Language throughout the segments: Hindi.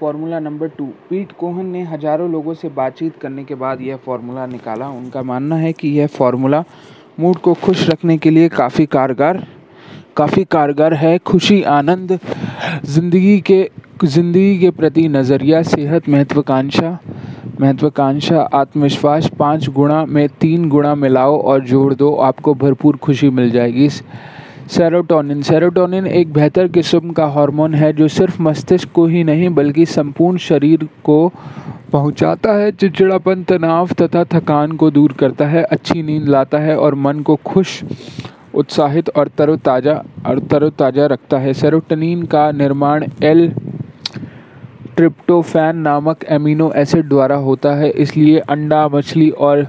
Formula number two. Pete Cohen ने हज़ारों लोगों से बातचीत करने के बाद यह फॉर्मूला निकाला। उनका मानना है कि यह फार्मूला मूड को खुश रखने के लिए काफ़ी कारगर काफ़ी कारगर है। खुशी, आनंद, ज़िंदगी के ज़िंदगी के प्रति नज़रिया, सेहत महत्वाकांक्षा महत्वाकांक्षा, आत्मविश्वास, पाँच गुणा में तीन गुणा मिलाओ और जोड़ दो। आपको भरपूर खुशी मिल जाएगी। सेरोटोनिन सेरोटोनिन एक बेहतर किस्म का हार्मोन है जो सिर्फ़ मस्तिष्क को ही नहीं, बल्कि संपूर्ण शरीर को पहुंचाता है। चिड़चिड़ापन, तनाव तथा थकान को दूर करता है, अच्छी नींद लाता है और मन को खुश, उत्साहित और तरोताज़ा और तरोताज़ा रखता है। सेरोटोनिन का निर्माण एल ट्रिप्टोफैन नामक एमिनो एसिड द्वारा होता है, इसलिए अंडा, मछली और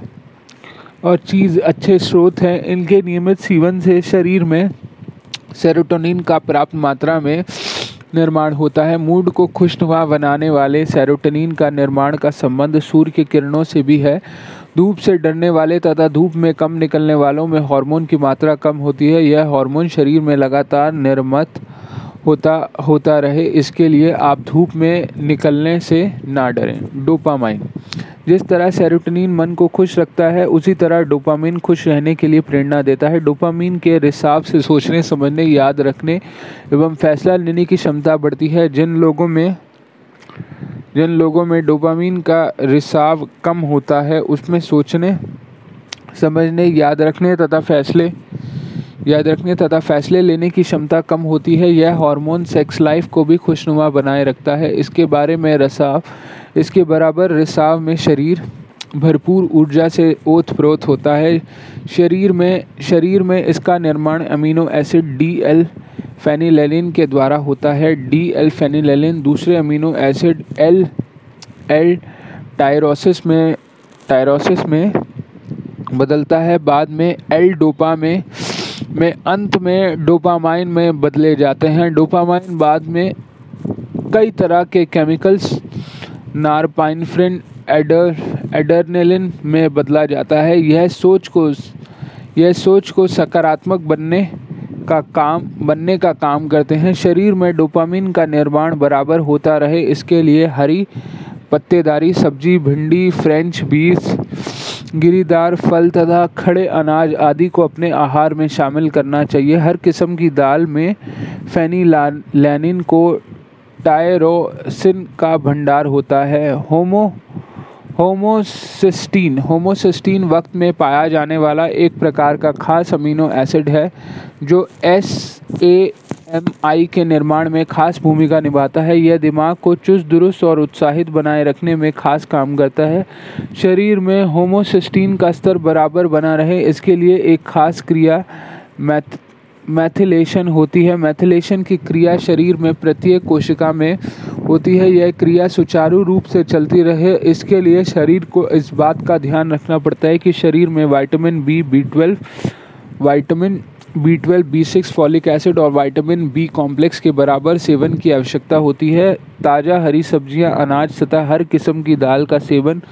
और चीज़ अच्छे स्रोत हैं। इनके नियमित सेवन से शरीर में सेरोटोनिन का प्राप्त मात्रा में निर्माण होता है। मूड को खुशनुमा बनाने वाले सेरोटोनिन का निर्माण का संबंध सूर्य की किरणों से भी है। धूप से डरने वाले तथा धूप में कम निकलने वालों में हार्मोन की मात्रा कम होती है। यह हार्मोन शरीर में लगातार निर्मित होता होता रहे, इसके लिए आप धूप में निकलने से ना डरें। डोपामाइन। जिस तरह सेरोटोनिन मन को खुश रखता है, उसी तरह डोपामिन खुश रहने के लिए प्रेरणा देता है। डोपामिन के रिसाव से सोचने, समझने, याद रखने एवं फैसला लेने की क्षमता बढ़ती है। जिन लोगों में, जिन लोगों में डोपामिन का रिसाव कम होता है, उसमें सोचने, समझने, याद रखने तथा फैसले याद रखने तथा फैसले लेने की क्षमता कम होती है, यह हार्मोन सेक्स लाइफ को भी खुशनुमा बनाए रखता है। इसके बारे में रसाव, इसके बराबर रिसाव में शरीर भरपूर ऊर्जा से ओत प्रोत होता है। शरीर में शरीर में इसका निर्माण amino acid D L phenylalanine के द्वारा होता है। डी एल फेनिलेलिन दूसरे amino acid L L tyrosine में टायरोसिस में बदलता है। बाद में एल डोपा में में अंत में डोपामाइन में बदले जाते हैं। डोपामाइन बाद में कई तरह के केमिकल्स, नारपाइनफ्रिन, एडर, एडरनेलिन में बदला जाता है। यह सोच को, यह सोच को सकारात्मक बनने का काम, बनने का काम करते हैं। शरीर में डोपामिन का निर्माण बराबर होता रहे। इसके लिए हरी पत्तेदारी, सब्ज़ी, भिंडी, फ्रेंच बीन्स गिरीदार फल तथा खड़े अनाज आदि को अपने आहार में शामिल करना चाहिए। हर किस्म की दाल में फैनी लैनिन को टायरोसिन का भंडार होता है। होमो होमोसिस्टीन। होमोसिस्टीन वक्त में पाया जाने वाला एक प्रकार का खास अमीनो एसिड है, जो एस ए एम आई के निर्माण में खास भूमिका निभाता है। यह दिमाग को चुस्त, दुरुस्त और उत्साहित बनाए रखने में खास काम करता है। शरीर में होमोसिस्टीन का स्तर बराबर बना रहे, इसके लिए एक खास क्रिया मैथ मैथिलेशन होती है। मैथिलेशन की क्रिया शरीर में, प्रत्येक कोशिका में होती है। यह क्रिया सुचारू रूप से चलती रहे। इसके लिए शरीर को इस बात का ध्यान रखना पड़ता है कि शरीर में vitamin B B twelve vitamin B twelve B six folic acid और विटामिन बी कॉम्प्लेक्स के बराबर सेवन की आवश्यकता होती है। ताज़ा हरी सब्ज़ियाँ, अनाज तथा हर किस्म की दाल का सेवन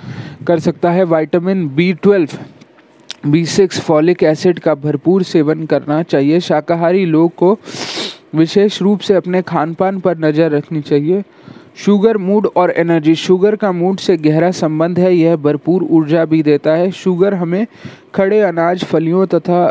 कर सकता है। Vitamin B twelve B six folic acid का भरपूर सेवन करना चाहिए। शाकाहारी लोग को विशेष रूप से अपने खान पान पर नज़र रखनी चाहिए। शुगर मूड और एनर्जी, शुगर का मूड से गहरा संबंध है, यह भरपूर ऊर्जा भी देता है। शुगर हमें खड़े अनाज, फलियों तथा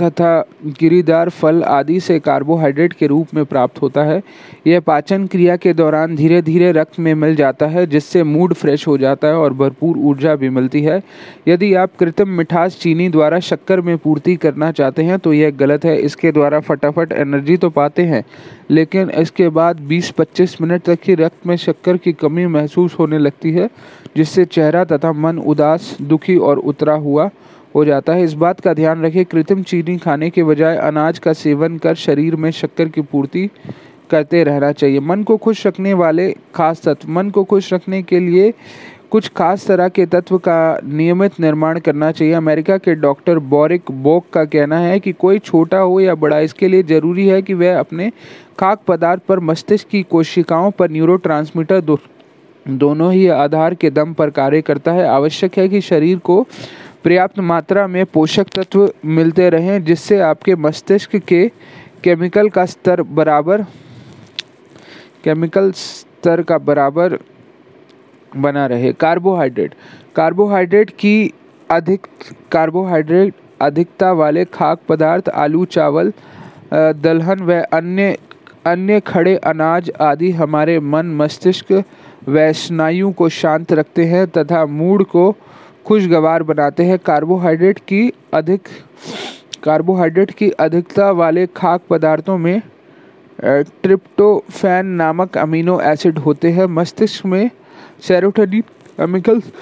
तथा गिरीदार फल आदि से कार्बोहाइड्रेट के रूप में प्राप्त होता है। यह पाचन क्रिया के दौरान धीरे धीरे रक्त में मिल जाता है, जिससे मूड फ्रेश हो जाता है और भरपूर ऊर्जा भी मिलती है। यदि आप कृत्रिम मिठास, चीनी द्वारा शक्कर में पूर्ति करना चाहते हैं तो यह गलत है। इसके द्वारा फटाफट एनर्जी तो पाते हैं, लेकिन इसके बाद 20-25 मिनट तक ही रक्त में शक्कर की कमी महसूस होने लगती है, जिससे चेहरा तथा मन उदास, दुखी और उतरा हुआ हो जाता है। इस बात का ध्यान रखें, कृत्रिम चीनी खाने के बजाय अनाज का सेवन कर शरीर में शक्कर की पूर्ति करते रहना चाहिए। मन को खुश रखने वाले, खास तत्व, मन को खुश रखने के लिए कुछ खास तरह के तत्व का नियमित निर्माण करना चाहिए। अमेरिका के डॉक्टर बोरिक बोक का कहना है कि कोई छोटा हो या बड़ा, इसके लिए ज़रूरी है कि वह अपने खाक पदार्थ पर मस्तिष्क की कोशिकाओं पर न्यूरो दोनों ही आधार के दम पर कार्य करता है। आवश्यक है कि शरीर को पर्याप्त मात्रा में पोषक तत्व मिलते रहें, जिससे आपके मस्तिष्क के केमिकल का स्तर बराबर, केमिकल स्तर का बराबर बना रहे। कार्बोहाइड्रेट। कार्बोहाइड्रेट की अधिक, कार्बोहाइड्रेट अधिकता वाले खाक पदार्थ, आलू, चावल दलहन व अन्य अन्य खड़े अनाज आदि हमारे मन, मस्तिष्क व स्नायु को शांत रखते हैं तथा मूड को खुशगवार बनाते हैं। कार्बोहाइड्रेट की अधिक कार्बोहाइड्रेट की अधिकता वाले खाक पदार्थों में ट्रिप्टोफैन नामक अमीनो एसिड होते हैं। मस्तिष्क में सेरोटोनिन केमिकल्स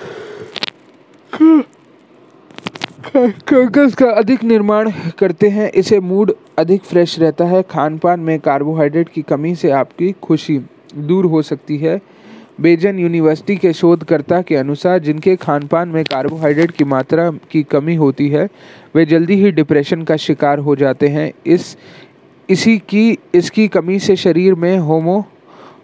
केमिकल्स का अधिक निर्माण करते हैं। इसे मूड अधिक फ्रेश रहता है। खान पान में कार्बोहाइड्रेट की कमी से आपकी खुशी दूर हो सकती है। बेजन यूनिवर्सिटी के शोधकर्ता के अनुसार, जिनके खान पान में कार्बोहाइड्रेट की मात्रा की कमी होती है, वे जल्दी ही डिप्रेशन का शिकार हो जाते हैं। इस, इसी की, इसकी कमी से शरीर में होमो,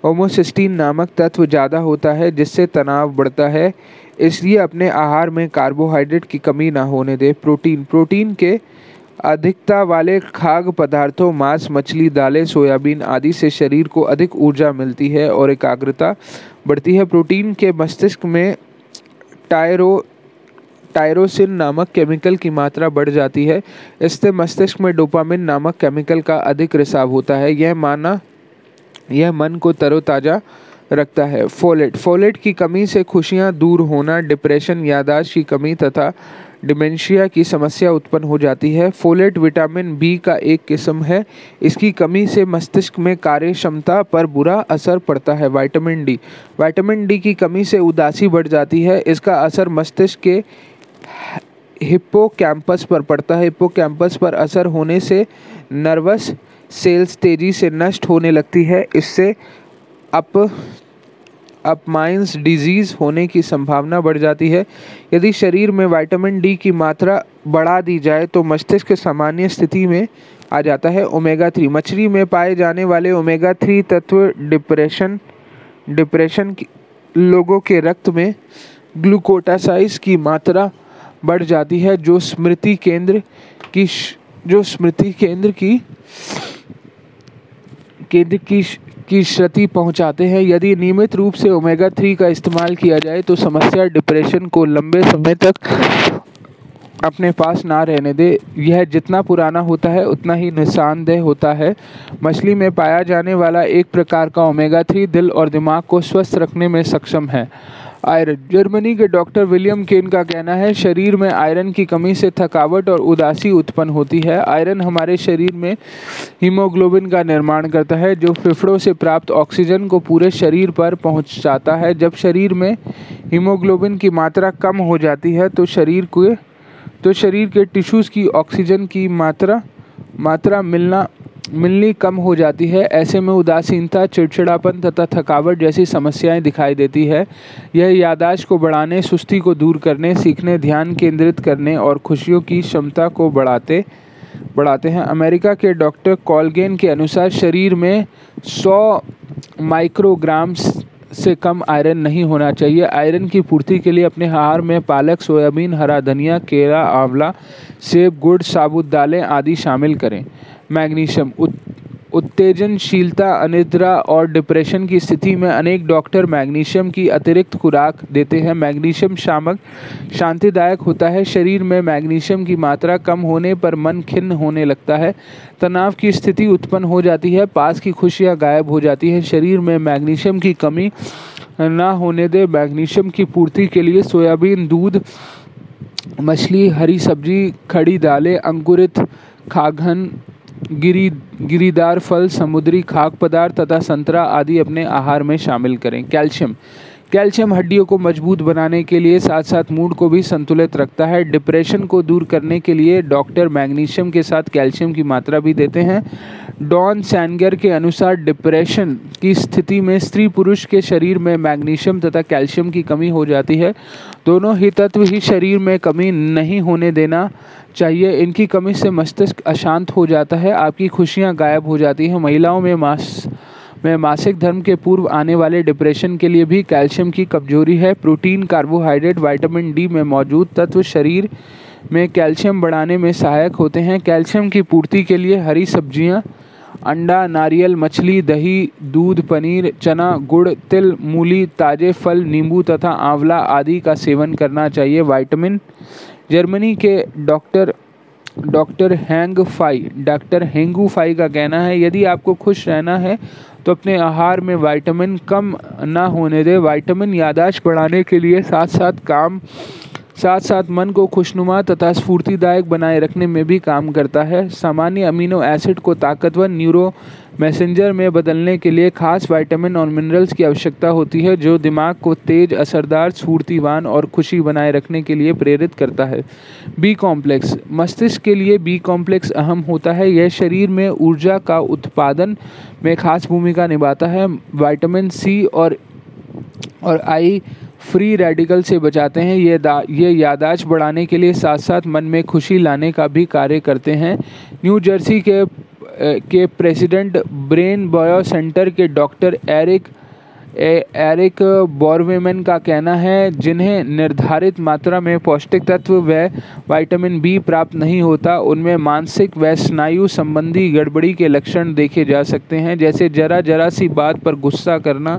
होमोसिस्टीन नामक तत्व ज़्यादा होता है, जिससे तनाव बढ़ता है। इसलिए अपने आहार में कार्बोहाइड्रेट की कमी ना होने दें। प्रोटीन प्रोटीन के अधिकता वाले खाद्य पदार्थों, मांस, मछली, दालें, सोयाबीन आदि से शरीर को अधिक ऊर्जा मिलती है और एकाग्रता बढ़ती है। प्रोटीन के मस्तिष्क में टायरो, टायरोसिन नामक केमिकल की मात्रा बढ़ जाती है। इससे मस्तिष्क में डोपामिन नामक केमिकल का अधिक रिसाव होता है। यह माना, यह मन को तरोताज़ा रखता है। फोलेट फोलेट की कमी से खुशियाँ दूर होना, डिप्रेशन यादाश्त की कमी तथा डिमेंशिया की समस्या उत्पन्न हो जाती है। फोलेट विटामिन बी का एक किस्म है। इसकी कमी से मस्तिष्क में कार्य क्षमता पर बुरा असर पड़ता है। Vitamin D. विटामिन डी की कमी से उदासी बढ़ जाती है। इसका असर मस्तिष्क के हिप्पो कैंपस पर पड़ता है। हिप्पो कैंपस पर असर होने से नर्वस सेल्स तेज़ी से नष्ट होने लगती है। इससे अप अपमाइंस डिज़ीज़ होने की संभावना बढ़ जाती है। यदि शरीर में विटामिन डी की मात्रा बढ़ा दी जाए तो मस्तिष्क सामान्य स्थिति में आ जाता है। ओमेगा थ्री मछली में पाए जाने वाले ओमेगा थ्री तत्व डिप्रेशन डिप्रेशन लोगों के रक्त में ग्लूकोटासाइज की मात्रा बढ़ जाती है, जो स्मृति केंद्र की जो स्मृति केंद्र की केंद्र की की क्षति पहुंचाते हैं। यदि नियमित रूप से ओमेगा थ्री का इस्तेमाल किया जाए तो समस्या डिप्रेशन को लंबे समय तक अपने पास ना रहने दे। यह जितना पुराना होता है, उतना ही नुकसानदेह होता है। मछली में पाया जाने वाला एक प्रकार का ओमेगा थ्री दिल और दिमाग को स्वस्थ रखने में सक्षम है। आयरन। जर्मनी के डॉक्टर विलियम केन का कहना है, शरीर में आयरन की कमी से थकावट और उदासी उत्पन्न होती है। आयरन हमारे शरीर में हीमोग्लोबिन का निर्माण करता है, जो फेफड़ों से प्राप्त ऑक्सीजन को पूरे शरीर पर पहुंचाता है। जब शरीर में हीमोग्लोबिन की मात्रा कम हो जाती है तो शरीर को तो शरीर के टिश्यूज़ की ऑक्सीजन की मात्रा मात्रा मिलना, मिलनी कम हो जाती है। ऐसे में उदासीनता, चिड़चिड़ापन तथा थकावट जैसी समस्याएँ दिखाई देती है। यह यादाश्त को बढ़ाने, सुस्ती को दूर करने, सीखने, ध्यान केंद्रित करने और खुशियों की क्षमता को बढ़ाते बढ़ाते हैं। अमेरिका के डॉक्टर कॉलगेन के अनुसार शरीर में 100 माइक्रोग्राम्स से कम आयरन नहीं होना चाहिए। आयरन की पूर्ति के लिए अपने आहार में पालक, सोयाबीन, हरा धनिया केला आंवला, सेब, गुड़, साबुत दालें आदि शामिल करें। मैग्नीशियम उत्तेजनशीलता, अनिद्रा और डिप्रेशन की स्थिति में अनेक डॉक्टर मैग्नीशियम की अतिरिक्त खुराक देते हैं। मैग्नीशियम शामक, शांतिदायक होता है। शरीर में मैग्नीशियम की मात्रा कम होने पर मन खिन्न होने लगता है। तनाव की स्थिति उत्पन्न हो जाती है। पास की खुशियाँ गायब हो जाती हैं। शरीर में मैग्नीशियम की कमी ना होने दे। मैग्नीशियम की पूर्ति के लिए सोयाबीन, दूध, मछली, हरी सब्ज़ी, खड़ी दालें, अंकुरित खाघन गिरी, गिरीदार फल, समुद्री खाक पदार्थ तथा संतरा आदि अपने आहार में शामिल करें। कैल्शियम। कैल्शियम हड्डियों को मज़बूत बनाने के लिए साथ साथ मूड को भी संतुलित रखता है। डिप्रेशन को दूर करने के लिए डॉक्टर मैग्नीशियम के साथ कैल्शियम की मात्रा भी देते हैं। डॉन सैनगर के अनुसार डिप्रेशन की स्थिति में स्त्री पुरुष के शरीर में मैग्नीशियम तथा कैल्शियम की कमी हो जाती है। दोनों ही तत्व ही शरीर में कमी नहीं होने देना चाहिए। इनकी कमी से मस्तिष्क अशांत हो जाता है, आपकी खुशियाँ गायब हो जाती हैं। महिलाओं में मास में मासिक धर्म के पूर्व आने वाले डिप्रेशन के लिए भी कैल्शियम की कमज़ोरी है। प्रोटीन कार्बोहाइड्रेट वाइटामिन डी में मौजूद तत्व शरीर में कैल्शियम बढ़ाने में सहायक होते हैं। कैल्शियम की पूर्ति के लिए हरी सब्ज़ियाँ, अंडा, नारियल, मछली, दही, दूध, पनीर, चना, गुड़, तिल, मूली, ताजे फल, नींबू तथा आंवला आदि का सेवन करना चाहिए। विटामिन जर्मनी के doctor doctor Hang Fai, doctor Hengu Fai का कहना है, यदि आपको खुश रहना है तो अपने आहार में विटामिन कम ना होने दें। विटामिन यादाश्त बढ़ाने के लिए साथ साथ काम साथ साथ मन को खुशनुमा तथा स्फूर्तिदायक बनाए रखने में भी काम करता है। सामान्य अमीनो एसिड को ताकतवर न्यूरो मैसेंजर में बदलने के लिए खास विटामिन और मिनरल्स की आवश्यकता होती है, जो दिमाग को तेज, असरदार, स्फूर्तिवान और खुशी बनाए रखने के लिए प्रेरित करता है। बी कॉम्प्लेक्स मस्तिष्क के लिए बी कॉम्प्लेक्स अहम होता है। यह शरीर में ऊर्जा का उत्पादन में खास भूमिका निभाता है। विटामिन सी और और आई फ्री रेडिकल से बचाते हैं, ये ये यादाश्त बढ़ाने के लिए साथ साथ मन में खुशी लाने का भी कार्य करते हैं। न्यू जर्सी के के प्रेसिडेंट ब्रेन बॉयो सेंटर के डॉक्टर एरिक एरिक बॉर्वेमन का कहना है, जिन्हें निर्धारित मात्रा में पौष्टिक तत्व व विटामिन बी प्राप्त नहीं होता, उनमें मानसिक व स्नायु संबंधी गड़बड़ी के लक्षण देखे जा सकते हैं। जैसे जरा जरा सी बात पर गुस्सा करना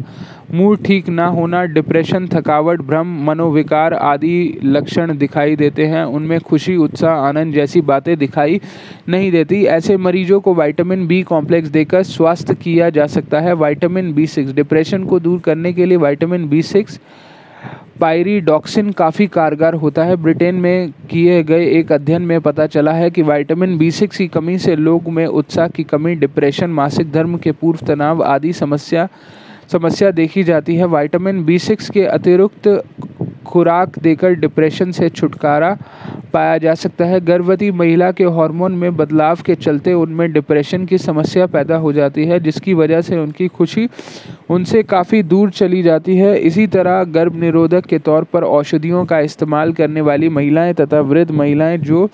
मूड ठीक ना होना डिप्रेशन थकावट, भ्रम, मनोविकार आदि लक्षण दिखाई देते हैं। उनमें खुशी, उत्साह, आनंद जैसी बातें दिखाई नहीं देती। ऐसे मरीजों को विटामिन बी कॉम्प्लेक्स देकर स्वास्थ्य किया जा सकता है। विटामिन बी सिक्स डिप्रेशन को दूर करने के लिए विटामिन बी सिक्स पायरीडॉक्सिन काफ़ी कारगर होता है। ब्रिटेन में किए गए एक अध्ययन में पता चला है कि विटामिन बी सिक्स की कमी से लोग में उत्साह की कमी डिप्रेशन मासिक धर्म के पूर्व तनाव आदि समस्या समस्या देखी जाती है। विटामिन बी सिक्स के अतिरिक्त खुराक देकर डिप्रेशन से छुटकारा पाया जा सकता है। गर्भवती महिला के हार्मोन में बदलाव के चलते उनमें डिप्रेशन की समस्या पैदा हो जाती है, जिसकी वजह से उनकी खुशी उनसे काफ़ी दूर चली जाती है। इसी तरह गर्भ निरोधक के तौर पर औषधियों का इस्तेमाल करने वाली महिलाएँ तथा वृद्ध महिलाएँ जो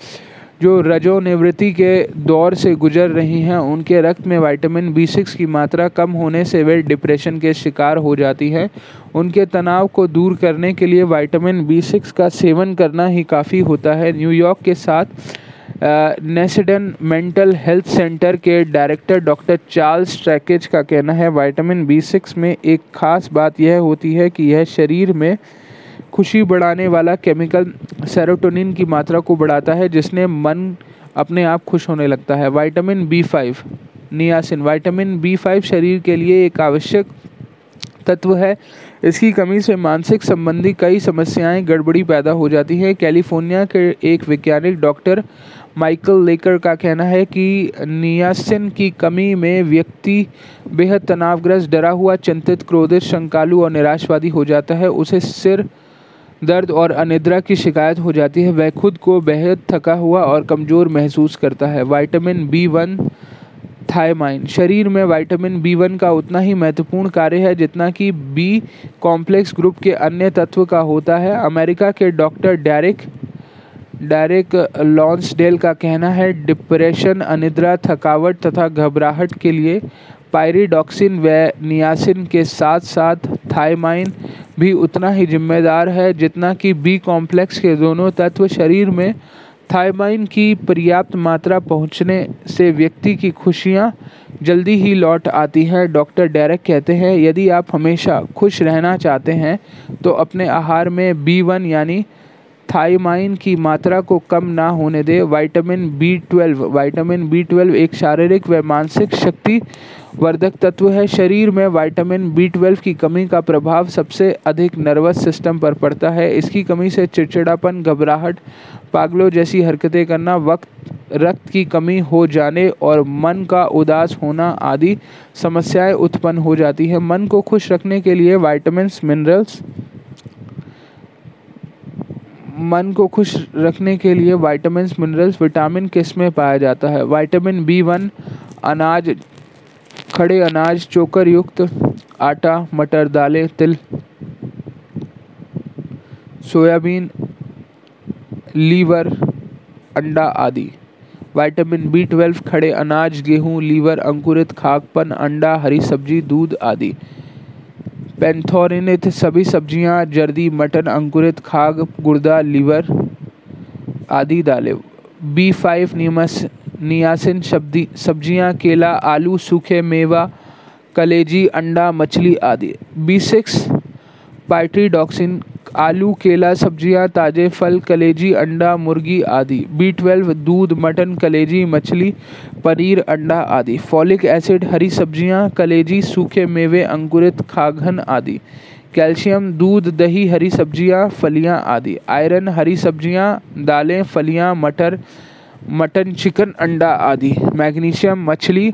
जो रजोनिवृत्ति के दौर से गुजर रही हैं, उनके रक्त में विटामिन बी सिक्स की मात्रा कम होने से वे डिप्रेशन के शिकार हो जाती हैं। उनके तनाव को दूर करने के लिए विटामिन बी सिक्स का सेवन करना ही काफ़ी होता है। न्यूयॉर्क के साथ नेसिडन मेंटल हेल्थ सेंटर के डायरेक्टर डॉक्टर चार्ल्स ट्रैकेज का कहना है, विटामिन बी सिक्स में एक खास बात यह होती है कि यह शरीर में खुशी बढ़ाने वाला केमिकल सेरोटोनिन की मात्रा को बढ़ाता है, जिसने मन अपने आप खुश होने लगता है। Vitamin B five niacin vitamin B five शरीर के लिए एक आवश्यक तत्व है। इसकी कमी से मानसिक संबंधी कई समस्याएँ, गड़बड़ी पैदा हो जाती है। कैलिफ़ोर्निया के एक वैज्ञानिक डॉक्टर माइकल लेकर का कहना है कि नियासिन की कमी में व्यक्ति बेहद तनावग्रस्त, डरा हुआ, चिंतित, क्रोधित, शंकालु और निराशवादी हो जाता है। उसे सिर दर्द और अनिद्रा की शिकायत हो जाती है। वह खुद को बेहद थका हुआ और कमज़ोर महसूस करता है। Vitamin B one, thiamine. शरीर में विटामिन बी वन का उतना ही महत्वपूर्ण कार्य है जितना कि बी कॉम्प्लेक्स ग्रुप के अन्य तत्व का होता है। अमेरिका के डॉक्टर डैरिक डायरेक लॉन्सडेल का कहना है, डिप्रेशन, अनिद्रा, थकावट तथा घबराहट के लिए पायरिडॉक्सिन व नियासिन के साथ साथ थायमाइन भी उतना ही जिम्मेदार है जितना कि बी कॉम्प्लेक्स के दोनों तत्व शरीर में थायमाइन की पर्याप्त मात्रा पहुँचने से व्यक्ति की खुशियाँ जल्दी ही लौट आती हैं। डॉक्टर डेरेक कहते हैं, यदि आप हमेशा खुश रहना चाहते हैं तो अपने आहार में बी वन यानी थाइमाइन की मात्रा को कम ना होने दे। Vitamin B twelve. Vitamin B twelve एक शारीरिक व मानसिक शक्ति वर्धक तत्व है। शरीर में विटामिन बी ट्वेल्व की कमी का प्रभाव सबसे अधिक नर्वस सिस्टम पर पड़ता है। इसकी कमी से चिड़चिड़ापन, घबराहट, पागलों जैसी हरकतें करना, वक्त, रक्त की कमी हो जाने और मन का उदास होना आदि समस्याएँ उत्पन्न हो जाती हैं। मन को खुश रखने के लिए वाइटामिन मिनरल्स मन को खुश रखने के लिए वाइटामिन मिनरल्स विटामिन किसमें पाया जाता है? वाइटामिन बी वन अनाज, खड़े अनाज, चोकर युक्त, आटा, मटर, दालें, तिल, सोयाबीन, लीवर, अंडा आदि। विटामिन बी ट्वेल्व खड़े अनाज, गेहूँ, लीवर, अंकुरित खाकपन अंडा, हरी सब्ज़ी, दूध आदि। पेंथोरिनिथ सभी सब्ज़ियाँ, जर्दी, मटन, अंकुरित खाग गुर्दा, लीवर आदि दालें बी फाइव नीमस, नियासिन सब्ज़ी सब्ज़ियाँ, केला, आलू, सूखे मेवा, कलेजी, अंडा, मछली आदि। बी सिक्स, पाइट्रीडॉक्सिन आलू, केला, सब्ज़ियाँ, ताजे फल, कलेजी, अंडा, मुर्गी आदि। बी ट्वेल्व दूध, मटन, कलेजी, मछली, पनीर, अंडा आदि। फॉलिक एसिड हरी सब्ज़ियाँ, कलेजी, सूखे मेवे, अंकुरित खाघन आदि। कैल्शियम दूध, दही, हरी सब्ज़ियाँ, फलियाँ आदि। आयरन हरी सब्ज़ियाँ, दालें, फलियाँ, मटर मटन, चिकन, अंडा आदि। मैग्नीशियम, मछली,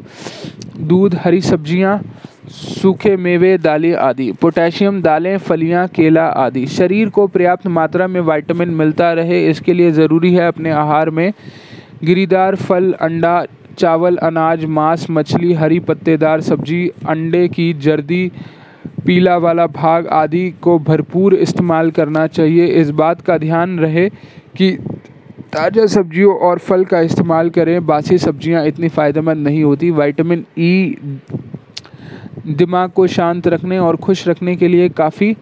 दूध, हरी सब्ज़ियाँ, सूखे मेवे, दालें आदि। पोटेशियम, दालें, फलियाँ, केला आदि। शरीर को पर्याप्त मात्रा में विटामिन मिलता रहे, इसके लिए ज़रूरी है अपने आहार में गिरीदार, फल, अंडा, चावल, अनाज, मांस, मछली, हरी पत्तेदार, सब्ज़ी, अंडे की जर्दी, पीला वाला भाग आदि को भरपूर इस्तेमाल करना चाहिए। इस बात का ध्यान रहे कि ताज़ा सब्जियों और फल का इस्तेमाल करें। बासी सब्ज़ियाँ इतनी फ़ायदेमंद नहीं होती। विटामिन ई दिमाग को शांत रखने और खुश रखने के लिए काफ़ी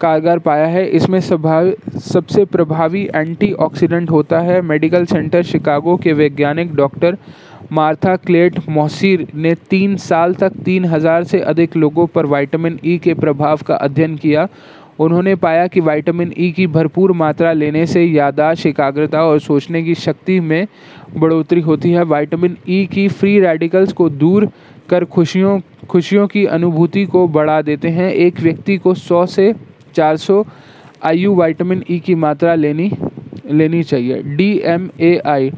कारगर पाया है। इसमें सबसे प्रभावी एंटीऑक्सीडेंट होता है। मेडिकल सेंटर शिकागो के वैज्ञानिक डॉक्टर मार्था क्लेट मोसीर ने तीन साल तक तीन हज़ार से अधिक लोगों पर विटामिन ई के प्रभाव का अध्ययन किया उन्होंने पाया कि विटामिन ई की भरपूर मात्रा लेने से यादाश्त एकाग्रता और सोचने की शक्ति में बढ़ोतरी होती है। विटामिन ई की फ्री रेडिकल्स को दूर कर खुशियों खुशियों की अनुभूति को बढ़ा देते हैं। एक व्यक्ति को 100 से 400 आयु विटामिन ई की मात्रा लेनी लेनी चाहिए। डी एम ए आई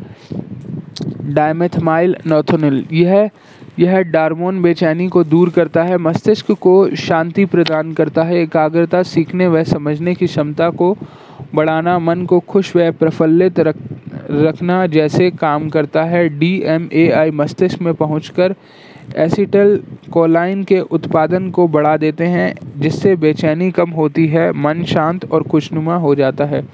डायमेथमाइल नोथोनिल यह यह डार्मोन बेचैनी को दूर करता है, मस्तिष्क को शांति प्रदान करता है, एकाग्रता सीखने व समझने की क्षमता को बढ़ाना, मन को खुश व प्रफुल्लित रख, रखना जैसे काम करता है। डी एम ए आई मस्तिष्क में पहुंचकर एसिटल कोलाइन के उत्पादन को बढ़ा देते हैं, जिससे बेचैनी कम होती है, मन शांत और खुशनुमा हो जाता है।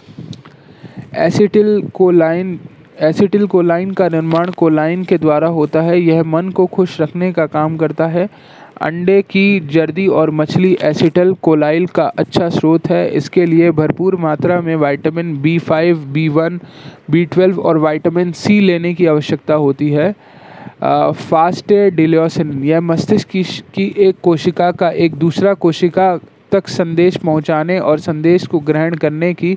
एसिटिल कोलाइन एसिटिल कोलाइन का निर्माण कोलाइन के द्वारा होता है। यह मन को खुश रखने का काम करता है। अंडे की जर्दी और मछली एसिटल कोलाइल का अच्छा स्रोत है। इसके लिए भरपूर मात्रा में vitamin B five B one B twelve और विटामिन सी लेने की आवश्यकता होती है। फास्ट डिलियोसिन। यह मस्तिष्क की, की एक कोशिका का एक दूसरा कोशिका तक संदेश पहुँचाने और संदेश को ग्रहण करने की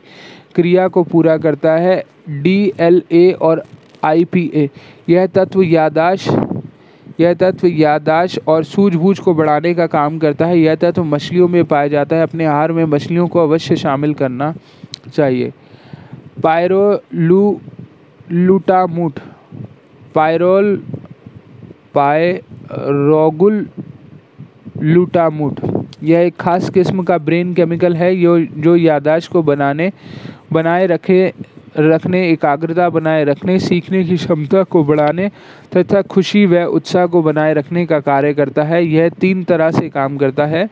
क्रिया को पूरा करता है डी एल ए और आई पी ए यह तत्व यादाश्त, यह तत्व यादाश्त और सूझबूझ को बढ़ाने का काम करता है। यह तत्व मछलियों में पाया जाता है। अपने आहार में मछलियों को अवश्य शामिल करना चाहिए। पायरोलू लूटामूट पायरोल पायरोगुल लूटामूट यह एक खास किस्म का ब्रेन केमिकल है, यो, जो यादाश्त को बनाने, बनाए रखे, रखने, एकाग्रता बनाए रखने, सीखने की क्षमता को बढ़ाने तथा खुशी व उत्साह को बनाए रखने का कार्य करता है। यह तीन तरह से काम करता है।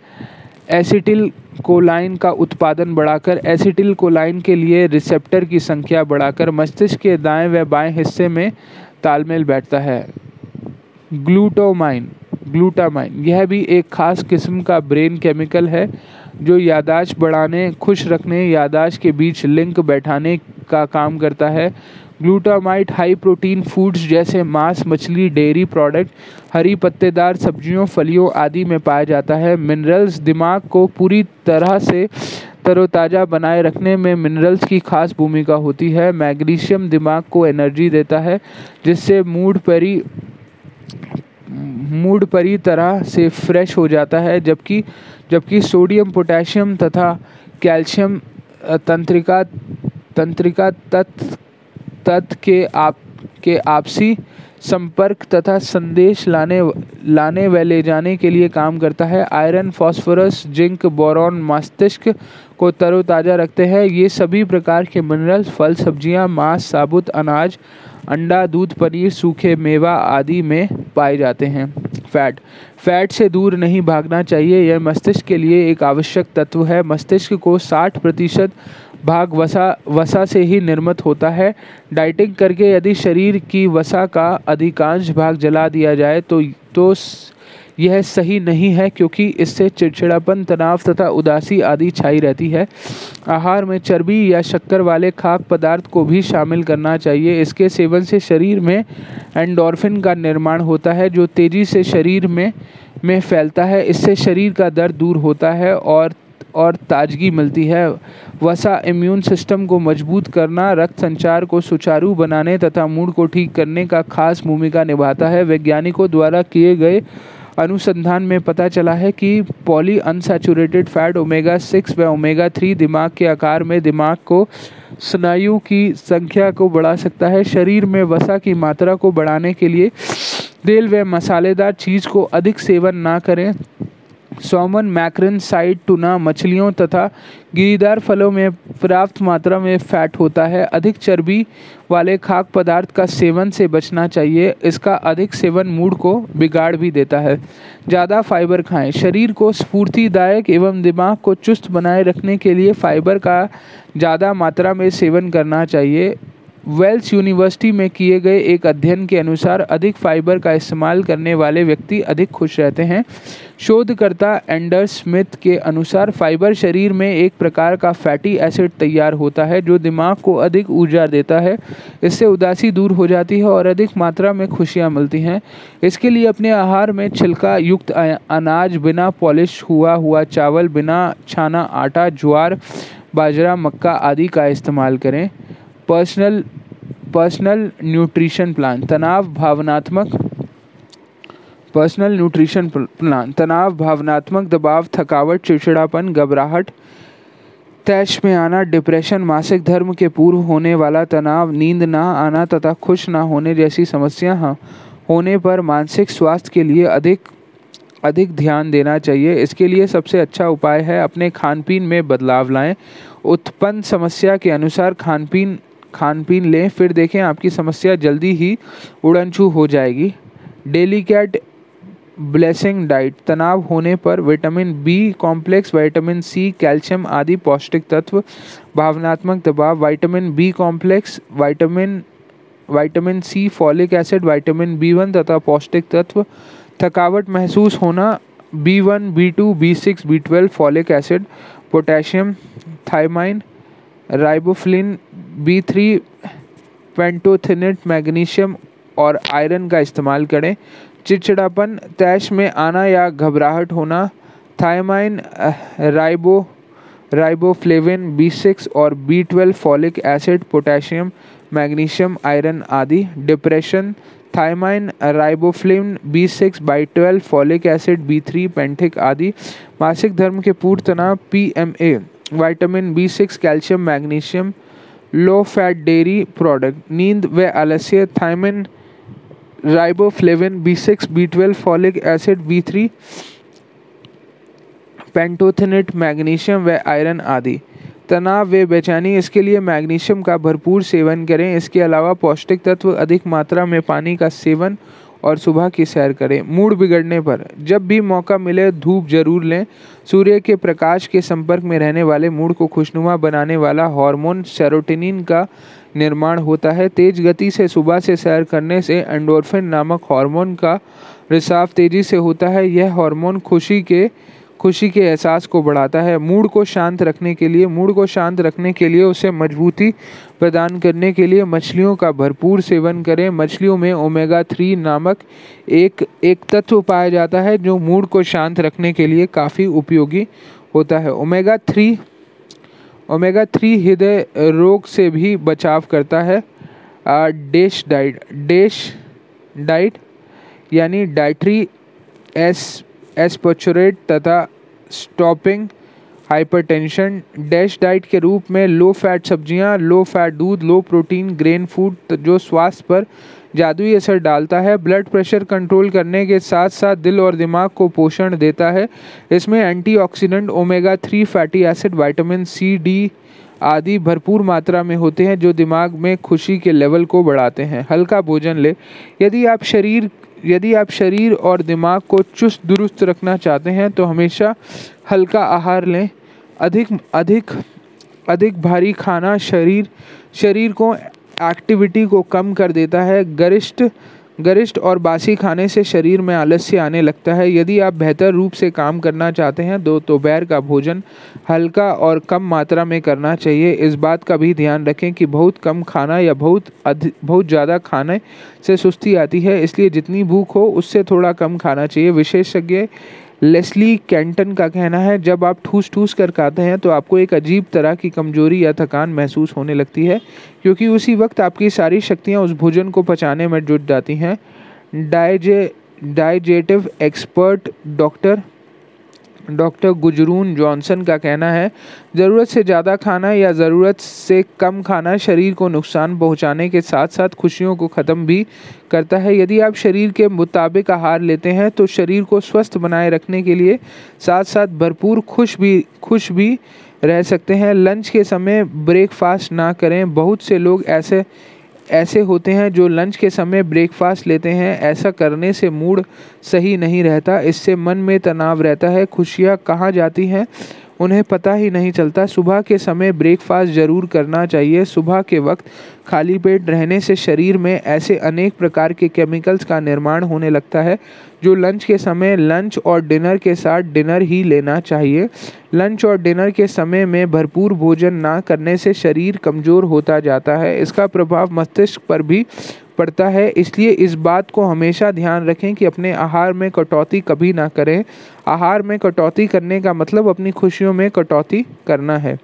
एसिटिल कोलाइन का उत्पादन बढ़ाकर एसिटिल कोलाइन के लिए रिसेप्टर की संख्या बढ़ाकर मस्तिष्क के दाएँ व बाएँ हिस्से में तालमेल बैठता है। ग्लूटोमाइन ग्लूटामाइन यह भी एक खास किस्म का ब्रेन केमिकल है, जो यादाश्त बढ़ाने, खुश रखने यादाश्त के बीच लिंक बैठाने का काम करता है। ग्लूटामाइट हाई प्रोटीन फूड्स जैसे मांस, मछली, डेयरी प्रोडक्ट हरी पत्तेदार सब्जियों, फलियों आदि में पाया जाता है। मिनरल्स दिमाग को पूरी तरह से तरोताज़ा बनाए रखने में मिनरल्स की खास भूमिका होती है। मैग्नीशियम दिमाग को एनर्जी देता है, जिससे मूड परी मूड परी तरह से फ्रेश हो जाता है, जबकि जबकि सोडियम पोटेशियम तथा कैल्शियम तंत्रिका तंत्रिका तत्व तत्व के आप, के आपसी संपर्क तथा संदेश लाने लाने व ले जाने के लिए काम करता है। आयरन फास्फोरस जिंक बोरॉन मस्तिष्क को तरोताज़ा रखते हैं। ये सभी प्रकार के मिनरल्स फल, सब्ज़ियाँ, मांस, साबुत, अनाज अंडा, दूध, पनीर, सूखे मेवा आदि में पाए जाते हैं। फैट। फैट से दूर नहीं भागना चाहिए। यह मस्तिष्क के लिए एक आवश्यक तत्व है। मस्तिष्क को 60 प्रतिशत भाग वसा वसा से ही निर्मित होता है। डाइटिंग करके यदि शरीर की वसा का अधिकांश भाग जला दिया जाए तो तो यह सही नहीं है क्योंकि इससे चिड़चिड़ापन, तनाव तथा उदासी आदि छाई रहती है। आहार में चर्बी या शक्कर वाले खाक पदार्थ को भी शामिल करना चाहिए। इसके सेवन से शरीर में एंडोर्फिन का निर्माण होता है, जो तेज़ी से शरीर में में फैलता है। इससे शरीर का दर्द दूर होता है और और ताजगी मिलती है। वसा इम्यून सिस्टम को मज़बूत करना, रक्त संचार को सुचारू बनाने तथा मूड को ठीक करने का खास भूमिका निभाता है। वैज्ञानिकों द्वारा किए गए अनुसंधान में पता चला है कि polyunsaturated fat omega six व ओमेगा थ्री दिमाग के आकार में दिमाग को स्नायु की संख्या को बढ़ा सकता है। शरीर में वसा की मात्रा को बढ़ाने के लिए तेल व मसालेदार चीज़ को अधिक सेवन ना करें। सोमन, मैक्रन साइड टूना, मछलियों तथा गिरीदार फलों में पर्याप्त मात्रा में फैट होता है। अधिक चर्बी वाले खाक पदार्थ का सेवन से बचना चाहिए। इसका अधिक सेवन मूड को बिगाड़ भी देता है। ज़्यादा फाइबर खाएँ। शरीर को स्फूर्तिदायक एवं दिमाग को चुस्त बनाए रखने के लिए फाइबर का ज़्यादा मात्रा में सेवन करना चाहिए। वेल्स यूनिवर्सिटी में किए गए एक अध्ययन के अनुसार अधिक फाइबर का इस्तेमाल करने वाले व्यक्ति अधिक खुश रहते हैं। शोधकर्ता एंडर स्मिथ के अनुसार फाइबर शरीर में एक प्रकार का फैटी एसिड तैयार होता है, जो दिमाग को अधिक ऊर्जा देता है। इससे उदासी दूर हो जाती है और अधिक मात्रा में खुशियाँ मिलती हैं। इसके लिए अपने आहार में छिलका युक्त अनाज बिना पॉलिश हुआ हुआ चावल, बिना छाना आटा, ज्वार, बाजरा, मक्का आदि का इस्तेमाल करें। पर्सनल पर्सनल न्यूट्रिशन प्लान तनाव भावनात्मक पर्सनल न्यूट्रिशन प्लान तनाव भावनात्मक दबाव थकावट चिड़चिड़ापन घबराहट तैश में आना डिप्रेशन मासिक धर्म के पूर्व होने वाला तनाव नींद ना आना तथा खुश ना होने जैसी समस्या होने पर मानसिक स्वास्थ्य के लिए अधिक अधिक ध्यान देना चाहिए इसके लिए सबसे अच्छा उपाय है अपने खान पीन में बदलाव लाएँ उत्पन्न समस्या के अनुसार खान पीन खान पीन लें, फिर देखें आपकी समस्या जल्दी ही उड़नछू हो जाएगी। डेली कैट ब्लेसिंग डाइट, तनाव होने पर vitamin B complex, vitamin C, calcium आदि पौष्टिक तत्व, भावनात्मक दबाव, vitamin B complex, vitamin vitamin C folic acid, vitamin B one तथा पौष्टिक तत्व। थकावट महसूस होना, B one, B two, B six, B twelve folic acid, potassium thiamine riboflavin B three pantothenate magnesium और आयरन का इस्तेमाल करें। चिड़चिड़ापन, तैश में आना या घबराहट होना thiamine ribo riboflavin B six और B twelve folic acid potassium magnesium iron आदि। Depression thiamine riboflavin B six B twelve folic acid B three पेंटिक आदि। मासिक धर्म के पूर्व तनाव P M A vitamin B six calcium magnesium low fat dairy product नींद व आलस्य thiamine riboflavin B six B twelve folic acid B three pantothenate magnesium व आयरन आदि। तनाव व बेचैनी, इसके लिए मैग्नीशियम का भरपूर सेवन करें। इसके अलावा पौष्टिक तत्व अधिक मात्रा में पानी का सेवन और सुबह की सैर करें। मूड बिगड़ने पर, जब भी मौका मिले, धूप ज़रूर लें। सूर्य के प्रकाश के संपर्क में रहने वाले मूड को खुशनुमा बनाने वाला हार्मोन सेरोटिनिन का निर्माण होता है। तेज गति से सुबह से सैर करने से एंडोर्फिन नामक हार्मोन का रिसाव तेज़ी से होता है। यह हार्मोन खुशी के खुशी के एहसास को बढ़ाता है। मूड को शांत रखने के लिए, मूड को शांत रखने के लिए उसे मजबूती प्रदान करने के लिए मछलियों का भरपूर सेवन करें। मछलियों में ओमेगा थ्री नामक एक एक तत्व पाया जाता है जो मूड को शांत रखने के लिए काफ़ी उपयोगी होता है। ओमेगा थ्री ओमेगा थ्री हृदय रोग से भी बचाव करता है। डेश डाइट डेश डाइट यानी डाइट्री एस एस्पोचुरेट तथा स्टॉपिंग हाइपरटेंशन डैश डाइट के रूप में लो फैट सब्ज़ियाँ, लो फैट दूध लो प्रोटीन ग्रेन फ़ूड जो स्वास्थ्य पर जादुई असर डालता है। ब्लड प्रेशर कंट्रोल करने के साथ साथ दिल और दिमाग को पोषण देता है। इसमें antioxidant omega three fatty acid vitamin C D आदि भरपूर मात्रा में होते हैं जो दिमाग में खुशी के लेवल को बढ़ाते हैं। हल्का भोजन ले। यदि आप शरीर यदि आप शरीर और दिमाग को चुस्त दुरुस्त रखना चाहते हैं तो हमेशा हल्का आहार लें। अधिक अधिक अधिक भारी खाना शरीर शरीर को एक्टिविटी को कम कर देता है। गरिष्ठ गरिष्ठ और बासी खाने से शरीर में आलस्य आने लगता है। यदि आप बेहतर रूप से काम करना चाहते हैं तो दोपहर का भोजन हल्का और कम मात्रा में करना चाहिए। इस बात का भी ध्यान रखें कि बहुत कम खाना या बहुत बहुत ज़्यादा खाने से सुस्ती आती है, इसलिए जितनी भूख हो, उससे थोड़ा कम खाना चाहिए। विशेषज्ञ लेस्ली कैंटन का कहना है, जब आप ठूस ठूस कर खाते हैं तो आपको एक अजीब तरह की कमज़ोरी या थकान महसूस होने लगती है, क्योंकि उसी वक्त आपकी सारी शक्तियाँ उस भोजन को पचाने में जुट जाती हैं। डाइजे, digestive expert doctor doctor Gudrun Johnson का कहना है, ज़रूरत से ज़्यादा खाना या ज़रूरत से कम खाना शरीर को नुकसान पहुँचाने के साथ साथ खुशियों को ख़त्म भी करता है। यदि आप शरीर के मुताबिक आहार लेते हैं तो शरीर को स्वस्थ बनाए रखने के लिए साथ साथ भरपूर खुश भी खुश भी रह सकते हैं। लंच के समय ब्रेकफास्ट ना करें। बहुत से लोग ऐसे ऐसे होते हैं जो लंच के समय ब्रेकफास्ट लेते हैं। ऐसा करने से मूड सही नहीं रहता। इससे मन में तनाव रहता है। खुशियाँ कहाँ जाती हैं? उन्हें पता ही नहीं चलता। सुबह के समय ब्रेकफास्ट ज़रूर करना चाहिए। सुबह के वक्त खाली पेट रहने से शरीर में ऐसे अनेक प्रकार के केमिकल्स का निर्माण होने लगता है, जो लंच के समय लंच और डिनर के साथ डिनर ही लेना चाहिए। लंच और डिनर के समय में भरपूर भोजन ना करने से शरीर कमज़ोर होता जाता है। इसका प्रभाव मस्तिष्क पर भी पड़ता है। इसलिए इस बात को हमेशा ध्यान रखें कि अपने आहार में कटौती कभी ना करें। आहार में कटौती करने का मतलब अपनी खुशियों में कटौती करना है।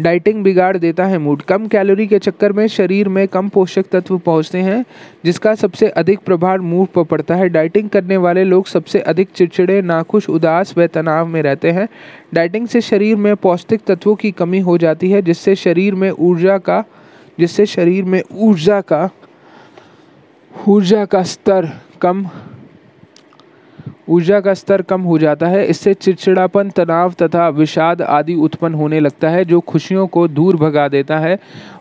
डाइटिंग बिगाड़ देता है मूड कम कैलोरी के चक्कर में शरीर में कम पोषक तत्व पहुँचते हैं, जिसका सबसे अधिक प्रभाव मूड पर पड़ता है। डाइटिंग करने वाले लोग सबसे अधिक चिड़चिड़े, नाखुश, उदास व तनाव में रहते हैं। डाइटिंग से शरीर में पौष्टिक तत्वों की कमी हो जाती है, जिससे शरीर में ऊर्जा का, जिससे शरीर में ऊर्जा का ऊर्जा का स्तर कम ऊर्जा का स्तर कम हो जाता है। इससे चिड़चिड़ापन तनाव तथा विषाद आदि उत्पन्न होने लगता है जो खुशियों को दूर भगा देता है।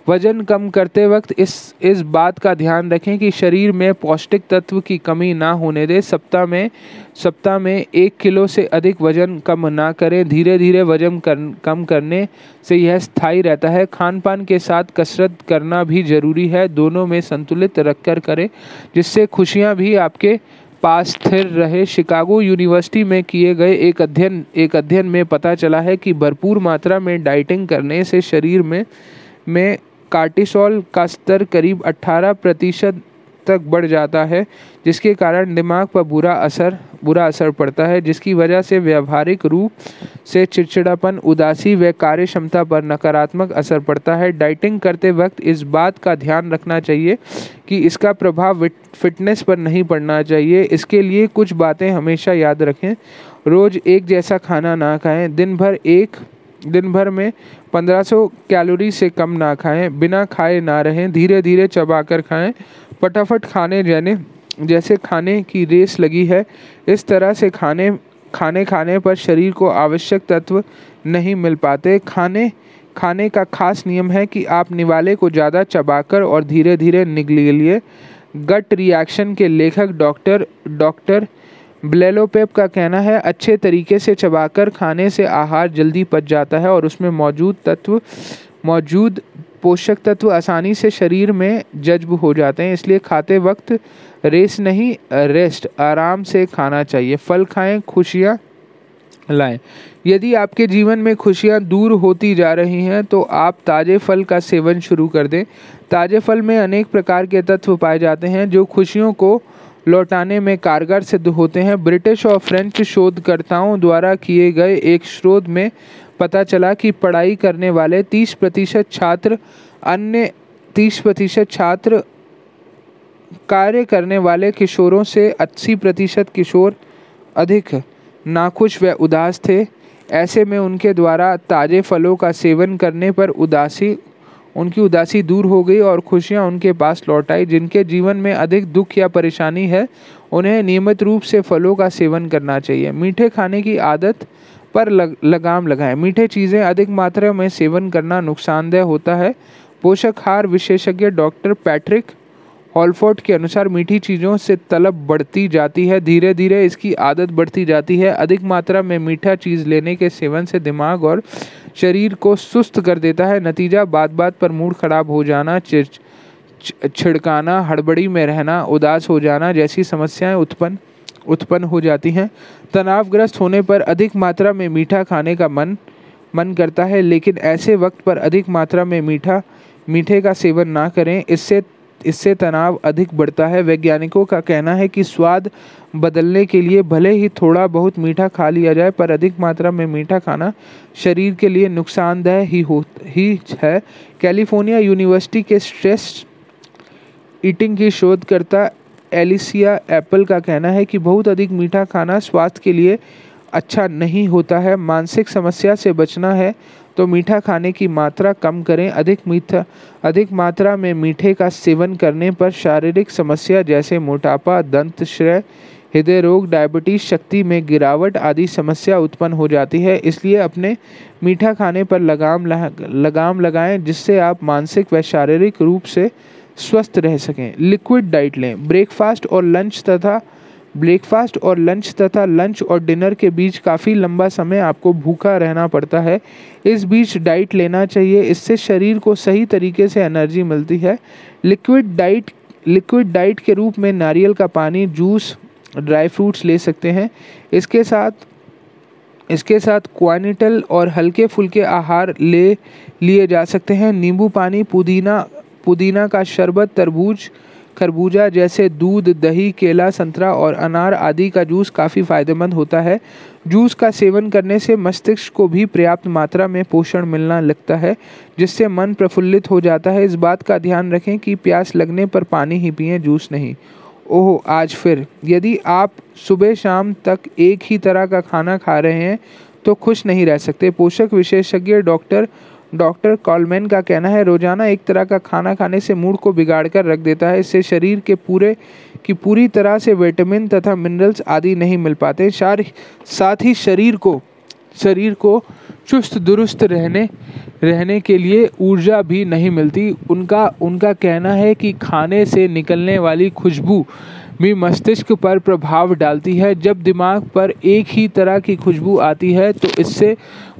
वज़न कम करते वक्त इस इस बात का ध्यान रखें कि शरीर में पौष्टिक तत्व की कमी ना होने दें। सप्ताह में सप्ताह में एक किलो से अधिक वज़न कम ना करें। धीरे धीरे वज़न कर, कम करने से यह स्थायी रहता है। खान पान के साथ कसरत करना भी ज़रूरी है। दोनों में संतुलित रखकर करें जिससे खुशियाँ भी आपके पास स्थिर रहे, शिकागो यूनिवर्सिटी में किए गए एक अध्ययन एक अध्ययन में पता चला है कि भरपूर मात्रा में डाइटिंग करने से शरीर में में कार्टिसोल का स्तर करीब 18 प्रतिशत तक बढ़ जाता है, जिसके कारण दिमाग पर बुरा असर बुरा असर पड़ता है, जिसकी वजह से व्यवहारिक रूप से चिड़चिड़ापन, उदासी व कार्य क्षमता पर नकारात्मक असर पड़ता है। डाइटिंग करते वक्त इस बात का ध्यान रखना चाहिए कि इसका प्रभाव फिटनेस पर नहीं पड़ना चाहिए। इसके लिए कुछ बातें हमेशा याद रखें। रोज़ एक जैसा खाना ना खाएँ। दिन भर एक, दिन भर में 1500 कैलोरी से कम ना खाएँ। बिना खाए ना रहें। धीरे धीरे चबाकर खाएँ। फटाफट खाने जाने, जैसे खाने की रेस लगी है, इस तरह से खाने खाने खाने पर शरीर को आवश्यक तत्व नहीं मिल पाते। खाने खाने का खास नियम है कि आप निवाले को ज़्यादा चबाकर और धीरे धीरे निगलिए। गट रिएक्शन के लेखक डॉक्टर डॉक्टर ब्लेलोपेप का कहना है, अच्छे तरीके से चबाकर खाने से आहार जल्दी पच जाता है और उसमें मौजूद तत्व, मौजूद पोषक तत्व आसानी से शरीर में जज्ब हो जाते हैं, इसलिए खाते वक्त रेस नहीं, रेस्ट, आराम से खाना चाहिए। फल खाएँ, खुशियाँ लाएँ। यदि आपके जीवन में खुशियाँ दूर होती जा रही हैं तो आप ताज़े फल का सेवन शुरू कर दें। ताज़े फल में अनेक प्रकार के तत्व पाए जाते हैं, जो खुशियों को लौटाने में कारगर सिद्ध होते हैं। ब्रिटिश और फ्रेंच शोधकर्ताओं द्वारा किए गए एक शोध में पता चला कि पढ़ाई करने वाले 30 प्रतिशत छात्र अन्य 30 प्रतिशत छात्र कार्य करने वाले किशोरों से 80 प्रतिशत किशोर अधिक नाखुश व उदास थे। ऐसे में उनके द्वारा ताज़े फलों का सेवन करने पर उदासी, उनकी उदासी दूर हो गई और खुशियाँ उनके पास लौट आई। जिनके जीवन में अधिक दुख या परेशानी है, उन्हें नियमित रूप से फलों का सेवन करना चाहिए। मीठे खाने की आदत पर लग, लगाम लगाएँ। मीठे चीज़ें अधिक मात्रा में सेवन करना नुकसानदेह होता है। पोषक हार विशेषज्ञ डॉक्टर पैट्रिक हॉलफोर्ड के अनुसार मीठी चीज़ों से तलब बढ़ती जाती है धीरे धीरे इसकी आदत बढ़ती जाती है। अधिक मात्रा में मीठा चीज़ लेने के सेवन से दिमाग और शरीर को सुस्त कर देता है। नतीजा बात बात पर मूड खराब हो जाना छिड़काना हड़बड़ी में रहना उदास हो जाना जैसी समस्याएँ उत्पन्न उत्पन्न हो जाती हैं। तनावग्रस्त होने पर अधिक मात्रा में मीठा खाने का मन मन करता है, लेकिन ऐसे वक्त पर अधिक मात्रा में मीठा, मीठे का सेवन ना करें। इससे इससे तनाव अधिक बढ़ता है। वैज्ञानिकों का कहना है कि स्वाद बदलने के लिए भले ही थोड़ा बहुत मीठा खा लिया जाए, पर अधिक मात्रा में मीठा खाना शरीर के लिए नुकसानदायक ही हो, ही है। कैलिफ़ोर्निया यूनिवर्सिटी के स्ट्रेस ईटिंग की शोधकर्ता एलिसिया एप्पल का कहना है कि बहुत अधिक मीठा खाना स्वास्थ्य के लिए अच्छा नहीं होता है, मानसिक समस्या से बचना है तो मीठा खाने की मात्रा कम करें। अधिक मीठा, अधिक मात्रा में मीठे का सेवन करने पर शारीरिक समस्या जैसे मोटापा, दंत, श्रय, हृदय रोग, डायबिटीज़, शक्ति में गिरावट आदि समस्या उत्पन्न हो जाती है। इसलिए अपने मीठा खाने पर लगाम लगाम लगाएँ, जिससे आप मानसिक व शारीरिक रूप से स्वस्थ रह सकें। लिक्विड डाइट लें। ब्रेकफास्ट और लंच तथा ब्रेकफास्ट और लंच तथा लंच और डिनर के बीच काफ़ी लंबा समय आपको भूखा रहना पड़ता है। इस बीच डाइट लेना चाहिए। इससे शरीर को सही तरीके से एनर्जी मिलती है। लिक्विड डाइट लिक्विड डाइट के रूप में नारियल का पानी, जूस, ड्राई फ्रूट्स ले सकते हैं। इसके साथ इसके साथ क्वानिटल और हल्के फुल्के आहार ले, लिए जा सकते हैं। नींबू पानी, पुदीना पुदीना का शरबत, तरबूज, खरबूजा जैसे दूध, दही, केला, संतरा और अनार आदि का जूस काफ़ी फ़ायदेमंद होता है। जूस का सेवन करने से मस्तिष्क को भी पर्याप्त मात्रा में पोषण मिलना लगता है, जिससे मन प्रफुल्लित हो जाता है। इस बात का ध्यान रखें कि प्यास लगने पर पानी ही पिए, जूस नहीं। ओह, आज फिर, यदि आप सुबह शाम तक एक ही तरह का खाना खा रहे हैं तो खुश नहीं रह सकते। पोषक विशेषज्ञ डॉक्टर डॉक्टर कॉलमैन का कहना है, रोज़ाना एक तरह का खाना खाने से मूड को बिगाड़ कर रख देता है। इससे शरीर के पूरे, की पूरी तरह से विटामिन तथा मिनरल्स आदि नहीं मिल पाते। साथ ही शरीर को शरीर को चुस्त, दुरुस्त रहने रहने के लिए ऊर्जा भी नहीं मिलती। उनका उनका कहना है कि खाने से निकलने वाली खुशबू भी मस्तिष्क पर प्रभाव डालती है। जब दिमाग पर एक ही तरह की खुशबू आती है तो इससे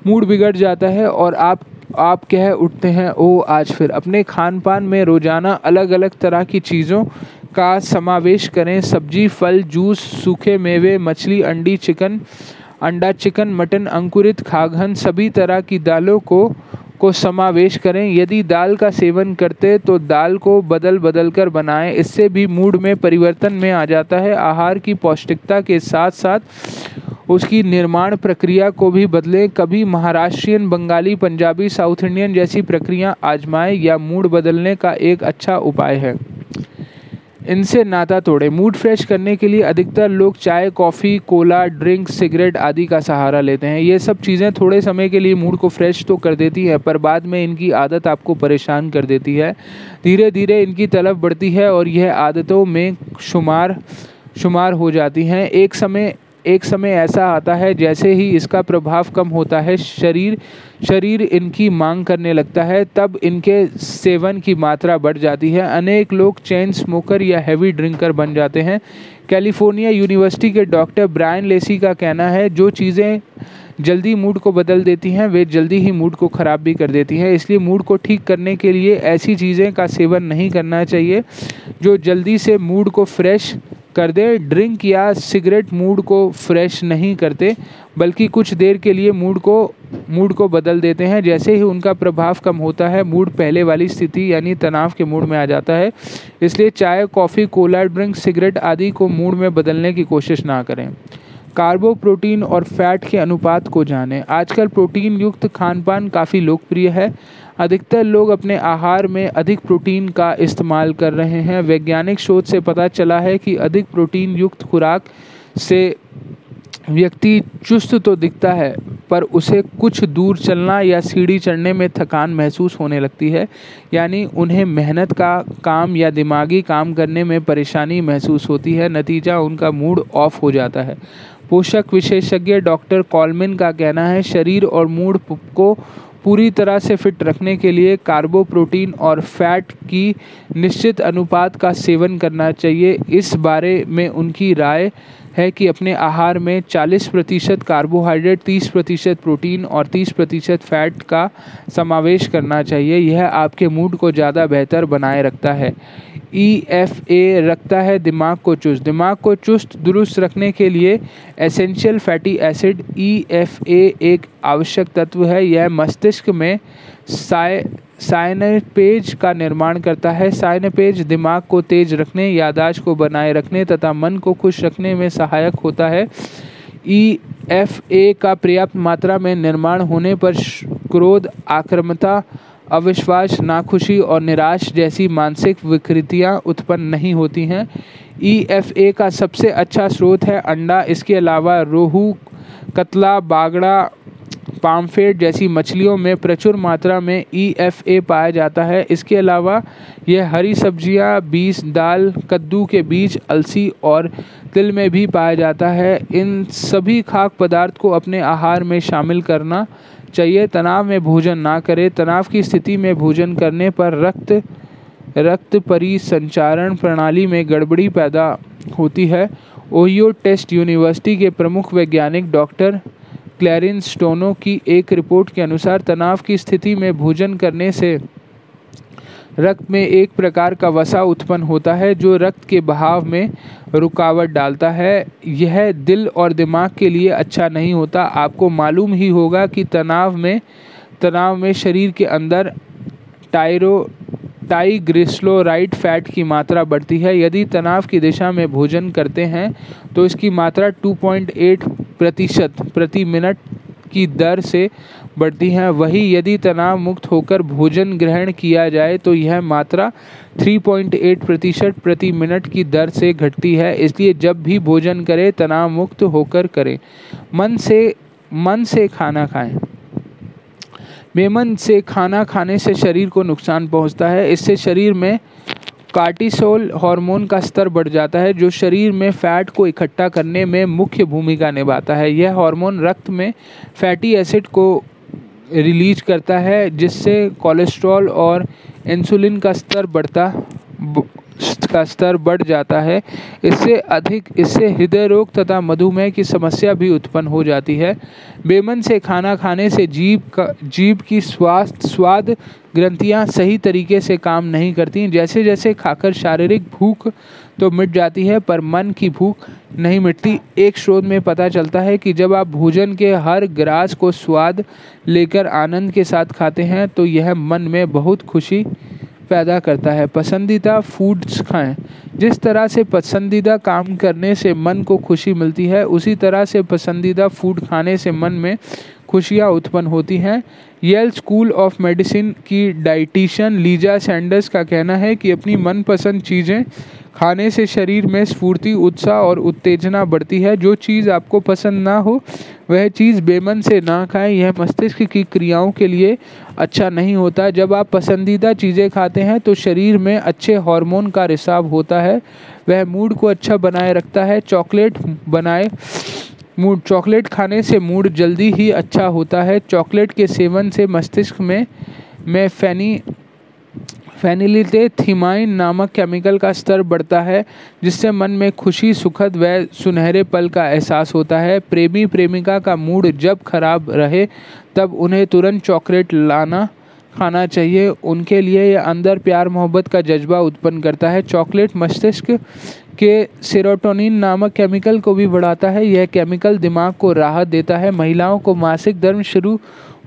मूड बिगड़ जाता है और आप आप कह उठते हैं, ओ, आज फिर अपने खान पान में रोज़ाना अलग अलग तरह की चीज़ों का समावेश करें। सब्ज़ी, फल, जूस, सूखे मेवे, मछली, अंडी, चिकन, अंडा, चिकन, मटन, अंकुरित खाघन सभी तरह की दालों को को समावेश करें। यदि दाल का सेवन करते तो दाल को बदल बदल कर बनाएँ। इससे भी मूड में परिवर्तन में आ जाता है। आहार की पौष्टिकता के साथ साथ उसकी निर्माण प्रक्रिया को भी बदलें। कभी महाराष्ट्रियन, बंगाली, पंजाबी, साउथ इंडियन जैसी प्रक्रिया आजमाएँ या मूड बदलने का एक अच्छा उपाय है। इनसे नाता तोड़े। मूड फ्रेश करने के लिए अधिकतर लोग चाय कॉफ़ी कोला ड्रिंक सिगरेट आदि का सहारा लेते हैं। ये सब चीज़ें थोड़े समय के लिए मूड को फ्रेश तो कर देती है, पर बाद में इनकी आदत आपको परेशान कर देती है। धीरे धीरे इनकी तलब बढ़ती है और यह आदतों में शुमार शुमार हो जाती हैं। एक समय एक समय ऐसा आता है जैसे ही इसका प्रभाव कम होता है, शरीर शरीर इनकी मांग करने लगता है, तब इनके सेवन की मात्रा बढ़ जाती है। अनेक लोग चेन स्मोकर या हैवी ड्रिंकर बन जाते हैं। कैलिफ़ोर्निया यूनिवर्सिटी के डॉक्टर ब्रायन लेसी का कहना है, जो चीज़ें जल्दी मूड को बदल देती हैं, वे जल्दी ही मूड को ख़राब भी कर देती हैं। इसलिए मूड को ठीक करने के लिए ऐसी चीज़ें का सेवन नहीं करना चाहिए जो जल्दी से मूड को फ्रेश कर दे। ड्रिंक या सिगरेट मूड को फ्रेश नहीं करते, बल्कि कुछ देर के लिए मूड को मूड को बदल देते हैं। जैसे ही उनका प्रभाव कम होता है, मूड पहले वाली स्थिति यानी तनाव के मूड में आ जाता है। इसलिए चाय, कॉफ़ी, कोला, ड्रिंक, सिगरेट आदि को मूड में बदलने की कोशिश ना करें। कार्बो प्रोटीन और फैट के अनुपात को जानें। आजकल प्रोटीन युक्त खान पान काफ़ी लोकप्रिय है। अधिकतर लोग अपने आहार में अधिक प्रोटीन का इस्तेमाल कर रहे हैं। वैज्ञानिक शोध से पता चला है कि अधिक प्रोटीन युक्त खुराक से व्यक्ति चुस्त तो दिखता है, पर उसे कुछ दूर चलना या सीढ़ी चढ़ने में थकान महसूस होने लगती है। यानी उन्हें मेहनत का काम या दिमागी काम करने में परेशानी महसूस होती है। नतीजा उनका मूड ऑफ़ हो जाता है। पोषक विशेषज्ञ डॉक्टर कॉलमिन का कहना है, शरीर और मूड को पूरी तरह से फिट रखने के लिए कार्बो प्रोटीन और फैट की निश्चित अनुपात का सेवन करना चाहिए। इस बारे में उनकी राय है कि अपने आहार में 40 प्रतिशत कार्बोहाइड्रेट 30 प्रतिशत प्रोटीन और 30 प्रतिशत फैट का समावेश करना चाहिए। यह आपके मूड को ज़्यादा बेहतर बनाए रखता है। ई एफ़ ए रखता है, दिमाग को चुस्त। दिमाग को चुस्त, दुरुस्त रखने के लिए essential fatty acid E F A एक आवश्यक तत्व है। यह मस्तिष्क में साय साइनपेज का निर्माण करता है। साइनपेज दिमाग को तेज रखने यादाश्त को बनाए रखने तथा मन को खुश रखने में सहायक होता है। ई एफ़ ए का पर्याप्त मात्रा में निर्माण होने पर क्रोध आक्रमता अविश्वास नाखुशी और निराश जैसी मानसिक विकृतियाँ उत्पन्न नहीं होती हैं। ई एफ़ ए का सबसे अच्छा स्रोत है अंडा। इसके अलावा रोहू कतला बागड़ा पामफेट जैसी मछलियों में प्रचुर मात्रा में ई एफ़ ए पाया जाता है। इसके अलावा यह हरी सब्ज़ियाँ, बीज दाल कद्दू के बीज अलसी और तिल में भी पाया जाता है। इन सभी खाद्य पदार्थ को अपने आहार में शामिल करना चाहिए, तनाव में भोजन ना करें। तनाव की स्थिति में भोजन करने पर रक्त रक्त परिसंचारण प्रणाली में गड़बड़ी पैदा होती है। ओहियो टेस्ट यूनिवर्सिटी के प्रमुख वैज्ञानिक डॉक्टर क्लैरिन स्टोनो की एक रिपोर्ट के अनुसार, तनाव की स्थिति में भोजन करने से रक्त में एक प्रकार का वसा उत्पन्न होता है, जो रक्त के बहाव में रुकावट डालता है। यह दिल और दिमाग के लिए अच्छा नहीं होता। आपको मालूम ही होगा कि तनाव में तनाव में शरीर के अंदर टायरो, टाइग्रिस्लोराइड फैट की मात्रा बढ़ती है। यदि तनाव की दिशा में भोजन करते हैं तो इसकी मात्रा 2.8 प्रतिशत प्रति मिनट की दर से बढ़ती हैं। वही यदि तनाव मुक्त होकर भोजन ग्रहण किया जाए तो यह मात्रा 3.8 प्रतिशत प्रति मिनट की दर से घटती है। इसलिए जब भी भोजन करें तनाव मुक्त होकर करें। मन से मन से खाना खाएँ। बेमन से खाना खाने से शरीर को नुकसान पहुँचता है। इससे शरीर में कार्टिसोल हार्मोन का स्तर बढ़ जाता है, जो शरीर में फैट को इकट्ठा करने में मुख्य भूमिका निभाता है। यह हार्मोन रक्त में फैटी एसिड को रिलीज़ करता है, जिससे कोलेस्ट्रॉल और इंसुलिन का स्तर बढ़ता का स्तर बढ़ जाता है। इससे अधिक, इससे हृदय रोग तथा मधुमेह की समस्या भी उत्पन्न हो जाती है। बेमन से खाना खाने से जीव का जीव की स्वास्थ्य, स्वाद ग्रंथियाँ सही तरीके से काम नहीं करती। जैसे जैसे खाकर शारीरिक भूख तो मिट जाती है, पर मन की भूख नहीं मिटती। एक शोध में पता चलता है कि जब आप भोजन के हर ग्रास को स्वाद लेकर आनंद के साथ खाते हैं तो यह मन में बहुत खुशी पैदा करता है। पसंदीदा फूड्स खाएँ। जिस तरह से पसंदीदा काम करने से मन को खुशी मिलती है, उसी तरह से पसंदीदा फ़ूड खाने से मन में खुशियाँ उत्पन्न होती हैं। येल स्कूल ऑफ़ मेडिसिन की डाइटिशियन लीजा सैंडर्स का कहना है कि अपनी मनपसंद चीज़ें खाने से शरीर में स्फूर्ति, उत्साह और उत्तेजना बढ़ती है। जो चीज़ आपको पसंद ना हो, वह चीज़ बेमन से ना खाएँ। यह मस्तिष्क की क्रियाओं के लिए अच्छा नहीं होता। जब आप पसंदीदा चीज़ें खाते हैं तो शरीर में अच्छे हार्मोन का रिसाव होता है। वह मूड को अच्छा बनाए रखता है। चॉकलेट बनाए, मूड, चॉकलेट खाने से मूड जल्दी ही अच्छा होता है। चॉकलेट के सेवन से मस्तिष्क में में फैनी फेनिलिथिमाइन नामक केमिकल का स्तर बढ़ता है, जिससे मन में खुशी, सुखद व सुनहरे पल का एहसास होता है। प्रेमी प्रेमिका का मूड जब खराब रहे, तब उन्हें तुरंत चॉकलेट लाना खाना चाहिए। उनके लिए यह अंदर प्यार, मोहब्बत का जज्बा उत्पन्न करता है। चॉकलेट मस्तिष्क के सेरोटोनिन नामक केमिकल को भी बढ़ाता है। यह केमिकल दिमाग को राहत देता है। महिलाओं को मासिक धर्म शुरू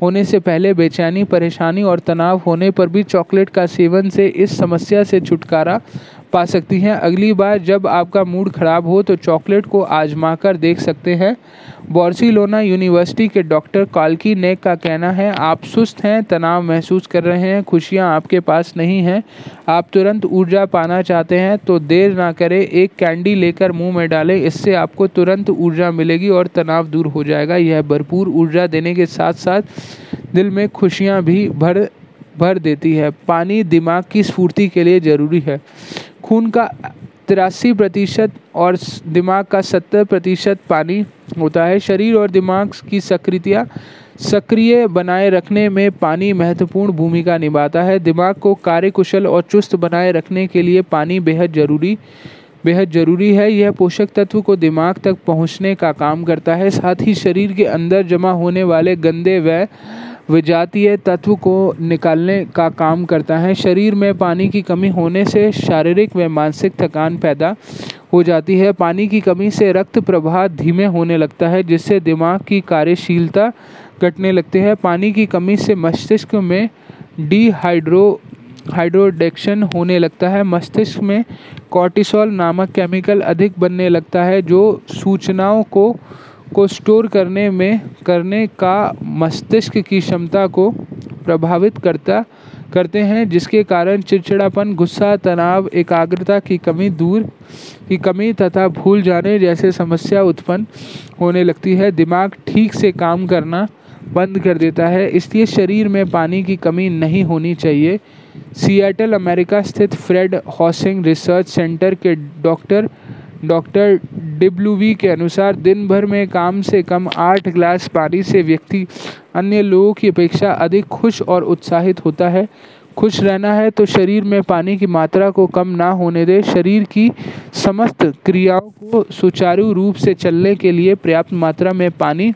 होने से पहले बेचैनी, परेशानी और तनाव होने पर भी चॉकलेट का सेवन से इस समस्या से छुटकारा पा सकती हैं। अगली बार जब आपका मूड ख़राब हो तो चॉकलेट को आजमा कर देख सकते हैं। बॉर्सिलोना यूनिवर्सिटी के डॉक्टर काल्की नेक का कहना है, आप सुस्त हैं, तनाव महसूस कर रहे हैं, खुशियाँ आपके पास नहीं हैं। आप तुरंत ऊर्जा पाना चाहते हैं तो देर ना करें, एक कैंडी लेकर मुँह में डालें, इससे आपको तुरंत ऊर्जा मिलेगी और तनाव दूर हो जाएगा। यह भरपूर ऊर्जा देने के साथ साथ दिल में खुशियाँ भी भर भर देती है। पानी दिमाग की स्फूर्ति के लिए ज़रूरी है। खून का तिरासी प्रतिशत और दिमाग का सत्तर प्रतिशत पानी होता है। शरीर और दिमाग की सक्रियता, सक्रिय बनाए रखने में पानी महत्वपूर्ण भूमिका निभाता है। दिमाग को कार्यकुशल और चुस्त बनाए रखने के लिए पानी बेहद ज़रूरी बेहद ज़रूरी है। यह पोषक तत्व को दिमाग तक पहुँचने का काम करता है। साथ ही शरीर के अंदर जमा होने वाले गंदे व विजातीय तत्व को निकालने का काम करता है। शरीर में पानी की कमी होने से शारीरिक व मानसिक थकान पैदा हो जाती है। पानी की कमी से रक्त प्रवाह धीमे होने लगता है, जिससे दिमाग की कार्यशीलता घटने लगती है। पानी की कमी से मस्तिष्क में डीहाइड्रो, हाइड्रोडेक्शन होने लगता है। मस्तिष्क में कॉर्टिसोल नामक केमिकल अधिक बनने लगता है, जो सूचनाओं को को स्टोर करने में, करने का मस्तिष्क की क्षमता को प्रभावित करता, करते हैं, जिसके कारण चिड़चिड़ापन, गुस्सा, तनाव, एकाग्रता की कमी दूर, की कमी तथा भूल जाने जैसे समस्या उत्पन्न होने लगती है। दिमाग ठीक से काम करना बंद कर देता है, इसलिए शरीर में पानी की कमी नहीं होनी चाहिए। सियाटल अमेरिका स्थित फ्रेड हॉसिंग रिसर्च सेंटर के डॉक्टर डॉक्टर डिब्लूवी के अनुसार दिन भर में कम से कम आठ ग्लास पानी से व्यक्ति अन्य लोगों की अपेक्षा अधिक खुश और उत्साहित होता है। खुश रहना है तो शरीर में पानी की मात्रा को कम ना होने दें। शरीर की समस्त क्रियाओं को सुचारू रूप से चलने के लिए पर्याप्त मात्रा में पानी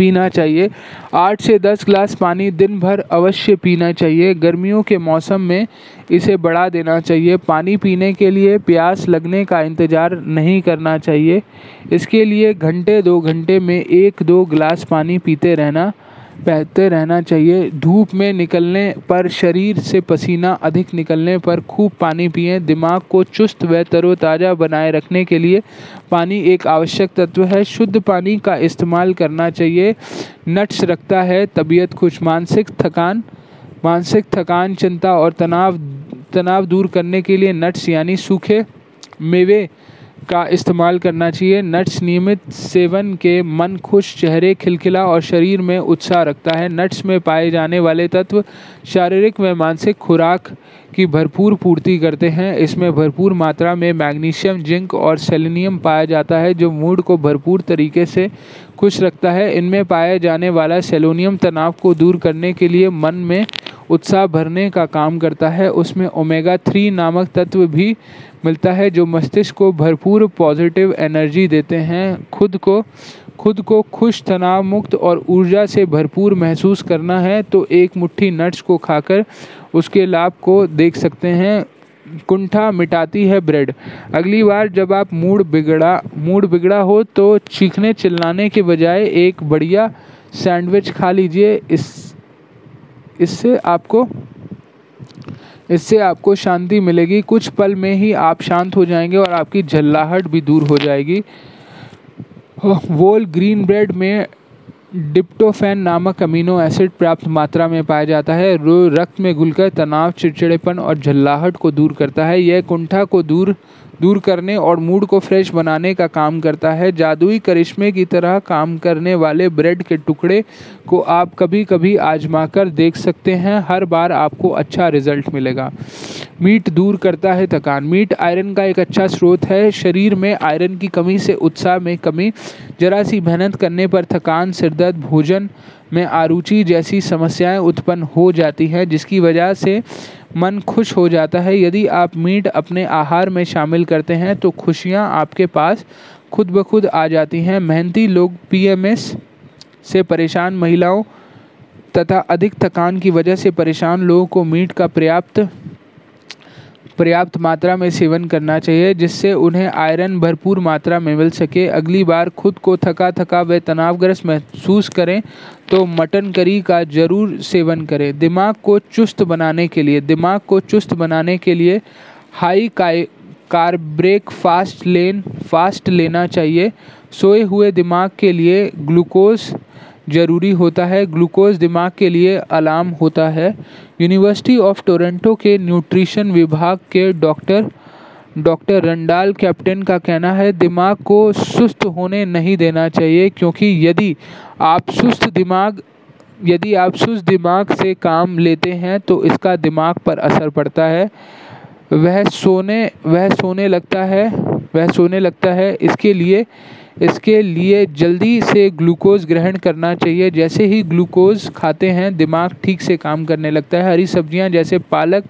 पीना चाहिए। आठ से दस ग्लास पानी दिन भर अवश्य पीना चाहिए। गर्मियों के मौसम में इसे बढ़ा देना चाहिए। पानी पीने के लिए प्यास लगने का इंतज़ार नहीं करना चाहिए। इसके लिए घंटे दो घंटे में एक दो गिलास पानी पीते रहना बहते रहना चाहिए। धूप में निकलने पर शरीर से पसीना अधिक निकलने पर खूब पानी पिए। दिमाग को चुस्त व तरोताज़ा बनाए रखने के लिए पानी एक आवश्यक तत्व है। शुद्ध पानी का इस्तेमाल करना चाहिए। नट्स रखता है, तबीयत खुश, मानसिक थकान मानसिक थकान, चिंता और तनाव तनाव दूर करने के लिए नट्स यानी सूखे मेवे का इस्तेमाल करना चाहिए। नट्स नियमित सेवन के मन खुश चेहरे, खिलखिला और शरीर में उत्साह रखता है। नट्स में पाए जाने वाले तत्व शारीरिक व मानसिक खुराक की भरपूर पूर्ति करते हैं। इसमें भरपूर मात्रा में मैग्नीशियम, जिंक और सेलेनियम पाया जाता है, जो मूड को भरपूर तरीके से खुश रखता है। इनमें पाया जाने वाला सेलोनियम तनाव को दूर करने के लिए मन में उत्साह भरने का काम करता है, उसमें ओमेगा थ्री नामक तत्व भी मिलता है जो मस्तिष्क को भरपूर पॉजिटिव एनर्जी देते हैं। खुद को खुद को खुश, तनाव मुक्त और ऊर्जा से भरपूर महसूस करना है तो एक मुट्ठी नट्स को खाकर उसके लाभ को देख सकते हैं। कुंठा मिटाती है ब्रेड अगली बार जब आप मूड बिगड़ा मूड बिगड़ा हो तो चीखने चिल्लाने के बजाय एक बढ़िया सैंडविच खा लीजिए। इस इससे आपको इससे आपको शांति मिलेगी। कुछ पल में ही आप शांत हो जाएँगे और आपकी झल्लाहट भी दूर हो जाएगी। वोल ग्रीन ब्रेड में डिप्टोफैन नामक अमीनो एसिड पर्याप्त मात्रा में पाया जाता है। जो रक्त में घुलकर तनाव, चिड़चिड़ेपन और झल्लाहट को दूर करता है। यह कुंठा को दूर दूर करने और मूड को फ्रेश बनाने का काम करता है। जादुई करिश्मे की तरह काम करने वाले ब्रेड के टुकड़े को आप कभी कभी आजमा कर देख सकते हैं। हर बार आपको अच्छा रिज़ल्ट मिलेगा। मीट दूर करता है थकान। मीट आयरन का एक अच्छा स्रोत है। शरीर में आयरन की कमी से उत्साह में कमी, जरा सी मेहनत करने पर थकान, सिरदर्द, भोजन में आरुचि जैसी समस्याएँ उत्पन्न हो जाती हैं, जिसकी वजह से मन खुश हो जाता है। यदि आप मीट अपने आहार में शामिल करते हैं तो खुशियाँ आपके पास खुद ब खुद आ जाती हैं। मेहनती लोग पीएमएस से परेशान महिलाओं तथा अधिक थकान की वजह से परेशान लोगों को मीट का पर्याप्त पर्याप्त मात्रा में सेवन करना चाहिए, जिससे उन्हें आयरन भरपूर मात्रा में मिल सके। अगली बार खुद को थका थका व तनावग्रस्त महसूस करें तो मटन करी का ज़रूर सेवन करें। दिमाग को चुस्त बनाने के लिए, दिमाग को चुस्त बनाने के लिए हाई कार ब्रेक फास्ट लेन, फास्ट लेना चाहिए। सोए हुए दिमाग के लिए ग्लूकोज ज़रूरी होता है। ग्लूकोज दिमाग के लिए अलार्म होता है। यूनिवर्सिटी ऑफ़ टोरंटो के न्यूट्रिशन विभाग के डॉक्टर डॉक्टर रंडाल कैप्टन का कहना है, दिमाग को सुस्त होने नहीं देना चाहिए क्योंकि यदि आप सुस्त दिमाग, यदि आप सुस्त दिमाग से काम लेते हैं तो इसका दिमाग पर असर पड़ता है। वह सोने वह सोने लगता है, वह सोने लगता है। इसके लिए इसके लिए जल्दी से ग्लूकोज ग्रहण करना चाहिए। जैसे ही ग्लूकोज खाते हैं, दिमाग ठीक से काम करने लगता है। हरी सब्ज़ियाँ जैसे पालक,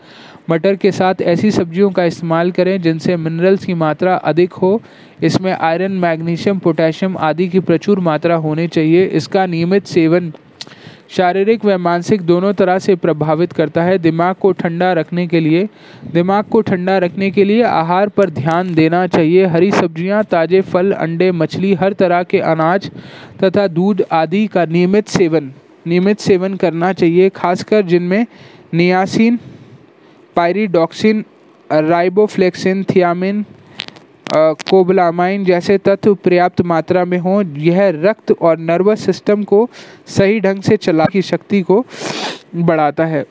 मटर के साथ ऐसी सब्जियों का इस्तेमाल करें जिनसे मिनरल्स की मात्रा अधिक हो। इसमें आयरन, मैग्नीशियम, पोटेशियम आदि की प्रचुर मात्रा होनी चाहिए। इसका नियमित सेवन शारीरिक व मानसिक दोनों तरह से प्रभावित करता है। दिमाग को ठंडा रखने के लिए दिमाग को ठंडा रखने के लिए आहार पर ध्यान देना चाहिए। हरी सब्ज़ियाँ, ताज़े फल अंडे मछली हर तरह के अनाज तथा दूध आदि का नियमित सेवन नियमित सेवन करना चाहिए। खासकर जिनमें niacin pyridoxine riboflavin thiamine cobalamin जैसे तत्व पर्याप्त मात्रा में हों, यह रक्त और नर्वस सिस्टम को सही ढंग से चला की शक्ति को बढ़ाता है।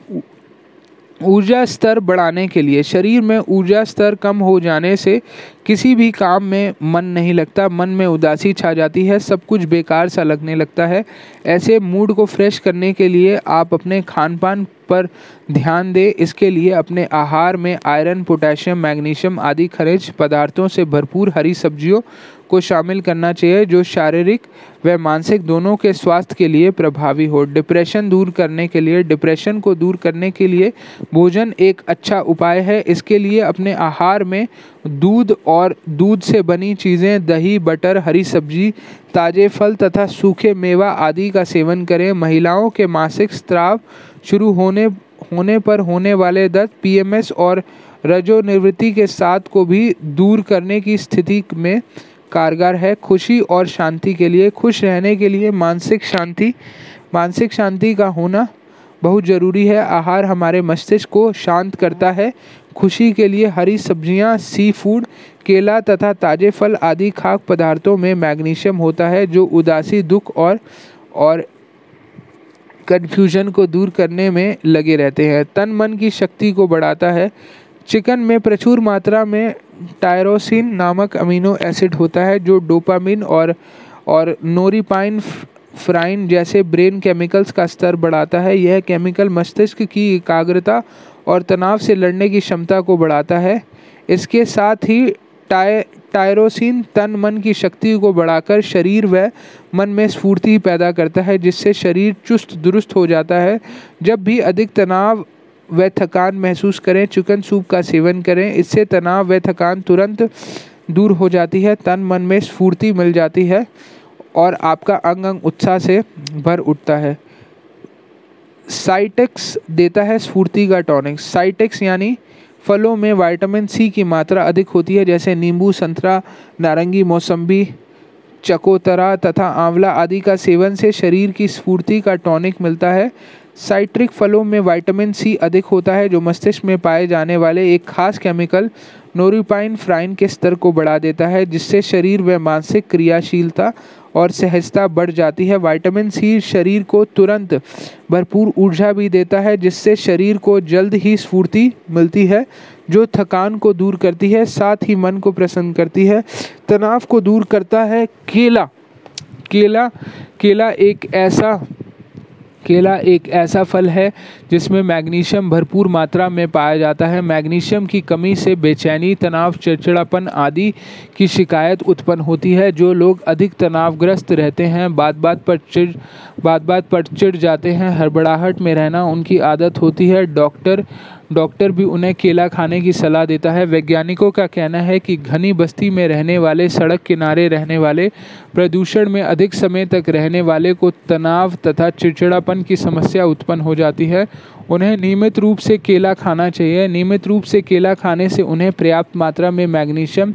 ऊर्जा स्तर बढ़ाने के लिए, शरीर में ऊर्जा स्तर कम हो जाने से किसी भी काम में मन नहीं लगता। मन में उदासी छा जाती है, सब कुछ बेकार सा लगने लगता है। ऐसे मूड को फ्रेश करने के लिए आप अपने खान पान पर ध्यान दें। इसके लिए अपने आहार में आयरन पोटेशियम मैग्नीशियम आदि खनिज पदार्थों से भरपूर हरी सब्जियों को शामिल करना चाहिए, जो शारीरिक व मानसिक दोनों के स्वास्थ्य के लिए प्रभावी हो। डिप्रेशन दूर करने के लिए, डिप्रेशन को दूर करने के लिए भोजन एक अच्छा उपाय है। इसके लिए अपने आहार में दूध और दूध से बनी चीज़ें, दही, बटर, हरी सब्ज़ी, ताज़े फल तथा सूखे मेवा आदि का सेवन करें। महिलाओं के मासिक स्त्राव शुरू होने होने पर होने वाले दर्द, पीएमएस और रजोनिवृत्ति के साथ को भी दूर करने की स्थिति में कारगर है खुशी और शांति के लिए खुश रहने के लिए मानसिक शांति मानसिक शांति का होना बहुत ज़रूरी है। आहार हमारे मस्तिष्क को शांत करता है। खुशी के लिए हरी सब्ज़ियाँ, सी फ़ूड केला तथा ताज़े फल आदि खाद्य पदार्थों में मैग्नीशियम होता है जो उदासी दुख और और कन्फ्यूज़न को दूर करने में लगे रहते हैं। तन मन की शक्ति को बढ़ाता है। चिकन में प्रचुर मात्रा में टायरोसिन नामक अमीनो एसिड होता है, जो डोपामिन और और नोरीपाइन फ्राइन जैसे ब्रेन केमिकल्स का स्तर बढ़ाता है। यह केमिकल मस्तिष्क की एकाग्रता और तनाव से लड़ने की क्षमता को बढ़ाता है। इसके साथ ही टाय, टायरोसिन तन मन की शक्ति को बढ़ाकर शरीर व मन में स्फूर्ति पैदा करता है, जिससे शरीर चुस्त दुरुस्त हो जाता है। जब भी अधिक तनाव व थकान महसूस करें, चिकन सूप का सेवन करें। इससे तनाव व थकान तुरंत दूर हो जाती है, तन मन में स्फूर्ति मिल जाती है और आपका अंग अंग उत्साह से भर उठता है। साइटेक्स देता है स्फूर्ति का टॉनिक साइटेक्स यानी फलों में विटामिन सी की मात्रा अधिक होती है, जैसे नींबू, संतरा, नारंगी, मौसम्बी, चकोतरा तथा आंवला आदि का सेवन से शरीर की स्फूर्ति का टॉनिक मिलता है। साइट्रिक फलों में विटामिन सी अधिक होता है, जो मस्तिष्क में पाए जाने वाले एक खास केमिकल नोरिपाइन फ्राइन के स्तर को बढ़ा देता है, जिससे शरीर व मानसिक क्रियाशीलता और सहजता बढ़ जाती है। विटामिन सी शरीर को तुरंत भरपूर ऊर्जा भी देता है, जिससे शरीर को जल्द ही स्फूर्ति मिलती है, जो थकान को दूर करती है, साथ ही मन को प्रसन्न करती है। तनाव को दूर करता है केला। केला केला एक ऐसा केला एक ऐसा फल है जिसमें मैग्नीशियम भरपूर मात्रा में पाया जाता है। मैग्नीशियम की कमी से बेचैनी, तनाव, चिड़चिड़ापन आदि की शिकायत उत्पन्न होती है, जो लोग अधिक तनावग्रस्त रहते हैं। बात बात पर चिड़ बात बात पर चिड़ जाते हैं। हड़बड़ाहट में रहना उनकी आदत होती है। डॉक्टर डॉक्टर भी उन्हें केला खाने की सलाह देता है। वैज्ञानिकों का कहना है कि घनी बस्ती में रहने वाले, सड़क किनारे रहने वाले, प्रदूषण में अधिक समय तक रहने वाले को तनाव तथा चिड़चिड़ापन की समस्या उत्पन्न हो जाती है। उन्हें नियमित रूप से केला खाना चाहिए। नियमित रूप से केला खाने से उन्हें पर्याप्त मात्रा में मैग्नीशियम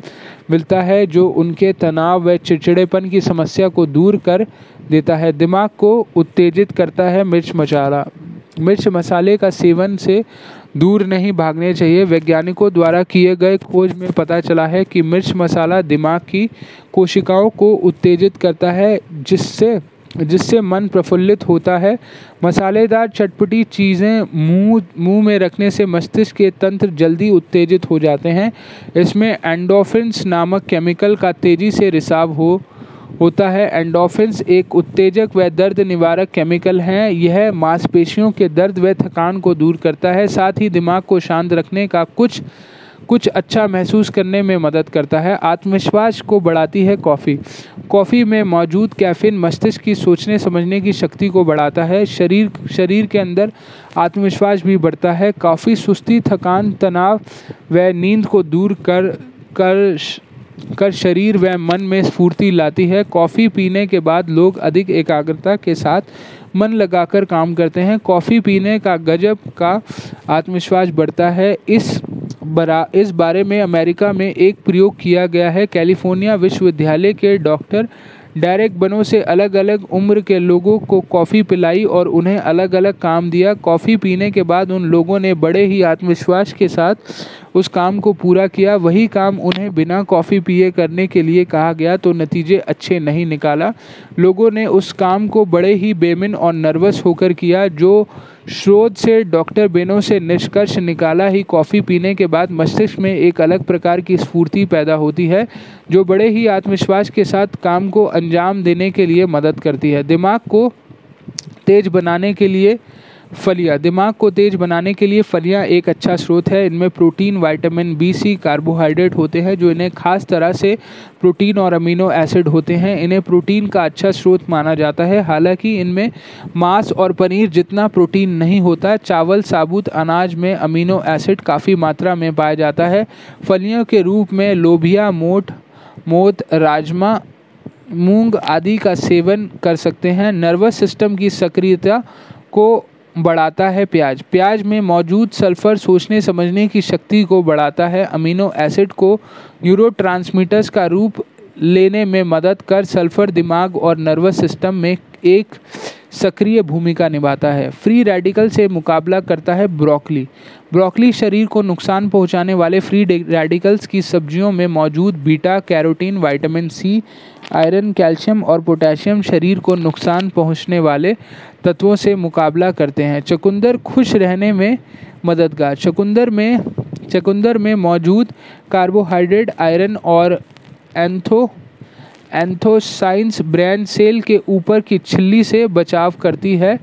मिलता है, जो उनके तनाव व चिड़चिड़ेपन की समस्या को दूर कर देता है। दिमाग को उत्तेजित करता है मिर्च मसाला। मिर्च मसाले का सेवन से दूर नहीं भागने चाहिए। वैज्ञानिकों द्वारा किए गए खोज में पता चला है कि मिर्च मसाला दिमाग की कोशिकाओं को उत्तेजित करता है, जिससे जिससे मन प्रफुल्लित होता है। मसालेदार चटपटी चीज़ें मुँह मुँह में रखने से मस्तिष्क के तंत्र जल्दी उत्तेजित हो जाते हैं। इसमें एंडोफिन्स नामक केमिकल का तेज़ी से रिसाव हो होता है। एंडोफिन्स एक उत्तेजक व दर्द निवारक केमिकल हैं। यह मांसपेशियों के दर्द व थकान को दूर करता है। साथ ही दिमाग को शांत रखने का कुछ कुछ अच्छा महसूस करने में मदद करता है। आत्मविश्वास को बढ़ाती है कॉफ़ी। कॉफ़ी में मौजूद कैफीन मस्तिष्क की सोचने, समझने की शक्ति को बढ़ाता है। शरीर शरीर के अंदर आत्मविश्वास भी बढ़ता है। कॉफ़ी सुस्ती, थकान, तनाव व नींद को दूर कर कर कर शरीर व मन में स्फूर्ति लाती है। कॉफ़ी पीने के बाद लोग अधिक एकाग्रता के साथ मन लगाकर काम करते हैं। कॉफ़ी पीने का गजब का आत्मविश्वास बढ़ता है। इस बरा, इस बारे में अमेरिका में एक प्रयोग किया गया है। कैलिफ़ोर्निया विश्वविद्यालय के डॉक्टर डायरेक्ट बनों से अलग अलग उम्र के लोगों को कॉफ़ी पिलाई और उन्हें अलग अलग काम दिया। कॉफ़ी पीने के बाद उन लोगों ने बड़े ही आत्मविश्वास के साथ उस काम को पूरा किया, वही काम उन्हें बिना कॉफ़ी पिए करने के लिए कहा गया तो नतीजे अच्छे नहीं निकाला। लोगों ने उस काम को बड़े ही बेमिन और नर्वस होकर किया, जो शोध से, डॉक्टर बेनो से निष्कर्ष निकाला ही कॉफ़ी पीने के बाद मस्तिष्क में एक अलग प्रकार की स्फूर्ति पैदा होती है, जो बड़े ही आत्मविश्वास के साथ काम को अंजाम देने के लिए मदद करती है। दिमाग को तेज बनाने के लिए फलियाँ। दिमाग को तेज बनाने के लिए फलियाँ एक अच्छा स्रोत है। इनमें protein, vitamin, B, C, carbohydrate होते हैं, जो इन्हें खास तरह से प्रोटीन और अमीनो एसिड होते हैं। इन्हें प्रोटीन का अच्छा स्रोत माना जाता है। हालाँकि इनमें मांस और पनीर जितना प्रोटीन नहीं होता, चावल, साबुत, अनाज में अमीनो एसिड काफ़ी मात्रा में पाया जाता है। फलियों के रूप में लोभिया मोट मोत, राजमा, मूंग आदि का सेवन कर सकते हैं। नर्वस सिस्टम की सक्रियता को बढ़ाता है प्याज। प्याज में मौजूद सल्फ़र सोचने, समझने की शक्ति को बढ़ाता है। अमीनो एसिड को न्यूरोट्रांसमीटर्स का रूप लेने में मदद कर सल्फ़र दिमाग और नर्वस सिस्टम में एक सक्रिय भूमिका निभाता है। फ्री रेडिकल से मुकाबला करता है ब्रोकली। ब्रोकली शरीर को नुकसान पहुँचाने वाले फ्री रेडिकल्स की सब्जियों में मौजूद beta, carotene, vitamin C, iron, calcium और पोटेशियम शरीर को नुकसान पहुँचने वाले तत्वों से मुकाबला करते हैं। चकुंदर खुश रहने में मददगार। चकुंदर में चकुंदर में मौजूद कार्बोहाइड्रेट, आयरन और एंथो, एंथोसाइंस ब्रेन सेल के ऊपर की छिल्ली से बचाव करती है।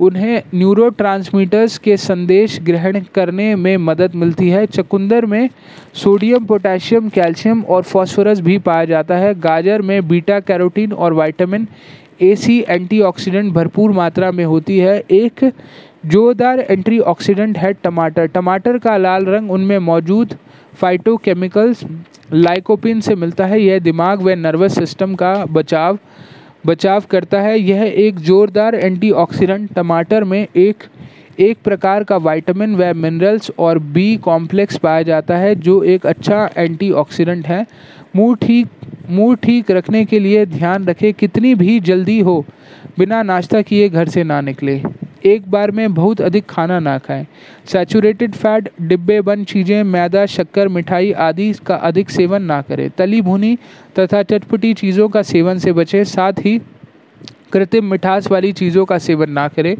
उन्हें न्यूरोट्रांसमीटर्स के संदेश ग्रहण करने में मदद मिलती है। चकुंदर में सोडियम, पोटेशियम, कैल्शियम और फास्फोरस भी पाया जाता है। गाजर में बीटा, कैरोटीन और विटामिन ए सी एंटीऑक्सीडेंट भरपूर मात्रा में होती है। एक जोरदार एंटीऑक्सीडेंट है टमाटर। टमाटर का लाल रंग उनमें मौजूद फाइटोकेमिकल्स लाइकोपिन से मिलता है। यह दिमाग व नर्वस सिस्टम का बचाव बचाव करता है। यह एक जोरदार एंटीऑक्सीडेंट टमाटर में एक एक प्रकार का विटामिन व मिनरल्स और बी कॉम्प्लेक्स पाया जाता है, जो एक अच्छा एंटीऑक्सीडेंट है। मूड ठीक मूड ठीक रखने के लिए ध्यान रखें, कितनी भी जल्दी हो, बिना नाश्ता किए घर से ना निकले। एक बार में बहुत अधिक खाना ना खाएँ। सैचुरेटेड फैट, डिब्बे बंद चीज़ें, मैदा, शक्कर, मिठाई आदि का अधिक सेवन ना करें। तली भुनी तथा चटपटी चीज़ों का सेवन से बचें, साथ ही कृत्रिम मिठास वाली चीज़ों का सेवन ना करें।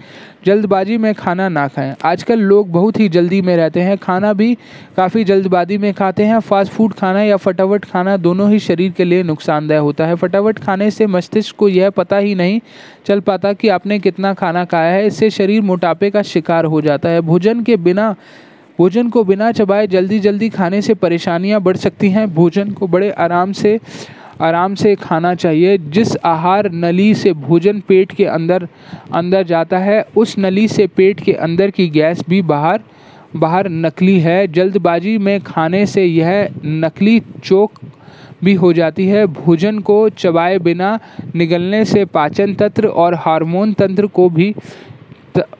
जल्दबाजी में खाना ना खाएँ। आजकल लोग बहुत ही जल्दी में रहते हैं। खाना भी काफ़ी जल्दबाजी में खाते हैं। फास्ट फ़ूड खाना या फटाफट खाना दोनों ही शरीर के लिए नुकसानदायक होता है। फटाफट खाने से मस्तिष्क को यह पता ही नहीं चल पाता कि आपने कितना खाना खाया है। इससे शरीर मोटापे का शिकार हो जाता है। भोजन के बिना, भोजन को बिना चबाए जल्दी जल्दी खाने से परेशानियाँ बढ़ सकती हैं। भोजन को बड़े आराम से आराम से खाना चाहिए। जिस आहार नली से भोजन पेट के अंदर अंदर जाता है, उस नली से पेट के अंदर की गैस भी बाहर बाहर नकली है। जल्दबाजी में खाने से यह नकली चोक भी हो जाती है। भोजन को चबाए बिना निगलने से पाचन तंत्र और हार्मोन तंत्र को भी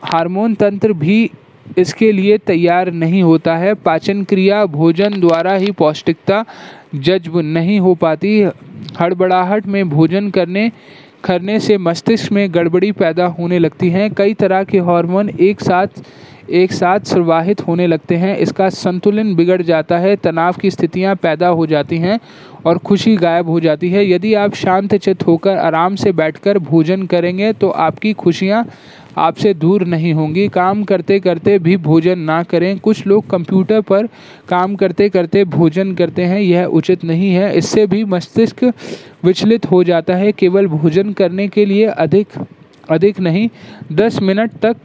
हार्मोन तंत्र भी इसके लिए तैयार नहीं होता है। पाचन क्रिया भोजन द्वारा ही पौष्टिकता जज्ब नहीं हो पाती। हड़बड़ाहट में भोजन करने करने से मस्तिष्क में गड़बड़ी पैदा होने लगती हैं। कई तरह के हार्मोन एक साथ एक साथ प्रवाहित होने लगते हैं। इसका संतुलन बिगड़ जाता है, तनाव की स्थितियाँ पैदा हो जाती हैं और खुशी गायब हो जाती है। यदि आप शांत चित होकर आराम से बैठकर भोजन करेंगे तो आपकी खुशियाँ आपसे दूर नहीं होंगी। काम करते करते भी भोजन ना करें। कुछ लोग कंप्यूटर पर काम करते करते भोजन करते हैं, यह उचित नहीं है। इससे भी मस्तिष्क विचलित हो जाता है। केवल भोजन करने के लिए अधिक अधिक नहीं, दस मिनट तक,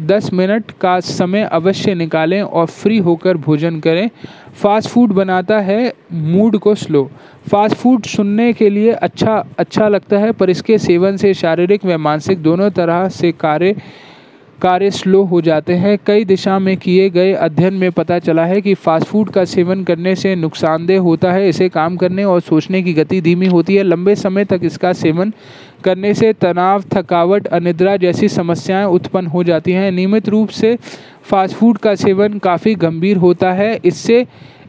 दस मिनट का समय अवश्य निकालें और फ्री होकर भोजन करें। फास्ट फ़ूड बनाता है, मूड को स्लो। फास्ट फ़ूड सुनने के लिए अच्छा अच्छा लगता है, पर इसके सेवन से शारीरिक व मानसिक दोनों तरह से कार्य कार्य स्लो हो जाते हैं। कई दिशा में किए गए अध्ययन में पता चला है कि फास्ट फ़ूड का सेवन करने से नुकसानदेह होता है। इसे काम करने और सोचने की गति धीमी होती है। लंबे समय तक इसका सेवन करने से तनाव, थकावट, अनिद्रा जैसी समस्याएँ उत्पन्न हो जाती हैं। नियमित रूप से फास्ट फ़ूड का सेवन काफ़ी गंभीर होता है। इससे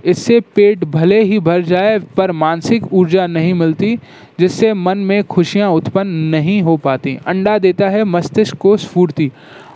इससे पेट भले ही भर जाए, पर मानसिक ऊर्जा नहीं मिलती, जिससे मन में खुशियाँ उत्पन्न नहीं हो पाती। अंडा देता है मस्तिष्क को स्फूर्ति।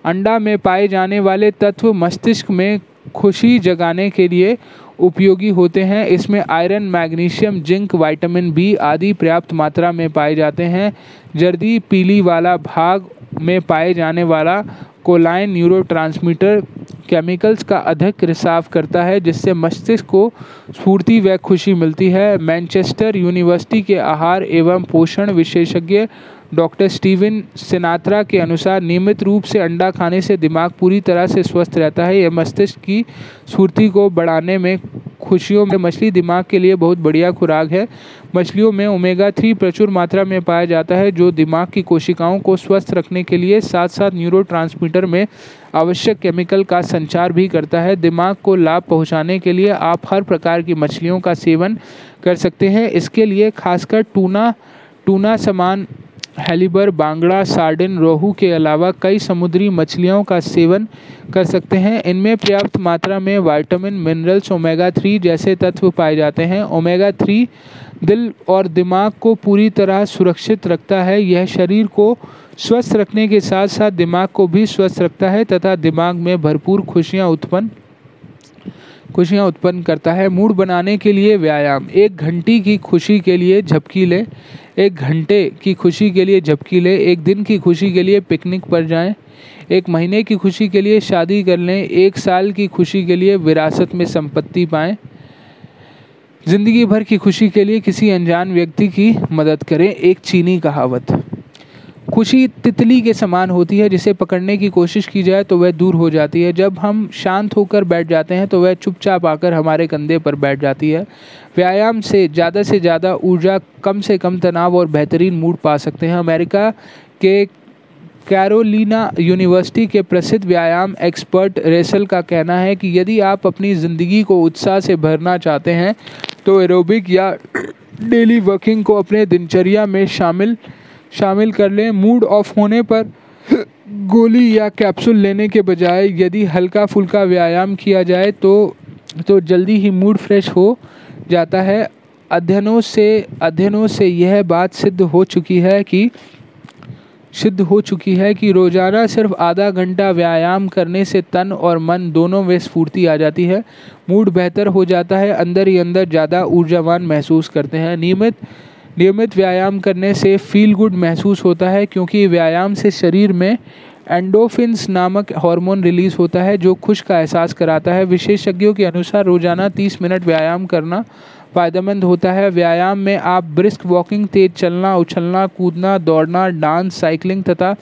अंडा में पाए जाने वाले तत्व मस्तिष्क में खुशी जगाने के लिए उपयोगी होते हैं। इसमें iron, magnesium, zinc, vitamin B आदि पर्याप्त मात्रा में पाए जाते हैं। जर्दी, पीली वाला भाग में पाए जाने वाला कोलाइन न्यूरोट्रांसमीटर केमिकल्स का अधिक रिसाव करता है, जिससे मस्तिष्क को स्फूर्ति व खुशी मिलती है। मैनचेस्टर यूनिवर्सिटी के आहार एवं पोषण विशेषज्ञ डॉक्टर स्टीवन सिनात्रा के अनुसार नियमित रूप से अंडा खाने से दिमाग पूरी तरह से स्वस्थ रहता है। यह मस्तिष्क की स्फूर्ति को बढ़ाने में खुशियों में मछली दिमाग के लिए बहुत बढ़िया खुराक है। मछलियों में ओमेगा थ्री प्रचुर मात्रा में पाया जाता है, जो दिमाग की कोशिकाओं को स्वस्थ रखने के लिए साथ साथ न्यूरो में आवश्यक केमिकल का संचार भी करता है। दिमाग को लाभ पहुँचाने के लिए आप हर प्रकार की मछलियों का सेवन कर सकते हैं। इसके लिए खासकर टूना टूना समान हेलीबर, बांगड़ा, सार्डिन, रोहू के अलावा कई समुद्री मछलियों का सेवन कर सकते हैं। इनमें पर्याप्त मात्रा में वाइटामिन मिनरल्स, ओमेगा थ्री जैसे तत्व पाए जाते हैं। ओमेगा थ्री दिल और दिमाग को पूरी तरह सुरक्षित रखता है। यह शरीर को स्वस्थ रखने के साथ साथ दिमाग को भी स्वस्थ रखता है तथा दिमाग में भरपूर खुशियाँ उत्पन्न खुशियाँ उत्पन्न करता है। मूड बनाने के लिए व्यायाम। एक घंटी की खुशी के लिए झपकी लें। एक घंटे की खुशी के लिए झपकी लें। एक दिन की खुशी के लिए पिकनिक पर जाएँ। एक महीने की खुशी के लिए शादी कर लें। एक साल की खुशी के लिए विरासत में संपत्ति पाएँ। ज़िंदगी भर की खुशी के लिए किसी अनजान व्यक्ति की मदद करें। एक चीनी कहावत। खुशी तितली के समान होती है, जिसे पकड़ने की कोशिश की जाए तो वह दूर हो जाती है। जब हम शांत होकर बैठ जाते हैं तो वह चुपचाप आकर हमारे कंधे पर बैठ जाती है। व्यायाम से ज़्यादा से ज़्यादा ऊर्जा कम से कम तनाव और बेहतरीन मूड पा सकते हैं। अमेरिका के कैरोलिना यूनिवर्सिटी के प्रसिद्ध व्यायाम एक्सपर्ट रेसल का कहना है कि यदि आप अपनी ज़िंदगी को उत्साह से भरना चाहते हैं तो एरोबिक या डेली वर्किंग को अपने दिनचर्या में शामिल शामिल कर लें। मूड ऑफ़ होने पर गोली या कैप्सूल लेने के बजाय यदि हल्का फुल्का व्यायाम किया जाए तो तो जल्दी ही मूड फ्रेश हो जाता है। अध्ययनों से अध्ययनों से यह बात सिद्ध हो चुकी है कि, सिद्ध हो चुकी है कि रोज़ाना सिर्फ़ आधा घंटा व्यायाम करने से तन और मन दोनों में स्फूर्ति आ जाती है। मूड बेहतर हो जाता है, अंदर ही अंदर ज़्यादा ऊर्जावान महसूस करते हैं। नियमित नियमित व्यायाम करने से फील गुड महसूस होता है क्योंकि व्यायाम से शरीर में एंडोफिन्स नामक हार्मोन रिलीज़ होता है जो खुश का एहसास कराता है। विशेषज्ञों के अनुसार रोज़ाना 30 मिनट व्यायाम करना फ़ायदेमंद होता है। व्यायाम में आप ब्रिस्क वॉकिंग तेज चलना, उछलना, कूदना, दौड़ना डांस साइकिलिंग तथा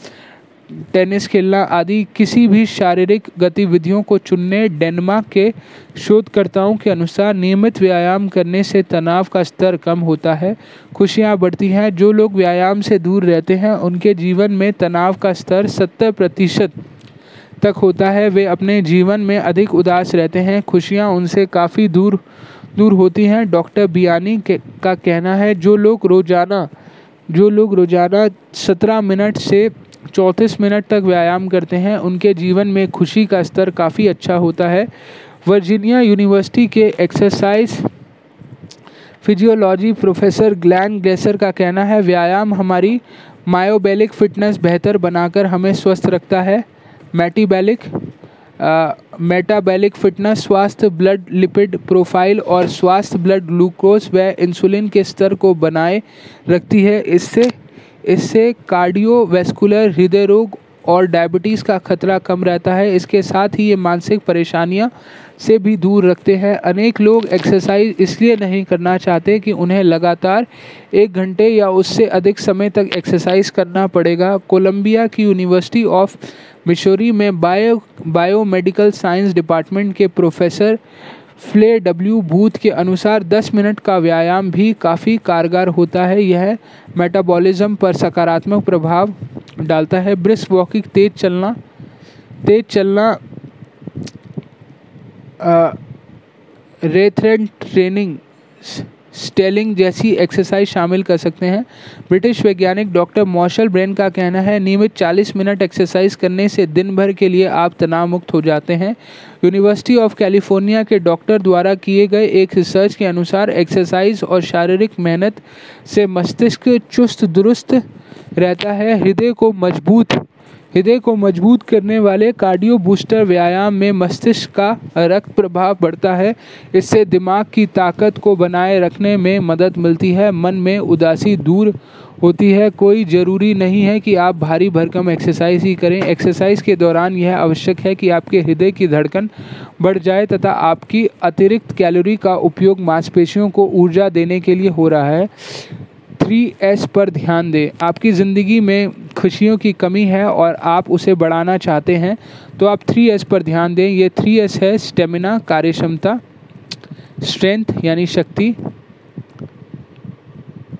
टेनिस खेलना आदि किसी भी शारीरिक गतिविधियों को चुनने डेनमार्क के शोधकर्ताओं के अनुसार नियमित व्यायाम करने से तनाव का स्तर कम होता है। खुशियाँ बढ़ती हैं। जो लोग व्यायाम से दूर रहते हैं, उनके जीवन में तनाव का स्तर सत्तर प्रतिशत तक होता है। वे अपने जीवन में अधिक उदास रहते हैं। खुशियाँ उनसे काफ़ी दूर दूर होती हैं। डॉक्टर बियानी के कहना है, जो लोग रोज़ाना, जो लोग रोज़ाना सत्रह मिनट से चौंतीस मिनट तक व्यायाम करते हैं। उनके जीवन में खुशी का स्तर काफ़ी अच्छा होता है। वर्जीनिया यूनिवर्सिटी के exercise physiology professor Glenn Glaser का कहना है, व्यायाम हमारी मायोबैलिक फिटनेस बेहतर बनाकर हमें स्वस्थ रखता है। मैटीबैलिक मेटाबैलिक फिटनेस स्वास्थ्य, ब्लड लिपिड प्रोफ़ाइल और स्वास्थ्य ब्लड ग्लूकोज व इंसुलिन के स्तर को बनाए रखती है। इससे इससे कार्डियोवैस्कुलर हृदय रोग और डायबिटीज़ का खतरा कम रहता है। इसके साथ ही ये मानसिक परेशानियाँ से भी दूर रखते हैं। अनेक लोग एक्सरसाइज इसलिए नहीं करना चाहते कि उन्हें लगातार एक घंटे या उससे अधिक समय तक एक्सरसाइज करना पड़ेगा। कोलंबिया की यूनिवर्सिटी ऑफ़ मिशोरी में बायो, बायोमेडिकल साइंस डिपार्टमेंट के प्रोफेसर फ्ले डब्ल्यू बूथ के अनुसार 10 मिनट का व्यायाम भी काफ़ी कारगर होता है। यह मेटाबॉलिज्म पर सकारात्मक प्रभाव डालता है। ब्रिस्क वॉकिंग तेज चलना तेज चलना रेथरेंट ट्रेनिंग स्टेलिंग जैसी एक्सरसाइज शामिल कर सकते हैं। ब्रिटिश वैज्ञानिक डॉक्टर मॉशल ब्रेन का कहना है, नियमित 40 मिनट एक्सरसाइज करने से दिन भर के लिए आप तनाव मुक्त हो जाते हैं। यूनिवर्सिटी ऑफ़ कैलिफ़ोर्निया के डॉक्टर द्वारा किए गए एक रिसर्च के अनुसार एक्सरसाइज और शारीरिक मेहनत से मस्तिष्क चुस्त दुरुस्त रहता है, हृदय को मज़बूत हृदय को मज़बूत करने वाले कार्डियो बूस्टर व्यायाम में मस्तिष्क का रक्त प्रभाव बढ़ता है। इससे दिमाग की ताकत को बनाए रखने में मदद मिलती है। मन में उदासी दूर होती है। कोई ज़रूरी नहीं है कि आप भारी भरकम एक्सरसाइज ही करें। एक्सरसाइज के दौरान यह आवश्यक है कि आपके हृदय की धड़कन बढ़ जाए तथा आपकी अतिरिक्त कैलोरी का उपयोग मांसपेशियों को ऊर्जा देने के लिए हो रहा है। थ्री एस पर ध्यान दें। आपकी ज़िंदगी में खुशियों की कमी है और आप उसे बढ़ाना चाहते हैं तो आप थ्री एस पर ध्यान दें। ये थ्री एस है स्टेमिना कार्यक्षमता स्ट्रेंथ यानी शक्ति।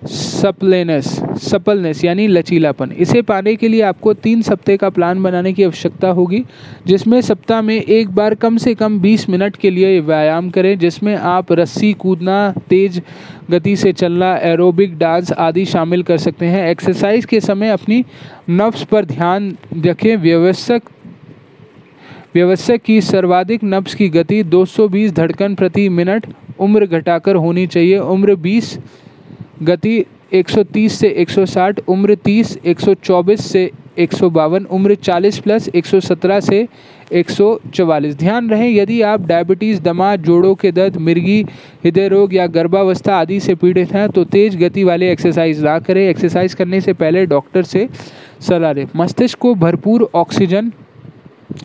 सप्लेनेस सपलनेस यानी लचीलापन। इसे पाने के लिए आपको तीन सप्ताह का प्लान बनाने की आवश्यकता होगी, जिसमें सप्ताह में एक बार कम से कम 20 मिनट के लिए व्यायाम करें, जिसमें आप रस्सी कूदना, तेज गति से चलना एरोबिक डांस आदि शामिल कर सकते हैं। एक्सरसाइज के समय अपनी नफ्स पर ध्यान रखें। व्यवस्थक व्यवस्थक की सर्वाधिक नब्स की गति 220 धड़कन प्रति मिनट उम्र घटाकर होनी चाहिए। उम्र 20 गति 130 से 160 उम्र 30 124 से एक सौ बावन, उम्र 40 प्लस 117 से 144 ध्यान रहे, यदि आप डायबिटीज़, दमा, जोड़ों के दर्द, मिर्गी, हृदय रोग या गर्भावस्था आदि से पीड़ित हैं तो तेज़ गति वाले एक्सरसाइज ना करें। एक्सरसाइज करने से पहले डॉक्टर से सलाह लें। मस्तिष्क को भरपूर ऑक्सीजन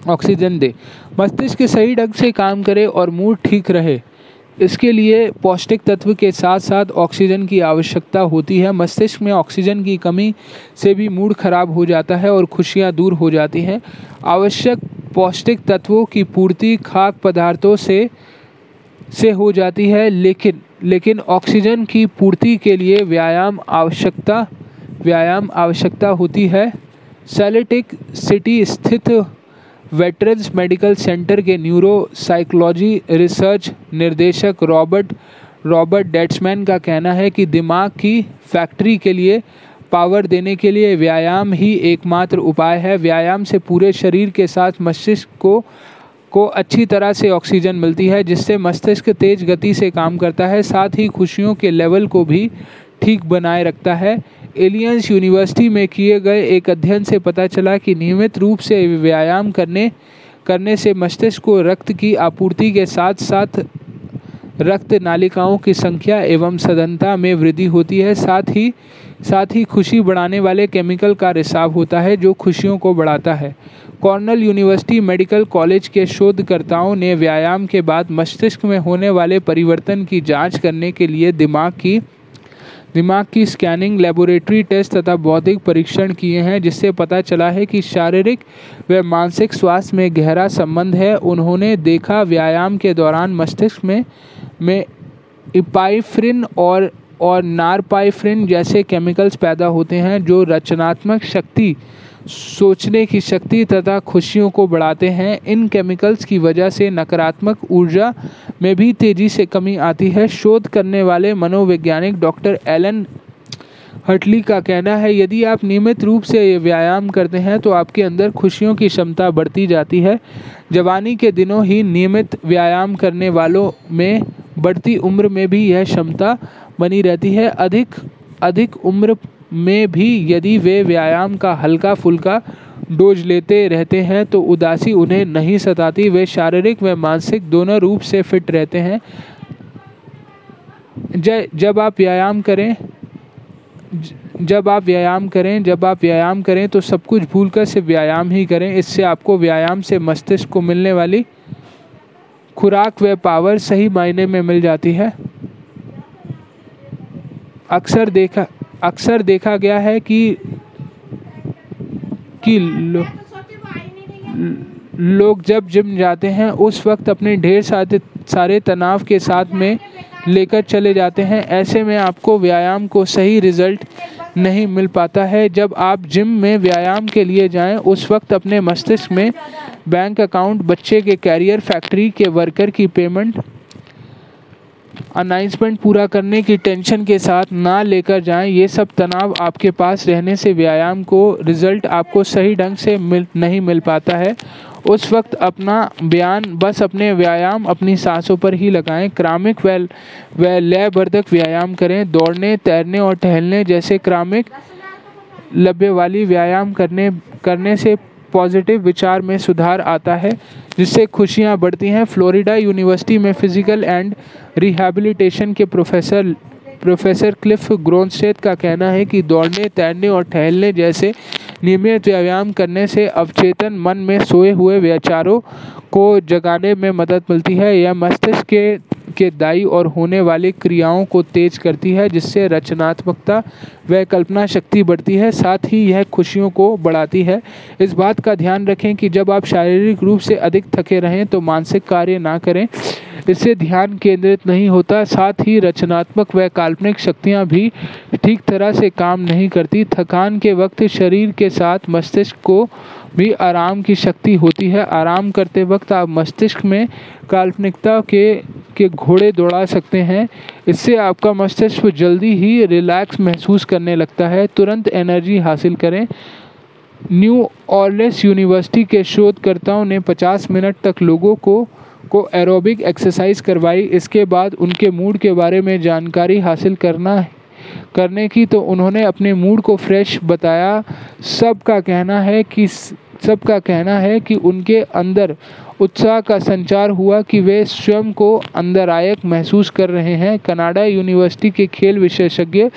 ऑक्सीजन दे। मस्तिष्क सही ढंग से काम करे और मूड ठीक रहे। इसके लिए पौष्टिक तत्व के साथ साथ ऑक्सीजन की आवश्यकता होती है। मस्तिष्क में ऑक्सीजन की कमी से भी मूड खराब हो जाता है और खुशियाँ दूर हो जाती हैं। आवश्यक पौष्टिक तत्वों की पूर्ति खाद्य पदार्थों से से हो जाती है, लेकिन लेकिन ऑक्सीजन की पूर्ति के लिए व्यायाम आवश्यकता व्यायाम आवश्यकता होती है। सेलेटिक सिटी स्थित वेटरन्स मेडिकल सेंटर के न्यूरो साइकोलॉजी रिसर्च निर्देशक रॉबर्ट रॉबर्ट डेट्समैन का कहना है कि दिमाग की फैक्ट्री के लिए पावर देने के लिए व्यायाम ही एकमात्र उपाय है। व्यायाम से पूरे शरीर के साथ मस्तिष्क को को अच्छी तरह से ऑक्सीजन मिलती है, जिससे मस्तिष्क तेज गति से काम करता है। साथ ही खुशियों के लेवल को भी ठीक बनाए रखता है। एलियंस यूनिवर्सिटी में किए गए एक अध्ययन से पता चला कि नियमित रूप से व्यायाम करने करने से मस्तिष्क को रक्त की आपूर्ति के साथ साथ रक्त नालिकाओं की संख्या एवं सदनता में वृद्धि होती है। साथ ही साथ ही खुशी बढ़ाने वाले केमिकल का रिसाव होता है जो खुशियों को बढ़ाता है। कॉर्नल यूनिवर्सिटी मेडिकल कॉलेज के शोधकर्ताओं ने व्यायाम के बाद मस्तिष्क में होने वाले परिवर्तन की जाँच करने के लिए दिमाग की दिमाग की स्कैनिंग लेबोरेटरी टेस्ट तथा बौद्धिक परीक्षण किए हैं, जिससे पता चला है कि शारीरिक व मानसिक स्वास्थ्य में गहरा संबंध है। उन्होंने देखा, व्यायाम के दौरान मस्तिष्क में में इपाइफ्रिन और और नारपाइफ्रिन जैसे केमिकल्स पैदा होते हैं, जो रचनात्मक शक्ति सोचने की शक्ति तथा खुशियों को बढ़ाते हैं। इन केमिकल्स की वजह से नकारात्मक ऊर्जा में भी तेज़ी से कमी आती है। शोध करने वाले मनोवैज्ञानिक डॉक्टर एलन हटली का कहना है, यदि आप नियमित रूप से व्यायाम करते हैं तो आपके अंदर खुशियों की क्षमता बढ़ती जाती है। जवानी के दिनों ही नियमित व्यायाम करने वालों में बढ़ती उम्र में भी यह क्षमता बनी रहती है। अधिक अधिक उम्र में भी यदि वे व्यायाम का हल्का फुल्का डोज लेते रहते हैं तो उदासी उन्हें नहीं सताती। वे शारीरिक व मानसिक दोनों रूप से फिट रहते हैं। जब आप व्यायाम करें जब आप व्यायाम करें, जब आप व्यायाम करें तो सब कुछ भूल कर सिर्फ़ व्यायाम ही करें। इससे आपको व्यायाम से मस्तिष्क को मिलने वाली खुराक व पावर सही मायने में मिल जाती है। अक्सर देखा अक्सर देखा गया है कि कि लो, लोग जब जिम जाते हैं उस वक्त अपने ढेर सारे सारे तनाव के साथ में लेकर चले जाते हैं। ऐसे में आपको व्यायाम को सही रिज़ल्ट नहीं मिल पाता है। जब आप जिम में व्यायाम के लिए जाएँ उस वक्त अपने मस्तिष्क में बैंक अकाउंट बच्चे के कैरियर फैक्ट्री के वर्कर की पेमेंट अनाउंसमेंट पूरा करने की टेंशन के साथ ना लेकर जाएँ। ये सब तनाव आपके पास रहने से व्यायाम को रिज़ल्ट आपको सही ढंग से मिल, नहीं मिल पाता है। उस वक्त अपना बयान बस अपने व्यायाम अपनी सांसों पर ही लगाएँ। क्रामिक व व लयवर्धक व्यायाम करें। दौड़ने, तैरने और टहलने जैसे क्रामिक लब्य वाली व्यायाम करने करने से पॉजिटिव विचार में सुधार आता है, जिससे खुशियाँ बढ़ती हैं। फ्लोरिडा यूनिवर्सिटी में फ़िज़िकल एंड रिहैबिलिटेशन के प्रोफेसर प्रोफेसर क्लिफ ग्रोनस्टेथ का कहना है कि दौड़ने, तैरने और टहलने जैसे नियमित व्यायाम करने से अवचेतन मन में सोए हुए विचारों को जगाने में मदद मिलती है। यह मस्तिष्क के के दायी और होने वाली क्रियाओं को तेज करती है, जिससे रचनात्मकता व कल्पना शक्ति बढ़ती है, साथ ही यह खुशियों को बढ़ाती है। इस बात का ध्यान रखें कि जब आप शारीरिक रूप से अधिक थके रहें तो मानसिक कार्य ना करें। इससे ध्यान केंद्रित नहीं होता, साथ ही रचनात्मक व काल्पनिक शक्तियाँ भी ठीक तरह से काम नहीं करती। थकान के वक्त शरीर के साथ मस्तिष्क को भी आराम की शक्ति होती है। आराम करते वक्त आप मस्तिष्क में काल्पनिकता के के घोड़े दौड़ा सकते हैं। इससे आपका मस्तिष्क जल्दी ही रिलैक्स महसूस करने लगता है। तुरंत एनर्जी हासिल करें। न्यू ऑर्लेस यूनिवर्सिटी के शोधकर्ताओं ने 50 मिनट तक लोगों को को एरोबिक एक्सरसाइज करवाई। इसके बाद उनके मूड के बारे में जानकारी हासिल करना करने की तो उन्होंने अपने मूड को फ्रेश बताया। सबका कहना है कि सबका कहना है कि उनके अंदर उत्साह का संचार हुआ कि वे स्वयं को अंदरायक महसूस कर रहे हैं। कनाडा यूनिवर्सिटी के खेल विशेषज्ञ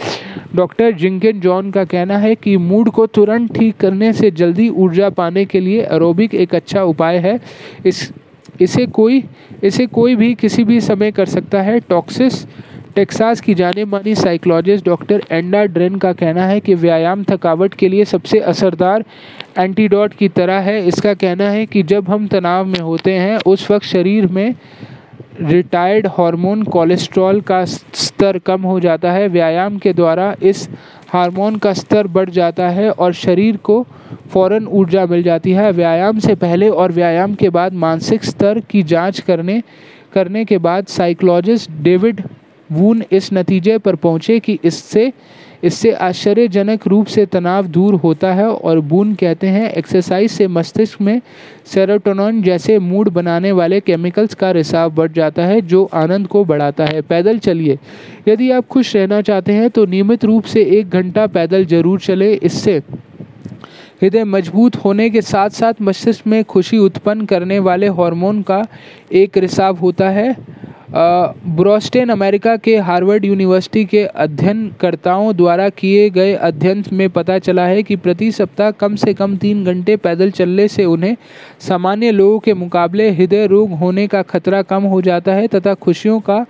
डॉक्टर जिंकन जॉन का कहना है कि मूड को तुरंत ठीक करने से जल्दी ऊर्जा पाने के लिए एरोबिक एक अच्छा उपाय है। इस इसे कोई इसे कोई भी किसी भी समय कर सकता है। टॉक्सिस, टेक्सास की जाने मानी साइकोलॉजिस्ट डॉक्टर एंडा ड्रेन का कहना है कि व्यायाम थकावट के लिए सबसे असरदार एंटीडोट की तरह है। इसका कहना है कि जब हम तनाव में होते हैं, उस वक्त शरीर में रिटायर्ड हार्मोन कोलेस्ट्रॉल का स्तर कम हो जाता है। व्यायाम के द्वारा इस हार्मोन का स्तर बढ़ जाता है और शरीर को फ़ौरन ऊर्जा मिल जाती है। व्यायाम से पहले और व्यायाम के बाद मानसिक स्तर की जाँच करने करने के बाद साइकोलॉजिस्ट डेविड वून इस नतीजे पर पहुँचे कि इससे इससे आश्चर्यजनक रूप से तनाव दूर होता है और बून कहते हैं, एक्सरसाइज से मस्तिष्क में सेरोटोनिन जैसे मूड बनाने वाले केमिकल्स का रिसाव बढ़ जाता है, जो आनंद को बढ़ाता है। पैदल चलिए। यदि आप खुश रहना चाहते हैं तो नियमित रूप से एक घंटा पैदल ज़रूर चले। इससे हृदय मज़बूत होने के साथ साथ मस्तिष्क में खुशी उत्पन्न करने वाले हार्मोन का एक रिसाव होता है। ब्रोस्टेन अमेरिका के हार्वर्ड यूनिवर्सिटी के अध्ययनकर्ताओं द्वारा किए गए अध्ययन में पता चला है कि प्रति सप्ताह कम से कम तीन घंटे पैदल चलने से उन्हें सामान्य लोगों के मुकाबले हृदय रोग होने का खतरा कम हो जाता है तथा खुशियों का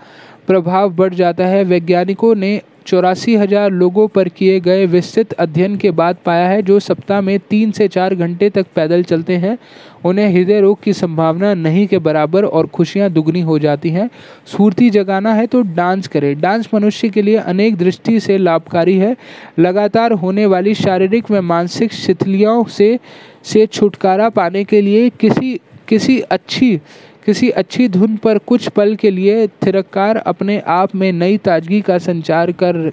प्रभाव बढ़ जाता है। वैज्ञानिकों ने चौरासी हज़ार लोगों पर किए गए विस्तृत अध्ययन के बाद पाया है, जो सप्ताह में तीन से चार घंटे तक पैदल चलते हैं। उन्हें हृदय रोग की संभावना नहीं के बराबर और खुशियाँ दुगनी हो जाती हैं। स्फूर्ति जगाना है तो डांस करें। डांस मनुष्य के लिए अनेक दृष्टि से लाभकारी है। लगातार होने वाली शारीरिक व मानसिक शिथिलियों से से छुटकारा पाने के लिए किसी किसी अच्छी किसी अच्छी धुन पर कुछ पल के लिए थिरककार अपने आप में नई ताजगी का संचार कर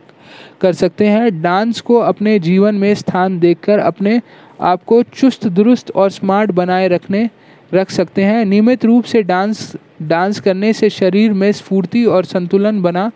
कर सकते हैं। डांस को अपने जीवन में स्थान देकर अपने आप को चुस्त दुरुस्त और स्मार्ट बनाए रखने, रख सकते हैं। नियमित रूप से डांस डांस करने से शरीर में स्फूर्ति और संतुलन बना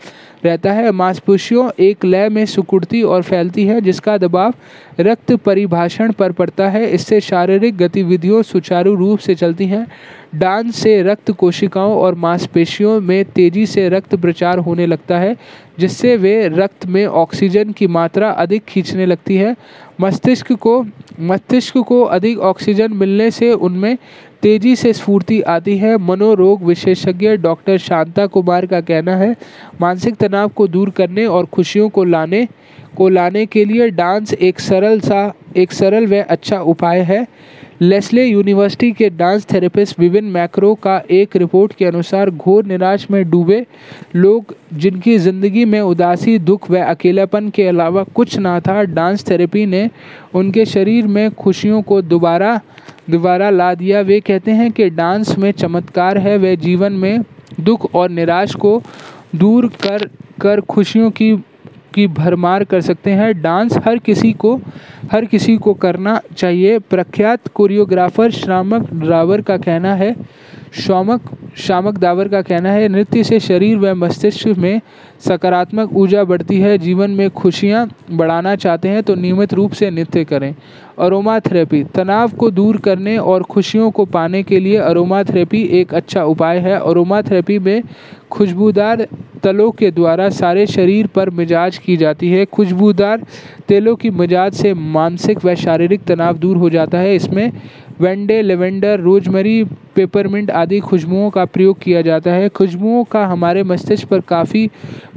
रहता है। मांसपेशियों एक लय में सुकुड़ती और फैलती है, जिसका दबाव रक्त परिभाषण पर पड़ता है। इससे शारीरिक गतिविधियों सुचारू रूप से चलती हैं। डांस से रक्त कोशिकाओं और मांसपेशियों में तेज़ी से रक्त प्रचार होने लगता है, जिससे वे रक्त में ऑक्सीजन की मात्रा अधिक खींचने लगती है। मस्तिष्क को मस्तिष्क को अधिक ऑक्सीजन मिलने से उनमें तेज़ी से स्फूर्ति आती है। मनोरोग विशेषज्ञ डॉक्टर शांता कुमार का कहना है, मानसिक तनाव को दूर करने और खुशियों को लाने को लाने के लिए डांस एक सरल सा, एक सरल व अच्छा उपाय है। लेस्ले यूनिवर्सिटी के डांस थेरेपिस्ट विविन मैक्रो का एक रिपोर्ट के अनुसार घोर निराश में डूबे लोग, जिनकी ज़िंदगी में उदासी, दुख व अकेलापन के अलावा कुछ ना था, डांस थेरेपी ने उनके शरीर में खुशियों को दोबारा दोबारा ला दिया। वे कहते हैं कि डांस में चमत्कार है। वे जीवन में दुख और निराश को दूर कर कर खुशियों की की भरमार कर सकते हैं। डांस हर किसी को, हर किसी को करना चाहिए। प्रख्यात कोरियोग्राफर श्रामक ड्रावर का कहना है शामक शामक दावर का कहना है, नृत्य से शरीर व मस्तिष्क में सकारात्मक ऊर्जा बढ़ती है, जीवन में खुशियाँ बढ़ाना चाहते हैं तो नियमित रूप से नृत्य करें। अरोमा थेरेपी तनाव को दूर करने और खुशियों को पाने के लिए अरोमा थेरेपी एक अच्छा उपाय है। अरोमा थेरेपी में खुशबूदार तलों के द्वारा सारे शरीर पर मिजाज की जाती है। खुशबूदार तेलों की मिजाज से मानसिक व शारीरिक तनाव दूर हो जाता है। इसमें वेंडे, लेवेंडर रोजमरी पेपरमिंट आदि खुशबुओं का प्रयोग किया जाता है। खुशबुओं का हमारे मस्तिष्क पर काफ़ी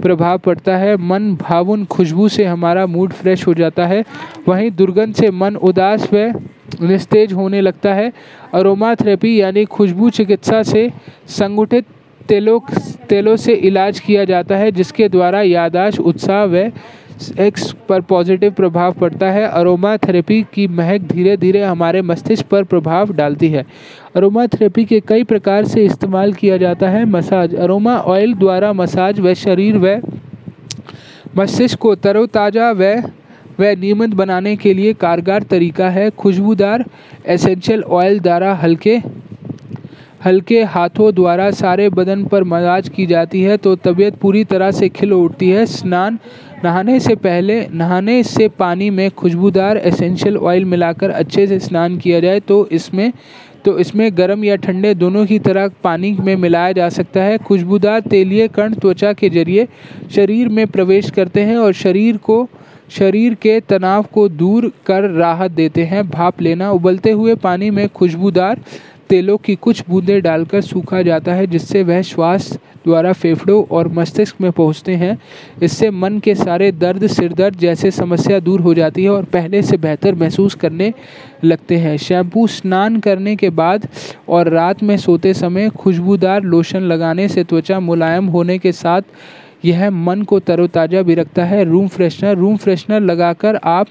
प्रभाव पड़ता है। मन भावुन खुशबू से हमारा मूड फ्रेश हो जाता है। वहीं दुर्गंध से मन उदास व निस्तेज होने लगता है। अरोमा थेरेपी यानी खुशबू चिकित्सा से संगठित तेलों तेलों से इलाज किया जाता है, जिसके द्वारा यादाश्त उत्साह व एक्स पर पॉजिटिव प्रभाव पड़ता है। अरोमा थेरेपी की महक धीरे धीरे हमारे मस्तिष्क पर प्रभाव डालती है। अरोमा थेरेपी के कई प्रकार से इस्तेमाल किया जाता है। मसाज अरोमा ऑयल द्वारा मसाज व शरीर व मस्तिष्क को तरोताज़ा व व नियमित बनाने के लिए कारगर तरीका है। खुशबूदार एसेंशियल ऑयल द्वारा हल्के हल्के हाथों द्वारा सारे बदन पर मसाज की जाती है तो तबीयत पूरी तरह से खिल उठती है। स्नान नहाने से पहले, नहाने से पानी में खुशबूदार एसेंशियल ऑयल मिलाकर अच्छे से स्नान किया जाए तो इसमें तो इसमें गर्म या ठंडे दोनों ही तरह पानी में मिलाया जा सकता है। खुशबूदार तेलीय कण त्वचा के ज़रिए शरीर में प्रवेश करते हैं और शरीर को, शरीर के तनाव को दूर कर राहत देते हैं। भाप लेना, उबलते हुए पानी में खुशबूदार तेलों की कुछ बूंदें डालकर सूखा जाता है, जिससे वह श्वास द्वारा फेफड़ों और मस्तिष्क में पहुँचते हैं। इससे मन के सारे दर्द सिर दर्द जैसे समस्या दूर हो जाती है और पहले से बेहतर महसूस करने लगते हैं। शैम्पू स्नान करने के बाद और रात में सोते समय खुशबूदार लोशन लगाने से त्वचा मुलायम होने के साथ यह मन को तरोताज़ा भी रखता है। रूम फ्रेशनर रूम फ्रेशनर लगाकर आप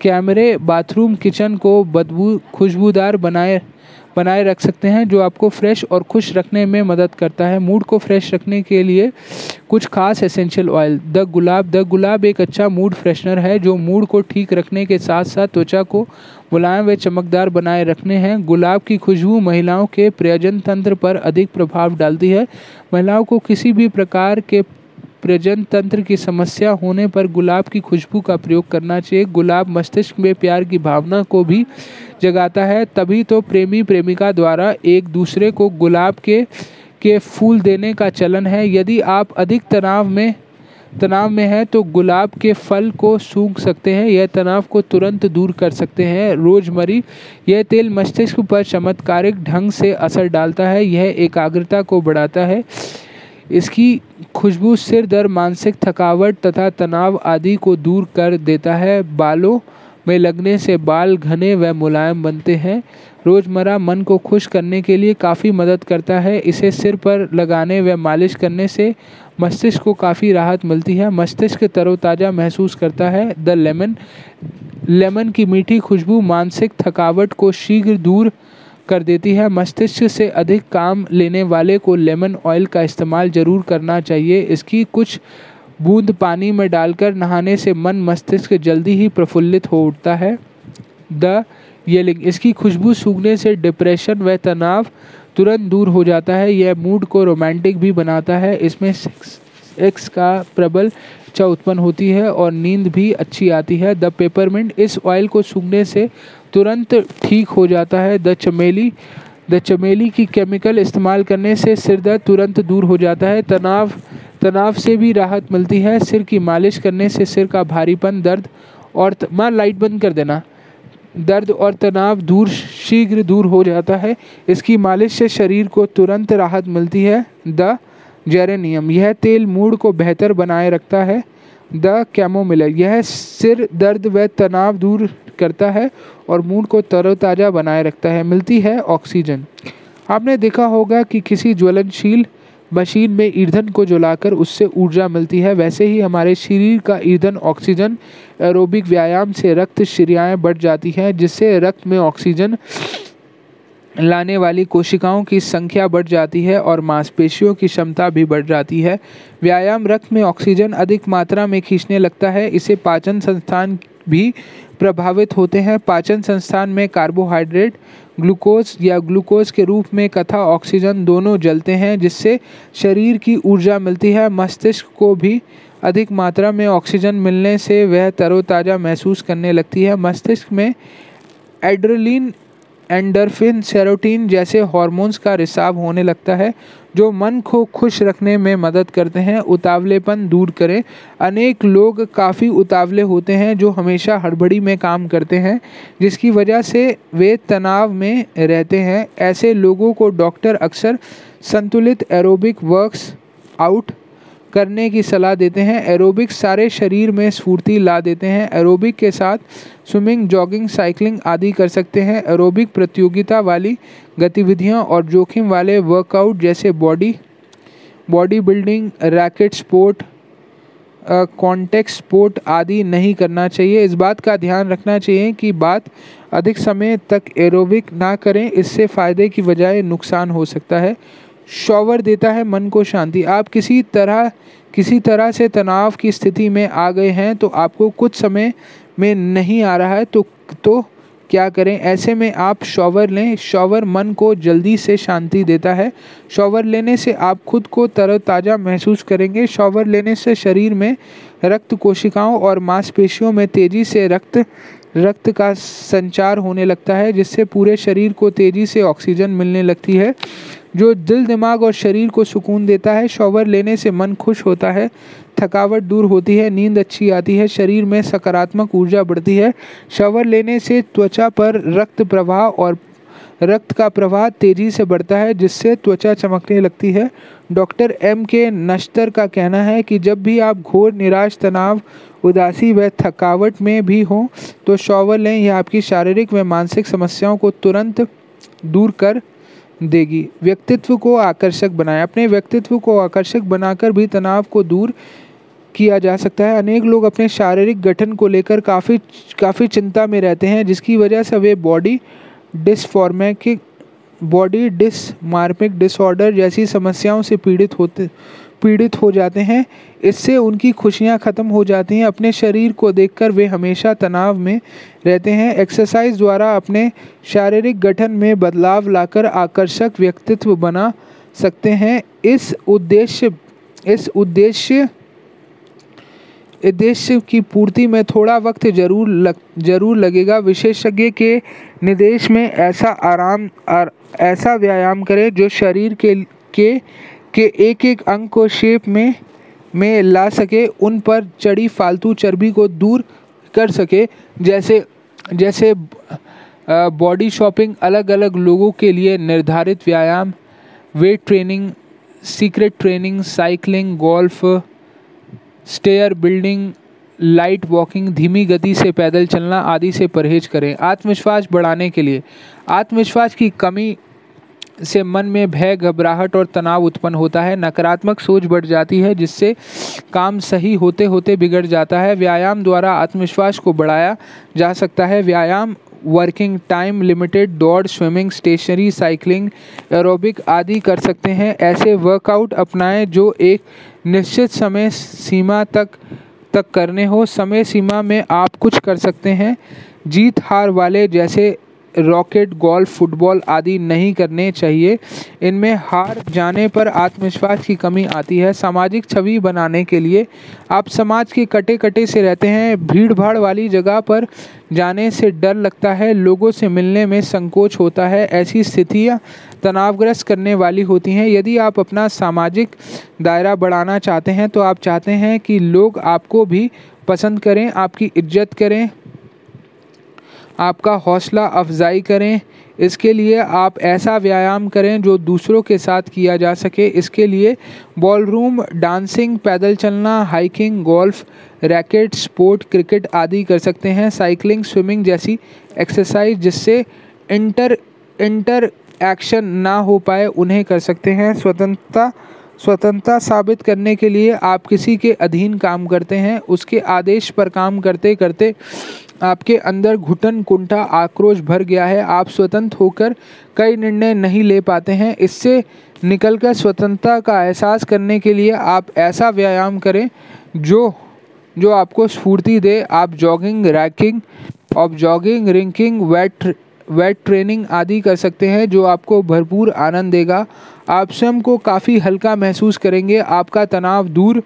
कैमरे, बाथरूम, किचन को बदबू, खुशबूदार बनाए बनाए रख सकते हैं, जो आपको फ्रेश और खुश रखने में मदद करता है। मूड को फ्रेश रखने के लिए कुछ खास एसेंशियल ऑयल द गुलाब द गुलाब एक अच्छा मूड फ्रेशनर है, जो मूड को ठीक रखने के साथ साथ त्वचा को मुलायम व चमकदार बनाए रखने हैं। गुलाब की खुशबू महिलाओं के प्रजन तंत्र पर अधिक प्रभाव डालती है। महिलाओं को किसी भी प्रकार के प्रजन तंत्र की समस्या होने पर गुलाब की खुशबू का प्रयोग करना चाहिए। गुलाब मस्तिष्क में प्यार की भावना को भी जगाता है। तभी तो प्रेमी प्रेमिका द्वारा एक दूसरे को गुलाब के के फूल देने का चलन है। यदि आप अधिक तनाव में तनाव में है तो गुलाब के फल को सूख सकते हैं। यह तनाव को तुरंत दूर कर सकते हैं। रोजमरी यह तेल मस्तिष्क पर चमत्कारिक ढंग से असर डालता है। यह एकाग्रता को बढ़ाता है। इसकी खुशबू, सिर दर्द, मानसिक थकावट तथा तनाव आदि को दूर कर देता है। बालों में लगने से बाल घने व मुलायम बनते हैं। रोज़मर्रा मन को खुश करने के लिए काफ़ी मदद करता है। इसे सिर पर लगाने व मालिश करने से मस्तिष्क को काफ़ी राहत मिलती है। मस्तिष्क तरोताज़ा महसूस करता है। द लेमन लेमन की मीठी खुशबू मानसिक थकावट को शीघ्र दूर कर देती है। मस्तिष्क से अधिक काम लेने वाले को लेमन ऑयल का इस्तेमाल ज़रूर करना चाहिए। इसकी कुछ बूंद पानी में डालकर नहाने से मन मस्तिष्क जल्दी ही प्रफुल्लित हो उठता है। The ylang. इसकी खुशबू सूखने से डिप्रेशन व तनाव तुरंत दूर हो जाता है। यह मूड को रोमांटिक भी बनाता है। इसमें सेक्स एक्स का प्रबल इच्छा उत्पन्न होती है और नींद भी अच्छी आती है। The peppermint. इस ऑयल को सूंघने से तुरंत ठीक हो जाता है। द चमेली द चमेली की केमिकल इस्तेमाल करने से सिर दर्द तुरंत दूर हो जाता है। तनाव तनाव से भी राहत मिलती है। सिर की मालिश करने से सिर का भारीपन, दर्द और माँ, लाइट बंद कर देना। दर्द और तनाव दूर, शीघ्र दूर हो जाता है। इसकी मालिश से शरीर को तुरंत राहत मिलती है। द जेरेनियम यह तेल मूड को बेहतर बनाए रखता है। द कैमोमिलर, यह सिर दर्द व तनाव दूर करता है और मूड को तरोताज़ा बनाए रखता है, मिलती है ऑक्सीजन आपने देखा होगा कि किसी ज्वलनशील मशीन में ईंधन को जलाकर उससे ऊर्जा मिलती है। वैसे ही हमारे शरीर का ईंधन ऑक्सीजन एरोबिक व्यायाम से रक्त श्रियाएँ बढ़ जाती हैं, जिससे रक्त में ऑक्सीजन लाने वाली कोशिकाओं की संख्या बढ़ जाती है और मांसपेशियों की क्षमता भी बढ़ जाती है। व्यायाम रक्त में ऑक्सीजन अधिक मात्रा में खींचने लगता है। इसे पाचन संस्थान भी प्रभावित होते हैं। पाचन संस्थान में कार्बोहाइड्रेट, ग्लूकोज या ग्लूकोज के रूप में कथा, ऑक्सीजन दोनों जलते हैं, जिससे शरीर की ऊर्जा मिलती है। मस्तिष्क को भी अधिक मात्रा में ऑक्सीजन मिलने से वह तरोताज़ा महसूस करने लगती है। मस्तिष्क में एड्रेलिन एंडरफिन सेरोटीन जैसे हार्मोन्स का रिसाव होने लगता है, जो मन को खुश रखने में मदद करते हैं। उतावलेपन दूर करें। अनेक लोग काफ़ी उतावले होते हैं, जो हमेशा हड़बड़ी में काम करते हैं, जिसकी वजह से वे तनाव में रहते हैं। ऐसे लोगों को डॉक्टर अक्सर संतुलित एरोबिक वर्क्स आउट करने की सलाह देते हैं। एरोबिक सारे शरीर में स्फूर्ति ला देते हैं। एरोबिक के साथ स्विमिंग, जॉगिंग, साइकिलिंग आदि कर सकते हैं। एरोबिक प्रतियोगिता वाली गतिविधियाँ और जोखिम वाले वर्कआउट जैसे body body building racket sport contact sport आदि नहीं करना चाहिए। इस बात का ध्यान रखना चाहिए कि बात अधिक समय तक एरोबिक ना करें। इससे फ़ायदे की बजाय नुकसान हो सकता है। शॉवर देता है मन को शांति। आप किसी तरह किसी तरह से तनाव की स्थिति में आ गए हैं तो आपको कुछ समय में नहीं आ रहा है तो तो क्या करें? ऐसे में आप शॉवर लें। शॉवर मन को जल्दी से शांति देता है। शॉवर लेने से आप खुद को तरोताज़ा महसूस करेंगे। शॉवर लेने से शरीर में रक्त कोशिकाओं और मांसपेशियों में तेज़ी से रक्त रक्त का संचार होने लगता है, जिससे पूरे शरीर को तेज़ी से ऑक्सीजन मिलने लगती है। जो दिल, दिमाग और शरीर को सुकून देता है शॉवर लेने से मन खुश होता है, थकावट दूर होती है, नींद अच्छी आती है, शरीर में सकारात्मक ऊर्जा बढ़ती है। शॉवर लेने से त्वचा पर रक्त प्रवाह और रक्त का प्रवाह तेज़ी से बढ़ता है, जिससे त्वचा चमकने लगती है। डॉक्टर एम के नश्तर का कहना है कि जब भी आप घोर, निराश, तनाव, उदासी व थकावट में भी हों तो शॉवर लें, यह आपकी शारीरिक व मानसिक समस्याओं को तुरंत दूर कर देगी। व्यक्तित्व को आकर्षक बनाए। अपने व्यक्तित्व को आकर्षक बनाकर भी तनाव को दूर किया जा सकता है। अनेक लोग अपने शारीरिक गठन को लेकर काफ़ी काफ़ी चिंता में रहते हैं, जिसकी वजह से वे body dysmorphic, body dysmorphic disorder जैसी समस्याओं से पीड़ित होते पीड़ित हो जाते हैं, इससे उनकी खुशियाँ ख़त्म हो जाती हैं। अपने शरीर को देखकर वे हमेशा तनाव में रहते हैं। एक्सरसाइज द्वारा अपने शारीरिक गठन में बदलाव लाकर आकर्षक व्यक्तित्व बना सकते हैं। इस उद्देश्य इस उद्देश्य उद्देश्य की पूर्ति में थोड़ा वक्त ज़रूर लग, ज़रूर लगेगा। विशेषज्ञ के निर्देश में ऐसा आराम और ऐसा व्यायाम करें जो शरीर के के के एक एक अंग को शेप में में ला सके, उन पर चढ़ी फालतू चर्बी को दूर कर सके, जैसे जैसे बॉडी शॉपिंग अलग अलग लोगों के लिए निर्धारित व्यायाम, weight training, circuit training, cycling, golf, stair building, light walking, धीमी गति से पैदल चलना आदि से परहेज करें। आत्मविश्वास बढ़ाने के लिए। आत्मविश्वास की कमी से मन में भय, घबराहट और तनाव उत्पन्न होता है। नकारात्मक सोच बढ़ जाती है, जिससे काम सही होते होते बिगड़ जाता है। व्यायाम द्वारा आत्मविश्वास को बढ़ाया जा सकता है। व्यायाम, वर्किंग टाइम लिमिटेड, दौड़, स्विमिंग, स्टेशनरी, साइकिलिंग, एरोबिक आदि कर सकते हैं। ऐसे वर्कआउट अपनाएँ जो एक निश्चित समय सीमा तक तक करने हो। समय सीमा में आप कुछ कर सकते हैं। जीत हार वाले जैसे रॉकेट, गोल्फ, फुटबॉल आदि नहीं करने चाहिए। इनमें हार जाने पर आत्मविश्वास की कमी आती है। सामाजिक छवि बनाने के लिए आप समाज के कटे कटे से रहते हैं। भीड़ भाड़ वाली जगह पर जाने से डर लगता है। लोगों से मिलने में संकोच होता है। ऐसी स्थितियाँ तनावग्रस्त करने वाली होती हैं। यदि आप अपना सामाजिक दायरा बढ़ाना चाहते हैं तो आप चाहते हैं कि लोग आपको भी पसंद करें, आपकी इज़्ज़त करें। आपका हौसला अफजाई करें। इसके लिए आप ऐसा व्यायाम करें जो दूसरों के साथ किया जा सके। इसके लिए बॉलरूम डांसिंग पैदल चलना hiking golf racket sport cricket आदि कर सकते हैं। साइकिलिंग स्विमिंग जैसी एक्सरसाइज जिससे इंटर इंटर एक्शन ना हो पाए, उन्हें कर सकते हैं। स्वतंत्रता स्वतंत्रता साबित करने के लिए आप किसी के अधीन काम करते हैं। उसके आदेश पर काम करते करते आपके अंदर घुटन कुंठा आक्रोश भर गया है, आप स्वतंत्र होकर कई निर्णय नहीं ले पाते हैं। इससे निकलकर स्वतंत्रता का एहसास करने के लिए आप ऐसा व्यायाम करें जो जो आपको स्फूर्ति दे। आप जॉगिंग रैकिंग और जॉगिंग रिंकिंग वेट वेट ट्रेनिंग आदि कर सकते हैं, जो आपको भरपूर आनंद देगा। आप स्वयं को काफ़ी हल्का महसूस करेंगे। आपका तनाव दूर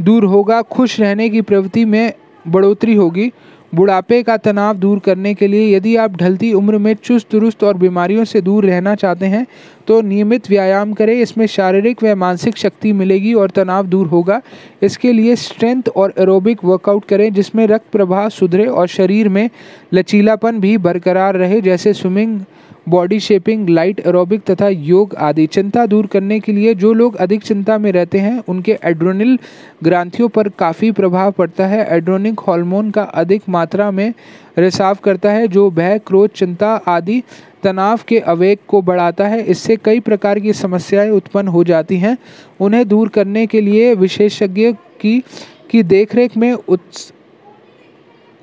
दूर होगा। खुश रहने की प्रवृत्ति में बढ़ोतरी होगी। बुढ़ापे का तनाव दूर करने के लिए यदि आप ढलती उम्र में चुस्त, दुरुस्त और बीमारियों से दूर रहना चाहते हैं तो नियमित व्यायाम करें। इसमें शारीरिक व मानसिक शक्ति मिलेगी और तनाव दूर होगा। इसके लिए स्ट्रेंथ और एरोबिक वर्कआउट करें, जिसमें रक्त प्रवाह सुधरे और शरीर में लचीलापन भी बरकरार रहे, जैसे swimming body shaping light aerobic तथा योग आदि। चिंता दूर करने के लिए जो लोग अधिक चिंता में रहते हैं, उनके एड्रोनिल ग्रांथियों पर काफ़ी प्रभाव पड़ता है। एड्रोनिक हार्मोन का अधिक मात्रा में रिसाव करता है, जो भय, क्रोध, चिंता आदि तनाव के अवेग को बढ़ाता है। इससे कई प्रकार की समस्याएँ उत्पन्न हो जाती हैं। उन्हें दूर करने के लिए विशेषज्ञ की की देखरेख में उत्स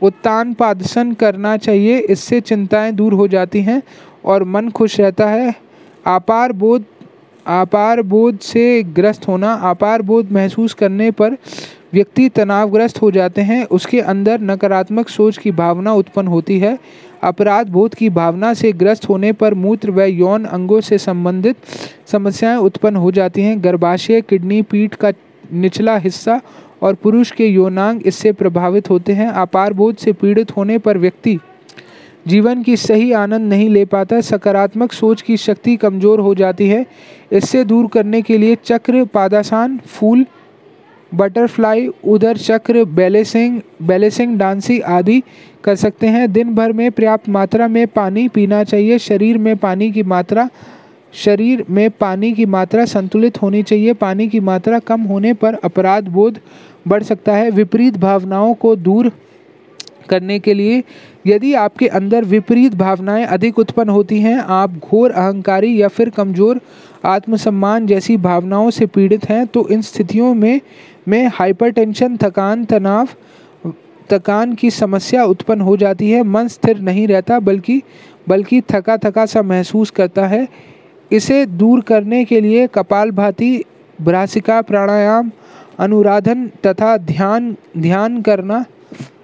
उत्तान पादसन करना चाहिए। इससे चिंताएँ दूर हो जाती हैं। और मन खुश रहता है। आपार बोध आपार बोध से ग्रस्त होना, आपार बोध महसूस करने पर व्यक्ति तनावग्रस्त हो जाते हैं। उसके अंदर नकारात्मक सोच की भावना उत्पन्न होती है। अपराध बोध की भावना से ग्रस्त होने पर मूत्र व यौन अंगों से संबंधित समस्याएँ उत्पन्न हो जाती हैं। गर्भाशय, किडनी, पीठ का निचला हिस्सा और पुरुष के यौनांग इससे प्रभावित होते हैं। अपार बोध से पीड़ित होने पर व्यक्ति जीवन की सही आनंद नहीं ले पाता, सकारात्मक सोच की शक्ति कमज़ोर हो जाती है। इससे दूर करने के लिए चक्र, पादासान, फूल, बटरफ्लाई उधर चक्र, बैलेसिंग बैलेसिंग, डांसी आदि कर सकते हैं। दिन भर में पर्याप्त मात्रा में पानी पीना चाहिए। शरीर में पानी की मात्रा, शरीर में पानी की मात्रा संतुलित होनी चाहिए। पानी की मात्रा कम होने पर अपराध बोध बढ़ सकता है। विपरीत भावनाओं को दूर करने के लिए, यदि आपके अंदर विपरीत भावनाएँ अधिक उत्पन्न होती हैं, आप घोर अहंकारी या फिर कमज़ोर आत्मसम्मान जैसी भावनाओं से पीड़ित हैं तो इन स्थितियों में में हाइपरटेंशन थकान, तनाव, थकान की समस्या उत्पन्न हो जाती है। मन स्थिर नहीं रहता, बल्कि बल्कि थका थका सा महसूस करता है। इसे दूर करने के लिए कपाल भाती भ्रासिका प्राणायाम, अनुराधन तथा ध्यान ध्यान करना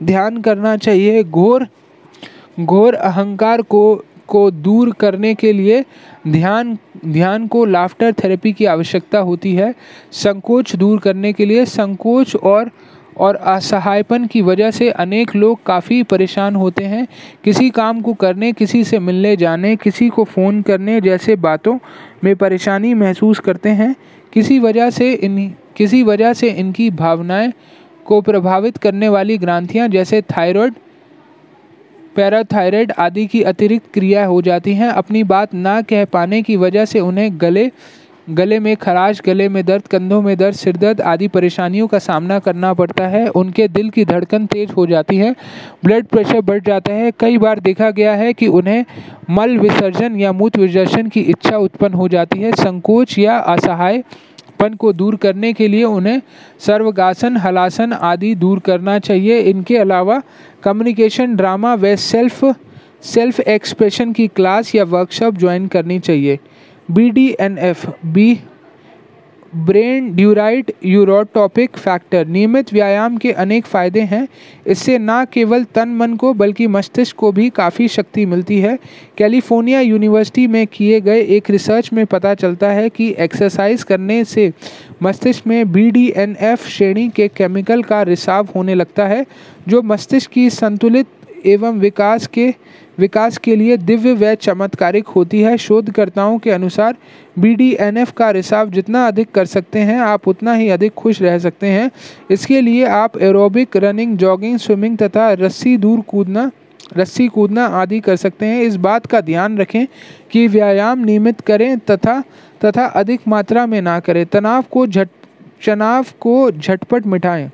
ध्यान करना चाहिए। घोर घोर अहंकार को को दूर करने के लिए ध्यान ध्यान को लाफ्टर थेरेपी की आवश्यकता होती है। संकोच दूर करने के लिए संकोच और और असहायपन की वजह से अनेक लोग काफ़ी परेशान होते हैं। किसी काम को करने, किसी से मिलने, जाने, किसी को फ़ोन करने जैसे बातों में परेशानी महसूस करते हैं। किसी वजह से इन, किसी वजह से इनकी भावनाएँ को प्रभावित करने वाली ग्रांथियाँ, जैसे थायराइड, पैराथायराइड आदि की अतिरिक्त क्रिया हो जाती हैं। अपनी बात ना कह पाने की वजह से उन्हें गले गले में खराश, गले में दर्द, कंधों में दर्द सिर दर्द आदि परेशानियों का सामना करना पड़ता है। उनके दिल की धड़कन तेज हो जाती है, ब्लड प्रेशर बढ़ जाता है। कई बार देखा गया है कि उन्हें मल विसर्जन या मूत्र विसर्जन की इच्छा उत्पन्न हो जाती है। संकोच या असहाय पन को दूर करने के लिए उन्हें सर्वगासन, हलासन आदि दूर करना चाहिए। इनके अलावा कम्युनिकेशन ड्रामा व सेल्फ सेल्फ एक्सप्रेशन की क्लास या वर्कशॉप ज्वाइन करनी चाहिए। B D N F B brain derived neurotrophic factor. नियमित व्यायाम के अनेक फ़ायदे हैं। इससे न केवल तन मन को, बल्कि मस्तिष्क को भी काफ़ी शक्ति मिलती है। कैलिफ़ोर्निया यूनिवर्सिटी में किए गए एक रिसर्च में पता चलता है कि एक्सरसाइज करने से मस्तिष्क में बी डी एन एफ़ श्रेणी के केमिकल का रिसाव होने लगता है, जो मस्तिष्क की संतुलित एवं विकास के विकास के लिए दिव्य व चमत्कारिक होती है। शोधकर्ताओं के अनुसार एफ़ का रिसाव जितना अधिक कर सकते हैं, आप उतना ही अधिक खुश रह सकते हैं। इसके लिए आप एरोबिक, रनिंग, जॉगिंग, स्विमिंग तथा रस्सी दूर कूदना, रस्सी कूदना आदि कर सकते हैं। इस बात का ध्यान रखें कि व्यायाम नियमित करें तथा तथा अधिक मात्रा में ना करें। तनाव को झट तनाव को झटपट मिटाएँ।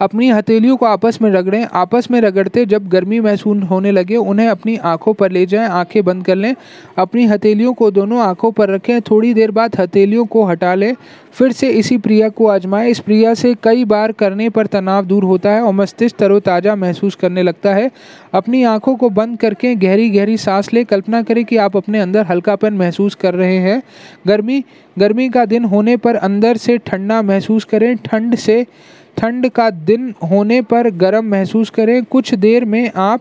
अपनी हथेलियों को आपस में रगड़ें। आपस में रगड़ते जब गर्मी महसूस होने लगे, उन्हें अपनी आँखों पर ले जाएँ, आँखें बंद कर लें। अपनी हथेलियों को दोनों आँखों पर रखें। थोड़ी देर बाद हथेलियों को हटा लें। फिर से इसी प्रिया को आजमाएँ। इस प्रिया से कई बार करने पर तनाव दूर होता है और मस्तिष्क तरोताज़ा महसूस करने लगता है। अपनी आँखों को बंद करके गहरी गहरी सांस लें। कल्पना करें कि आप अपने अंदर हल्कापन महसूस कर रहे हैं। गर्मी गर्मी का दिन होने पर अंदर से ठंडा महसूस करें। ठंड से ठंड का दिन होने पर गर्म महसूस करें। कुछ देर में आप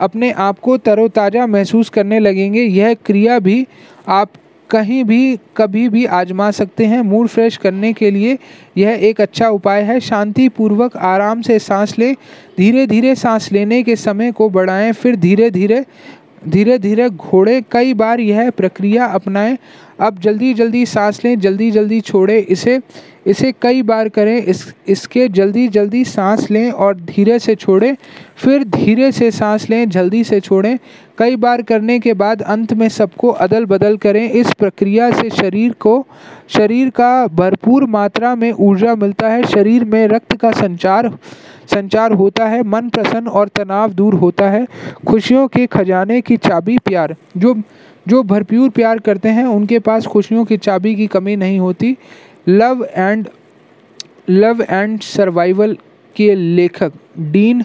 अपने आप को तरोताज़ा महसूस करने लगेंगे। यह क्रिया भी आप कहीं भी, कभी भी आजमा सकते हैं। मूड फ्रेश करने के लिए यह एक अच्छा उपाय है। शांति पूर्वक आराम से सांस लें। धीरे धीरे सांस लेने के समय को बढ़ाएँ। फिर धीरे धीरे धीरे धीरे घोड़े। कई बार यह प्रक्रिया अपनाएँ। अब जल्दी जल्दी सांस लें, जल्दी जल्दी छोड़ें, इसे इसे कई बार करें, इस, इसके जल्दी जल्दी सांस लें और धीरे से छोड़ें, फिर धीरे से सांस लें, जल्दी से छोड़ें। कई बार करने के बाद अंत में सबको अदल बदल करें। इस प्रक्रिया से शरीर को, शरीर का भरपूर मात्रा में ऊर्जा मिलता है। शरीर में रक्त का संचार संचार होता है, मन प्रसन्न और तनाव दूर होता है। खुशियों के खजाने की चाबी प्यार, जो जो भरपूर प्यार करते हैं, उनके पास खुशियों की चाबी की कमी नहीं होती। Love and love and survival के लेखक डीन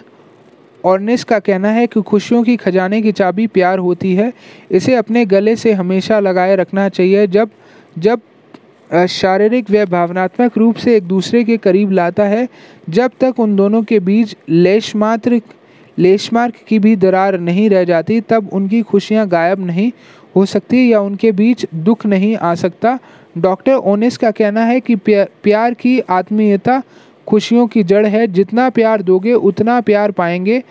ऑर्नेस का कहना है कि खुशियों की खजाने की चाबी प्यार होती है। इसे अपने गले से हमेशा लगाए रखना चाहिए, जब जब शारीरिक व भावनात्मक रूप से एक दूसरे के करीब लाता है, जब तक उन दोनों के बीच लेश मात्र लेशमार्क की भी दरार नहीं रह जाती, तब उनकी खुशियाँ गायब नहीं हो सकती है या उनके बीच दुख नहीं आ सकता। डॉक्टर ओनेस का कहना है कि प्यार की आत्मीयता खुशियों की जड़ है। जितना प्यार दोगे, उतना प्यार पाएँगे।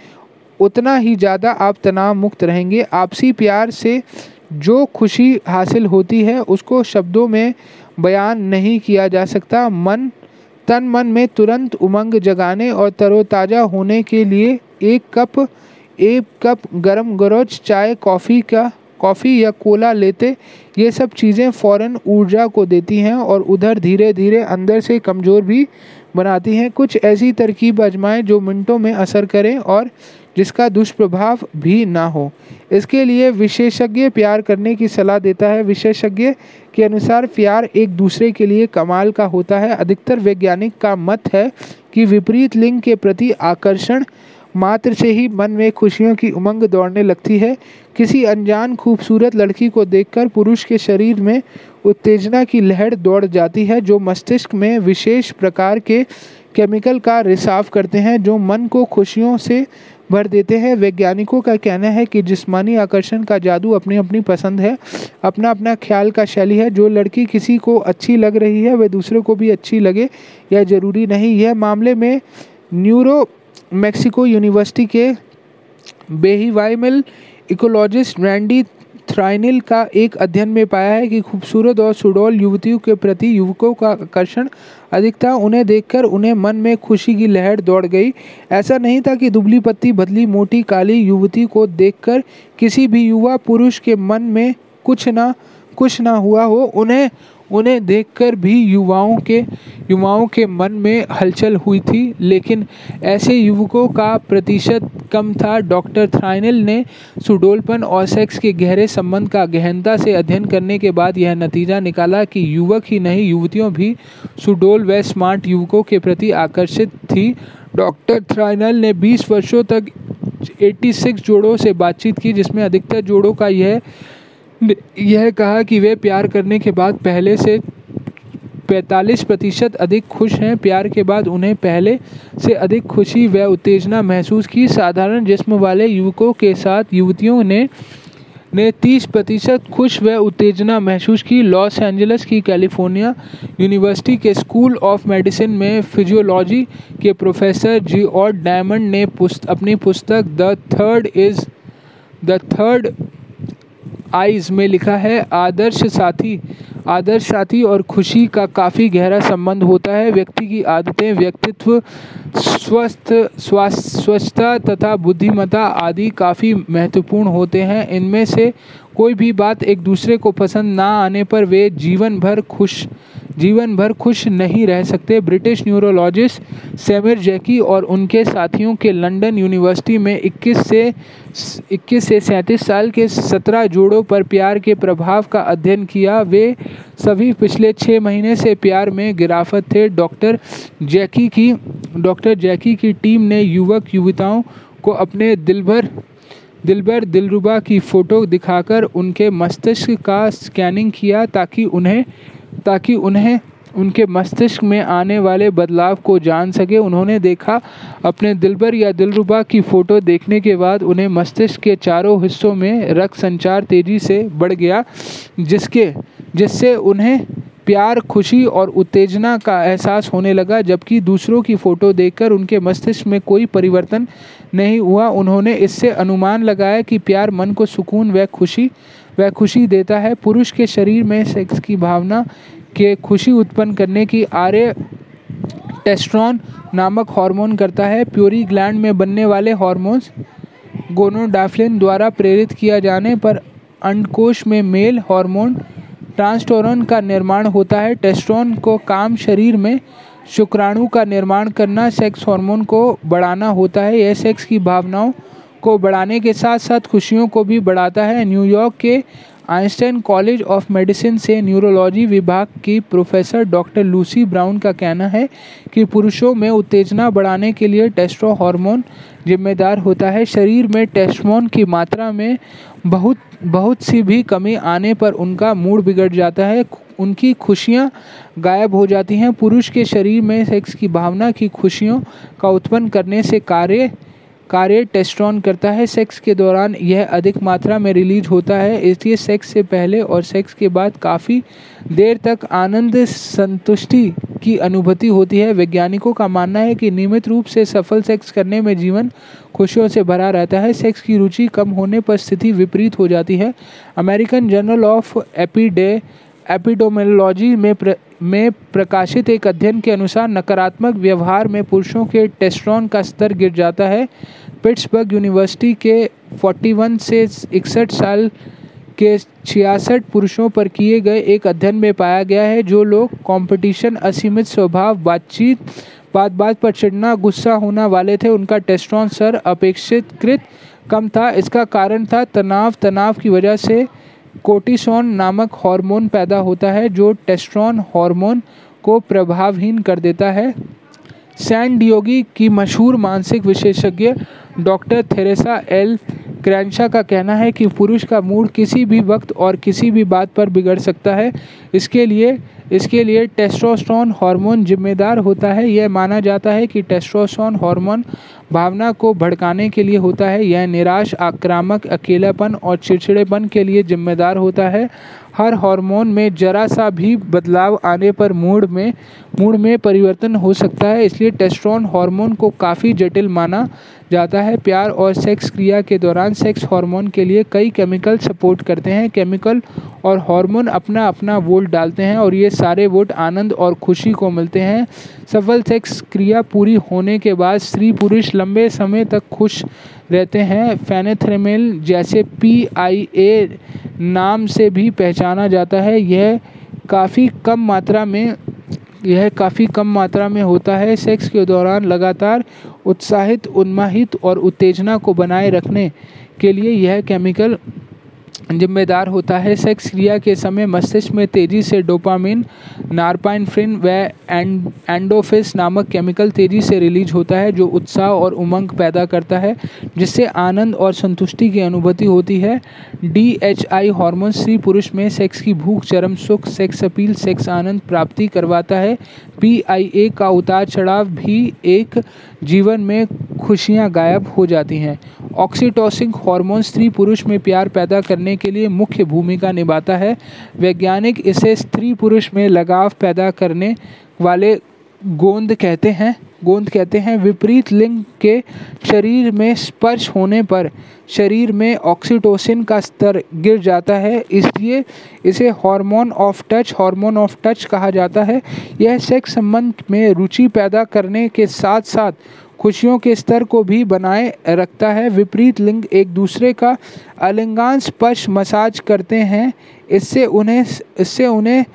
उतना ही ज़्यादा आप तनाव मुक्त रहेंगे। आपसी प्यार से जो खुशी हासिल होती है, उसको शब्दों में बयान नहीं किया जा सकता। मन, तन मन में तुरंत उमंग जगाने और तरोताज़ा होने के लिए एक कप एक कप गरम गरोज चाय, कॉफ़ी का कॉफ़ी या कोला लेते, ये सब चीज़ें फ़ौरन ऊर्जा को देती हैं और उधर धीरे धीरे अंदर से कमज़ोर भी बनाती हैं। कुछ ऐसी तरकीब आजमाएँ जो मिनटों में असर करें और जिसका दुष्प्रभाव भी ना हो। इसके लिए विशेषज्ञ प्यार करने की सलाह देता है। विशेषज्ञ के अनुसार प्यार एक दूसरे के लिए कमाल का होता है। अधिकतर वैज्ञानिक का मत है कि विपरीत लिंग के प्रति आकर्षण मात्र से ही मन में खुशियों की उमंग दौड़ने लगती है। किसी अनजान खूबसूरत लड़की को देखकर पुरुष के शरीर में उत्तेजना की लहर दौड़ जाती है, जो मस्तिष्क में विशेष प्रकार के केमिकल का रिसाव करते हैं, जो मन को खुशियों से भर देते हैं। वैज्ञानिकों का कहना है कि जिस्मानी आकर्षण का जादू अपनी अपनी पसंद है अपना अपना ख्याल का शैली है। जो लड़की किसी को अच्छी लग रही है, वह दूसरे को भी अच्छी लगे यह ज़रूरी नहीं। यह मामले में न्यूरो मैक्सिको यूनिवर्सिटी के बेहीवाइमल इकोलॉजिस्ट रैंडी थ्राइनिल का एक अध्ययन में पाया है कि खूबसूरत और सुडौल युवतियों के प्रति युवकों का आकर्षण अधिक था उन्हें देखकर उन्हें मन में खुशी की लहर दौड़ गई। ऐसा नहीं था कि दुबली पत्ती बदली मोटी काली युवती को देखकर किसी भी युवा पुरुष के मन में कुछ ना कुछ ना हुआ हो। उन्हें उन्हें देखकर भी युवाओं के युवाओं के मन में हलचल हुई थी, लेकिन ऐसे युवकों का प्रतिशत कम था। डॉक्टर थ्राइनल ने सुडोलपन और सेक्स के गहरे संबंध का गहनता से अध्ययन करने के बाद यह नतीजा निकाला कि युवक ही नहीं, युवतियों भी सुडोल व स्मार्ट युवकों के प्रति आकर्षित थी। डॉक्टर थ्राइनल ने 20 वर्षों तक 86 जोड़ों से बातचीत की, जिसमें अधिकतर जोड़ों का यह यह कहा कि वे प्यार करने के बाद पहले से पैंतालीस प्रतिशत अधिक खुश हैं। प्यार के बाद उन्हें पहले से अधिक खुशी व उत्तेजना महसूस की। साधारण जिस्म वाले युवकों के साथ युवतियों ने ने 30 प्रतिशत खुश व उत्तेजना महसूस की। लॉस एंजल्स की कैलिफ़ोर्निया यूनिवर्सिटी के स्कूल ऑफ़ मेडिसिन में फिजियोलॉजी के प्रोफेसर जी और डायमंड ने पुस्त, अपनी पुस्तक the third is the third eyes में लिखा है, आदर्श साथी। आदर्श साथी और खुशी का काफ़ी गहरा संबंध होता है। व्यक्ति की आदतें, व्यक्तित्व, स्वस्थ स्वास्थ्य स्वच्छता तथा बुद्धिमत्ता आदि काफ़ी महत्वपूर्ण होते हैं। इनमें से कोई भी बात एक दूसरे को पसंद ना आने पर वे जीवन भर खुश जीवन भर खुश नहीं रह सकते। ब्रिटिश न्यूरोलॉजिस्ट सेमिर जैकी और उनके साथियों के लंदन यूनिवर्सिटी में 21 से 21 से सैंतीस साल के 17 जोड़ों पर प्यार के प्रभाव का अध्ययन किया। वे सभी पिछले छः महीने से प्यार में गिराफत थे। डॉक्टर जैकी की, डॉक्टर जैकी की टीम ने युवक युवताओं को अपने दिलभर दिलबर दिलरुबा की फ़ोटो दिखाकर उनके मस्तिष्क का स्कैनिंग किया ताकि उन्हें ताकि उन्हें, उनके मस्तिष्क में आने वाले बदलाव को जान सके। उन्होंने देखा, अपने दिलबर या दिलरुबा की फ़ोटो देखने के बाद उन्हें मस्तिष्क के चारों हिस्सों में रक्त संचार तेज़ी से बढ़ गया, जिसके, जिससे उन्हें प्यार, खुशी और उत्तेजना का एहसास होने लगा, जबकि दूसरों की फ़ोटो देखकर उनके मस्तिष्क में कोई परिवर्तन नहीं हुआ। उन्होंने इससे अनुमान लगाया कि प्यार मन को सुकून व खुशी व खुशी देता है। पुरुष के शरीर में सेक्स की भावना के खुशी उत्पन्न करने की आर्य टेस्ट्रॉन नामक हार्मोन करता है। प्योरी ग्लैंड में बनने वाले हार्मोन्स गोनोडाफ्लिन द्वारा प्रेरित किया जाने पर अंडकोश में मेल हार्मोन ट्रांसटोरन का निर्माण होता है। टेस्ट्रॉन को काम शरीर में शुक्राणु का निर्माण करना सेक्स हार्मोन को बढ़ाना होता है। यह सेक्स की भावनाओं को बढ़ाने के साथ साथ खुशियों को भी बढ़ाता है। न्यूयॉर्क के आइंस्टाइन कॉलेज ऑफ़ मेडिसिन से न्यूरोलॉजी विभाग की प्रोफेसर डॉक्टर लूसी ब्राउन का कहना है कि पुरुषों में उत्तेजना बढ़ाने के लिए टेस्ट्रो हार्मोन जिम्मेदार होता है। शरीर में टेस्टमोन की मात्रा में बहुत बहुत सी भी कमी आने पर उनका मूड बिगड़ जाता है। उनकी खुशियाँ गायब हो जाती हैं। पुरुष के शरीर में सेक्स की भावना की खुशियों का उत्पन्न करने से कार्य कार्य टेस्ट्रॉन करता है। सेक्स के दौरान यह अधिक मात्रा में रिलीज़ होता है इसलिए सेक्स से पहले और सेक्स के बाद काफ़ी देर तक आनंद संतुष्टि की अनुभूति होती है। वैज्ञानिकों का मानना है कि नियमित रूप से सफल सेक्स करने में जीवन खुशियों से भरा रहता है। सेक्स की रुचि कम होने पर स्थिति विपरीत हो जाती है। अमेरिकन जर्नल ऑफ़ एपीडे एपिडोमोलॉजी में प्र, में प्रकाशित एक अध्ययन के अनुसार नकारात्मक व्यवहार में पुरुषों के टेस्ट्रॉन का स्तर गिर जाता है। पिट्सबर्ग यूनिवर्सिटी के 41 से इकसठ साल के छियासठ पुरुषों पर किए गए एक अध्ययन में पाया गया है, जो लोग कंपटीशन, असीमित स्वभाव, बातचीत बात बात पर चिड़ना गुस्सा होना वाले थे। उनका टेस्ट्रॉन स्तर अपेक्षित कम था। इसका कारण था तनाव। तनाव की वजह से कोर्टिसोन नामक हार्मोन पैदा होता है जो टेस्ट्रॉन हार्मोन को प्रभावहीन कर देता है। सैन डियोगी की मशहूर मानसिक विशेषज्ञ डॉक्टर थेरेसा एल क्रैंशा का कहना है कि पुरुष का मूड किसी भी वक्त और किसी भी बात पर बिगड़ सकता है। इसके लिए इसके लिए टेस्टोस्टेरोन हार्मोन जिम्मेदार होता है। यह माना जाता है कि टेस्टोस्टेरोन हार्मोन भावना को भड़काने के लिए होता है। यह निराश, आक्रामक, अकेलापन और चिड़चिड़ेपन के लिए जिम्मेदार होता है। हर हार्मोन में जरा सा भी बदलाव आने पर मूड में मूड में परिवर्तन हो सकता है, इसलिए टेस्ट्रॉन हार्मोन को काफ़ी जटिल माना जाता है। प्यार और सेक्स क्रिया के दौरान सेक्स हार्मोन के लिए कई केमिकल सपोर्ट करते हैं। केमिकल और हार्मोन अपना अपना वोट डालते हैं और ये सारे वोट आनंद और खुशी को मिलते हैं। सफल सेक्स क्रिया पूरी होने के बाद स्त्री पुरुष लंबे समय तक खुश रहते हैं। फेनेथ्रेमेल जैसे पी आई ए नाम से भी पहचाना जाता है। यह काफ़ी कम मात्रा में यह काफ़ी कम मात्रा में होता है। सेक्स के दौरान लगातार उत्साहित, उन्माहित और उत्तेजना को बनाए रखने के लिए यह केमिकल जिम्मेदार होता है। सेक्स क्रिया के समय मस्तिष्क में तेज़ी से डोपामिन नारपाइनफ्रिन व एंड एंडोफिस नामक केमिकल तेज़ी से रिलीज़ होता है, जो उत्साह और उमंग पैदा करता है, जिससे आनंद और संतुष्टि की अनुभूति होती है। डी एच आई हार्मोन स्त्री पुरुष में सेक्स की भूख, चरम सुख, सेक्स अपील, सेक्स आनंद प्राप्ति करवाता है। पी आई ए का उतार चढ़ाव भी एक जीवन में खुशियाँ गायब हो जाती हैं। ऑक्सीटोसिन हार्मोन स्त्री पुरुष में प्यार पैदा करने के लिए मुख्य भूमिका निभाता है। वैज्ञानिक इसे स्त्री पुरुष में लगाव पैदा करने वाले गोंद कहते हैं। गोंद कहते हैं विपरीत लिंग के शरीर में स्पर्श होने पर शरीर में ऑक्सीटोसिन का स्तर गिर जाता है। इसलिए इसे hormone of touch hormone of touch कहा जाता है। यह सेक्स संबंध में रुचि पैदा करने के साथ साथ खुशियों के स्तर को भी बनाए रखता है। विपरीत लिंग एक दूसरे का अलिंगान स्पर्श मसाज करते हैं। इससे उन्हें इससे उन्हें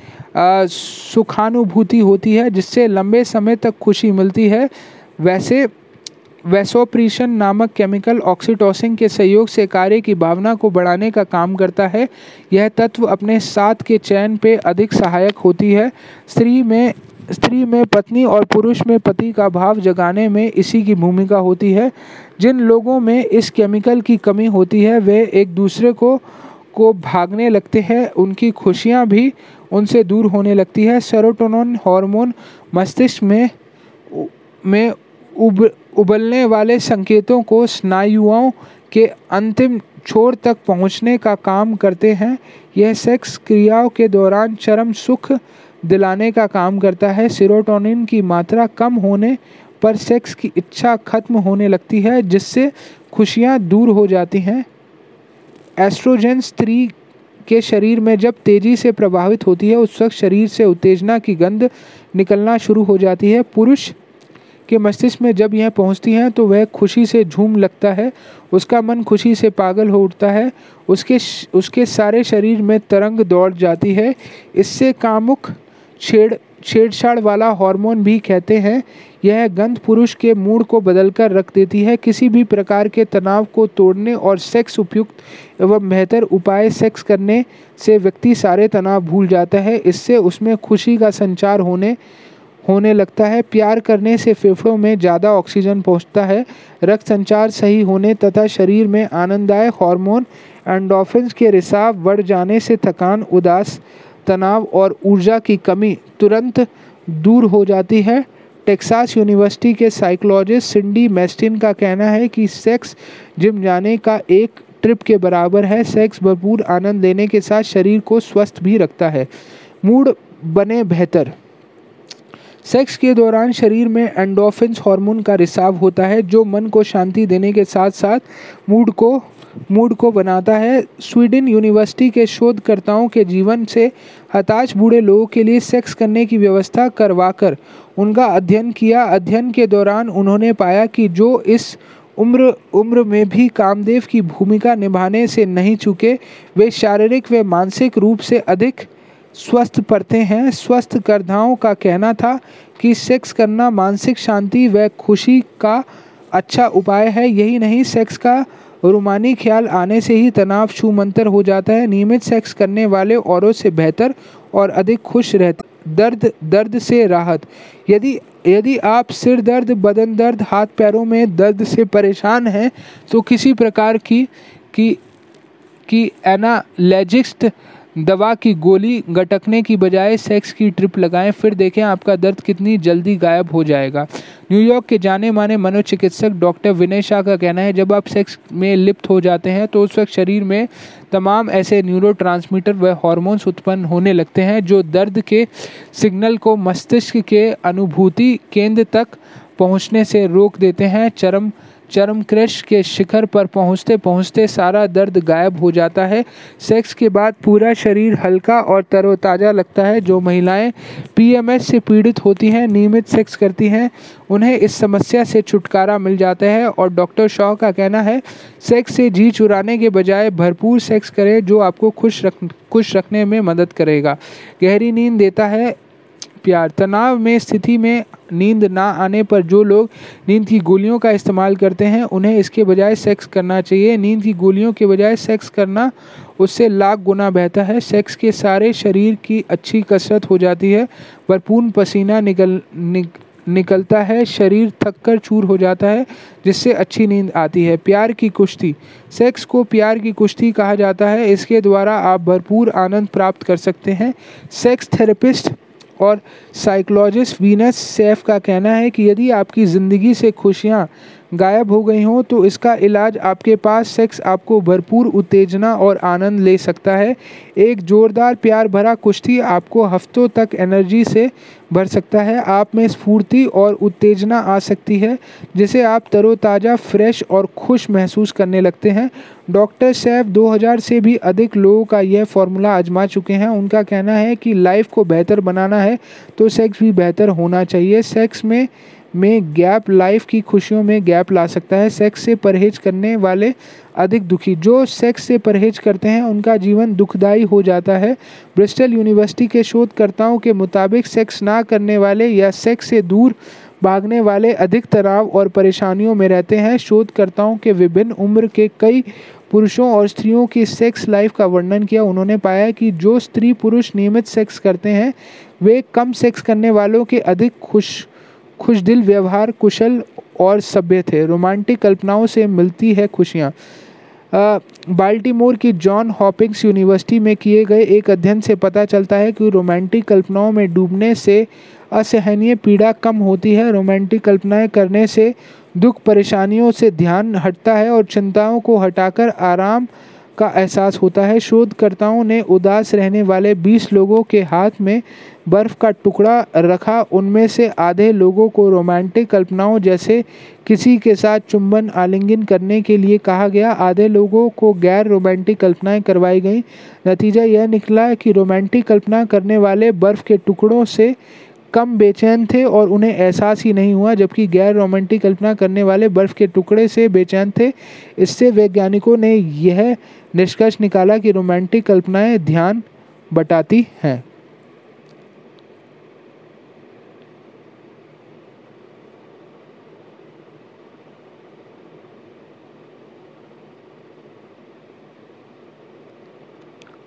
सुखानुभूति होती है, जिससे लंबे समय तक खुशी मिलती है। वैसे, वैसोप्रीशन नामक केमिकल ऑक्सीटोसिन के सहयोग से कार्य की भावना को बढ़ाने का काम करता है। यह तत्व अपने साथ के चयन पे अधिक सहायक होती है। स्त्री में स्त्री में पत्नी और पुरुष में पति का भाव जगाने में इसी की भूमिका होती है। जिन लोगों में इस केमिकल की कमी होती है, वे एक दूसरे को को भागने लगते हैं। उनकी खुशियाँ भी उनसे दूर होने लगती है। सेरोटोनिन हार्मोन मस्तिष्क में में उब, उबलने वाले संकेतों को स्नायुओं के अंतिम छोर तक पहुँचने का काम करते हैं। यह सेक्स क्रियाओं के दौरान चरम सुख दिलाने का काम करता है। सीरोटोनिन की मात्रा कम होने पर सेक्स की इच्छा खत्म होने लगती है, जिससे खुशियाँ दूर हो जाती हैं। एस्ट्रोजन स्त्री के शरीर में जब तेज़ी से प्रभावित होती है, उस वक्त शरीर से उत्तेजना की गंध निकलना शुरू हो जाती है। पुरुष के मस्तिष्क में जब यह पहुँचती हैं तो वह खुशी से झूम लगता है। उसका मन खुशी से पागल हो उठता है। उसके उसके सारे शरीर में तरंग दौड़ जाती है। इससे कामुक छेड़, छेड़छाड़ वाला हार्मोन भी कहते हैं, यह गंध पुरुष के मूड को बदलकर रख देती है। किसी भी प्रकार के तनाव को तोड़ने और सेक्स उपयुक्त एवं बेहतर उपाय सेक्स करने से व्यक्ति सारे तनाव भूल जाता है। इससे उसमें खुशी का संचार होने होने लगता है। प्यार करने से फेफड़ों में ज़्यादा ऑक्सीजन पहुँचता है। रक्त संचार सही होने तथा शरीर में आनंददायक हार्मोन एंडोफिन्स के रिसाव बढ़ जाने से थकान, उदास तनाव और ऊर्जा की कमी तुरंत दूर हो जाती है। टेक्सास यूनिवर्सिटी के साइकोलॉजिस्ट सिंडी मेस्टिन का कहना है कि सेक्स जिम जाने का एक ट्रिप के बराबर है। सेक्स भरपूर आनंद लेने के साथ शरीर को स्वस्थ भी रखता है। मूड बने बेहतर। सेक्स के दौरान शरीर में एंडोफिन्स हार्मोन का रिसाव होता है, जो मन को शांति देने के साथ साथ मूड को मूड को बनाता है। स्वीडन यूनिवर्सिटी के शोधकर्ताओं के जीवन से हताश बूढ़े लोगों के लिए सेक्स करने की व्यवस्था करवाकर उनका अध्ययन किया। अध्ययन के दौरान उन्होंने पाया कि जो इस उम्र उम्र में भी कामदेव की भूमिका निभाने से नहीं चुके, वे शारीरिक व मानसिक रूप से अधिक स्वस्थ पड़ते हैं। स्वस्थ करधाओं का कहना था कि सेक्स करना मानसिक शांति व खुशी का अच्छा उपाय है। यही नहीं, सेक्स का रूमानी ख्याल आने से ही तनाव छूमंतर हो जाता है। नियमित सेक्स करने वाले औरों से बेहतर और अधिक खुश रहते दर्द दर्द से राहत। यदि यदि आप सिर दर्द, बदन दर्द, हाथ पैरों में दर्द से परेशान हैं तो किसी प्रकार की की की दवा की गोली गटकने की बजाय सेक्स की ट्रिप लगाएँ, फिर देखें आपका दर्द कितनी जल्दी गायब हो जाएगा। न्यूयॉर्क के जाने माने मनोचिकित्सक डॉक्टर विनय शाह का कहना है, जब आप सेक्स में लिप्त हो जाते हैं तो उस वक्त शरीर में तमाम ऐसे न्यूरो व हॉर्मोन्स उत्पन्न होने लगते हैं, जो दर्द के सिग्नल को मस्तिष्क के अनुभूति केंद्र तक पहुँचने से रोक देते हैं। चरम चरम क्रश के शिखर पर पहुँचते पहुँचते सारा दर्द गायब हो जाता है। सेक्स के बाद पूरा शरीर हल्का और तरोताज़ा लगता है, जो महिलाएँ पीएमएस से पीड़ित होती हैं, नियमित सेक्स करती हैं। उन्हें इस समस्या से छुटकारा मिल जाता है और डॉक्टर शॉ का कहना है, सेक्स से जी चुराने के बजाय भरपूर सेक्स करें, जो आपको खुश रख, खुश रखने में मदद करेगा। गहरी नींद देता है प्यार। तनाव में स्थिति में नींद ना आने पर जो लोग नींद की गोलियों का इस्तेमाल करते हैं उन्हें इसके बजाय सेक्स करना चाहिए। नींद की गोलियों के बजाय सेक्स करना उससे लाख गुना बेहतर है। सेक्स के सारे शरीर की अच्छी कसरत हो जाती है भरपूर पसीना निकल निक, निकलता है शरीर थक कर चूर हो जाता है जिससे अच्छी नींद आती है। प्यार की कुश्ती। सेक्स को प्यार की कुश्ती कहा जाता है। इसके द्वारा आप भरपूर आनंद प्राप्त कर सकते हैं। सेक्स थेरेपिस्ट और साइकोलॉजिस्ट वीनस सैफ का कहना है कि यदि आपकी ज़िंदगी से खुशियाँ गायब हो गई हों तो इसका इलाज आपके पास सेक्स आपको भरपूर उत्तेजना और आनंद ले सकता है। एक ज़ोरदार प्यार भरा कुश्ती आपको हफ्तों तक एनर्जी से भर सकता है। आप में स्फूर्ति और उत्तेजना आ सकती है, जिसे आप तरोताज़ा फ्रेश और खुश महसूस करने लगते हैं। डॉक्टर सैफ 2000 से भी अधिक लोगों का यह फॉर्मूला आजमा चुके हैं। उनका कहना है कि लाइफ को बेहतर बनाना है तो सेक्स भी बेहतर होना चाहिए। सेक्स में में गैप लाइफ की खुशियों में गैप ला सकता है। सेक्स से परहेज करने वाले अधिक दुखी। जो सेक्स से परहेज करते हैं, उनका जीवन दुखदाई हो जाता है। ब्रिस्टल यूनिवर्सिटी के शोधकर्ताओं के मुताबिक, सेक्स ना करने वाले या सेक्स से दूर भागने वाले अधिक तनाव और परेशानियों में रहते हैं। शोधकर्ताओं के विभिन्न उम्र के कई पुरुषों और स्त्रियों की सेक्स लाइफ का वर्णन किया। उन्होंने पाया कि जो स्त्री पुरुष नियमित सेक्स करते हैं, वे कम सेक्स करने वालों के अधिक खुश खुश दिल व्यवहार, कुशल और सभ्य थे। रोमांटिक कल्पनाओं से मिलती है खुशियाँ। बाल्टीमोर की जॉन हॉपिंग्स यूनिवर्सिटी में किए गए एक अध्ययन से पता चलता है कि रोमांटिक कल्पनाओं में डूबने से असहनीय पीड़ा कम होती है। रोमांटिक कल्पनाएँ करने से दुख, परेशानियों से ध्यान हटता है और चिंताओं को हटाकर आराम का एहसास होता है। शोधकर्ताओं ने उदास रहने वाले 20 लोगों के हाथ में बर्फ़ का टुकड़ा रखा। उनमें से आधे लोगों को रोमांटिक कल्पनाओं जैसे किसी के साथ चुंबन आलिंगन करने के लिए कहा गया। आधे लोगों को गैर रोमांटिक कल्पनाएँ करवाई गई। नतीजा यह निकला कि रोमांटिक कल्पना करने वाले बर्फ़ के टुकड़ों से कम बेचैन थे और उन्हें एहसास ही नहीं हुआ, जबकि गैर रोमांटिक कल्पना करने वाले बर्फ़ के टुकड़े से बेचैन थे। इससे वैज्ञानिकों ने यह निष्कर्ष निकाला कि रोमांटिक कल्पनाएँ ध्यान बटाती हैं।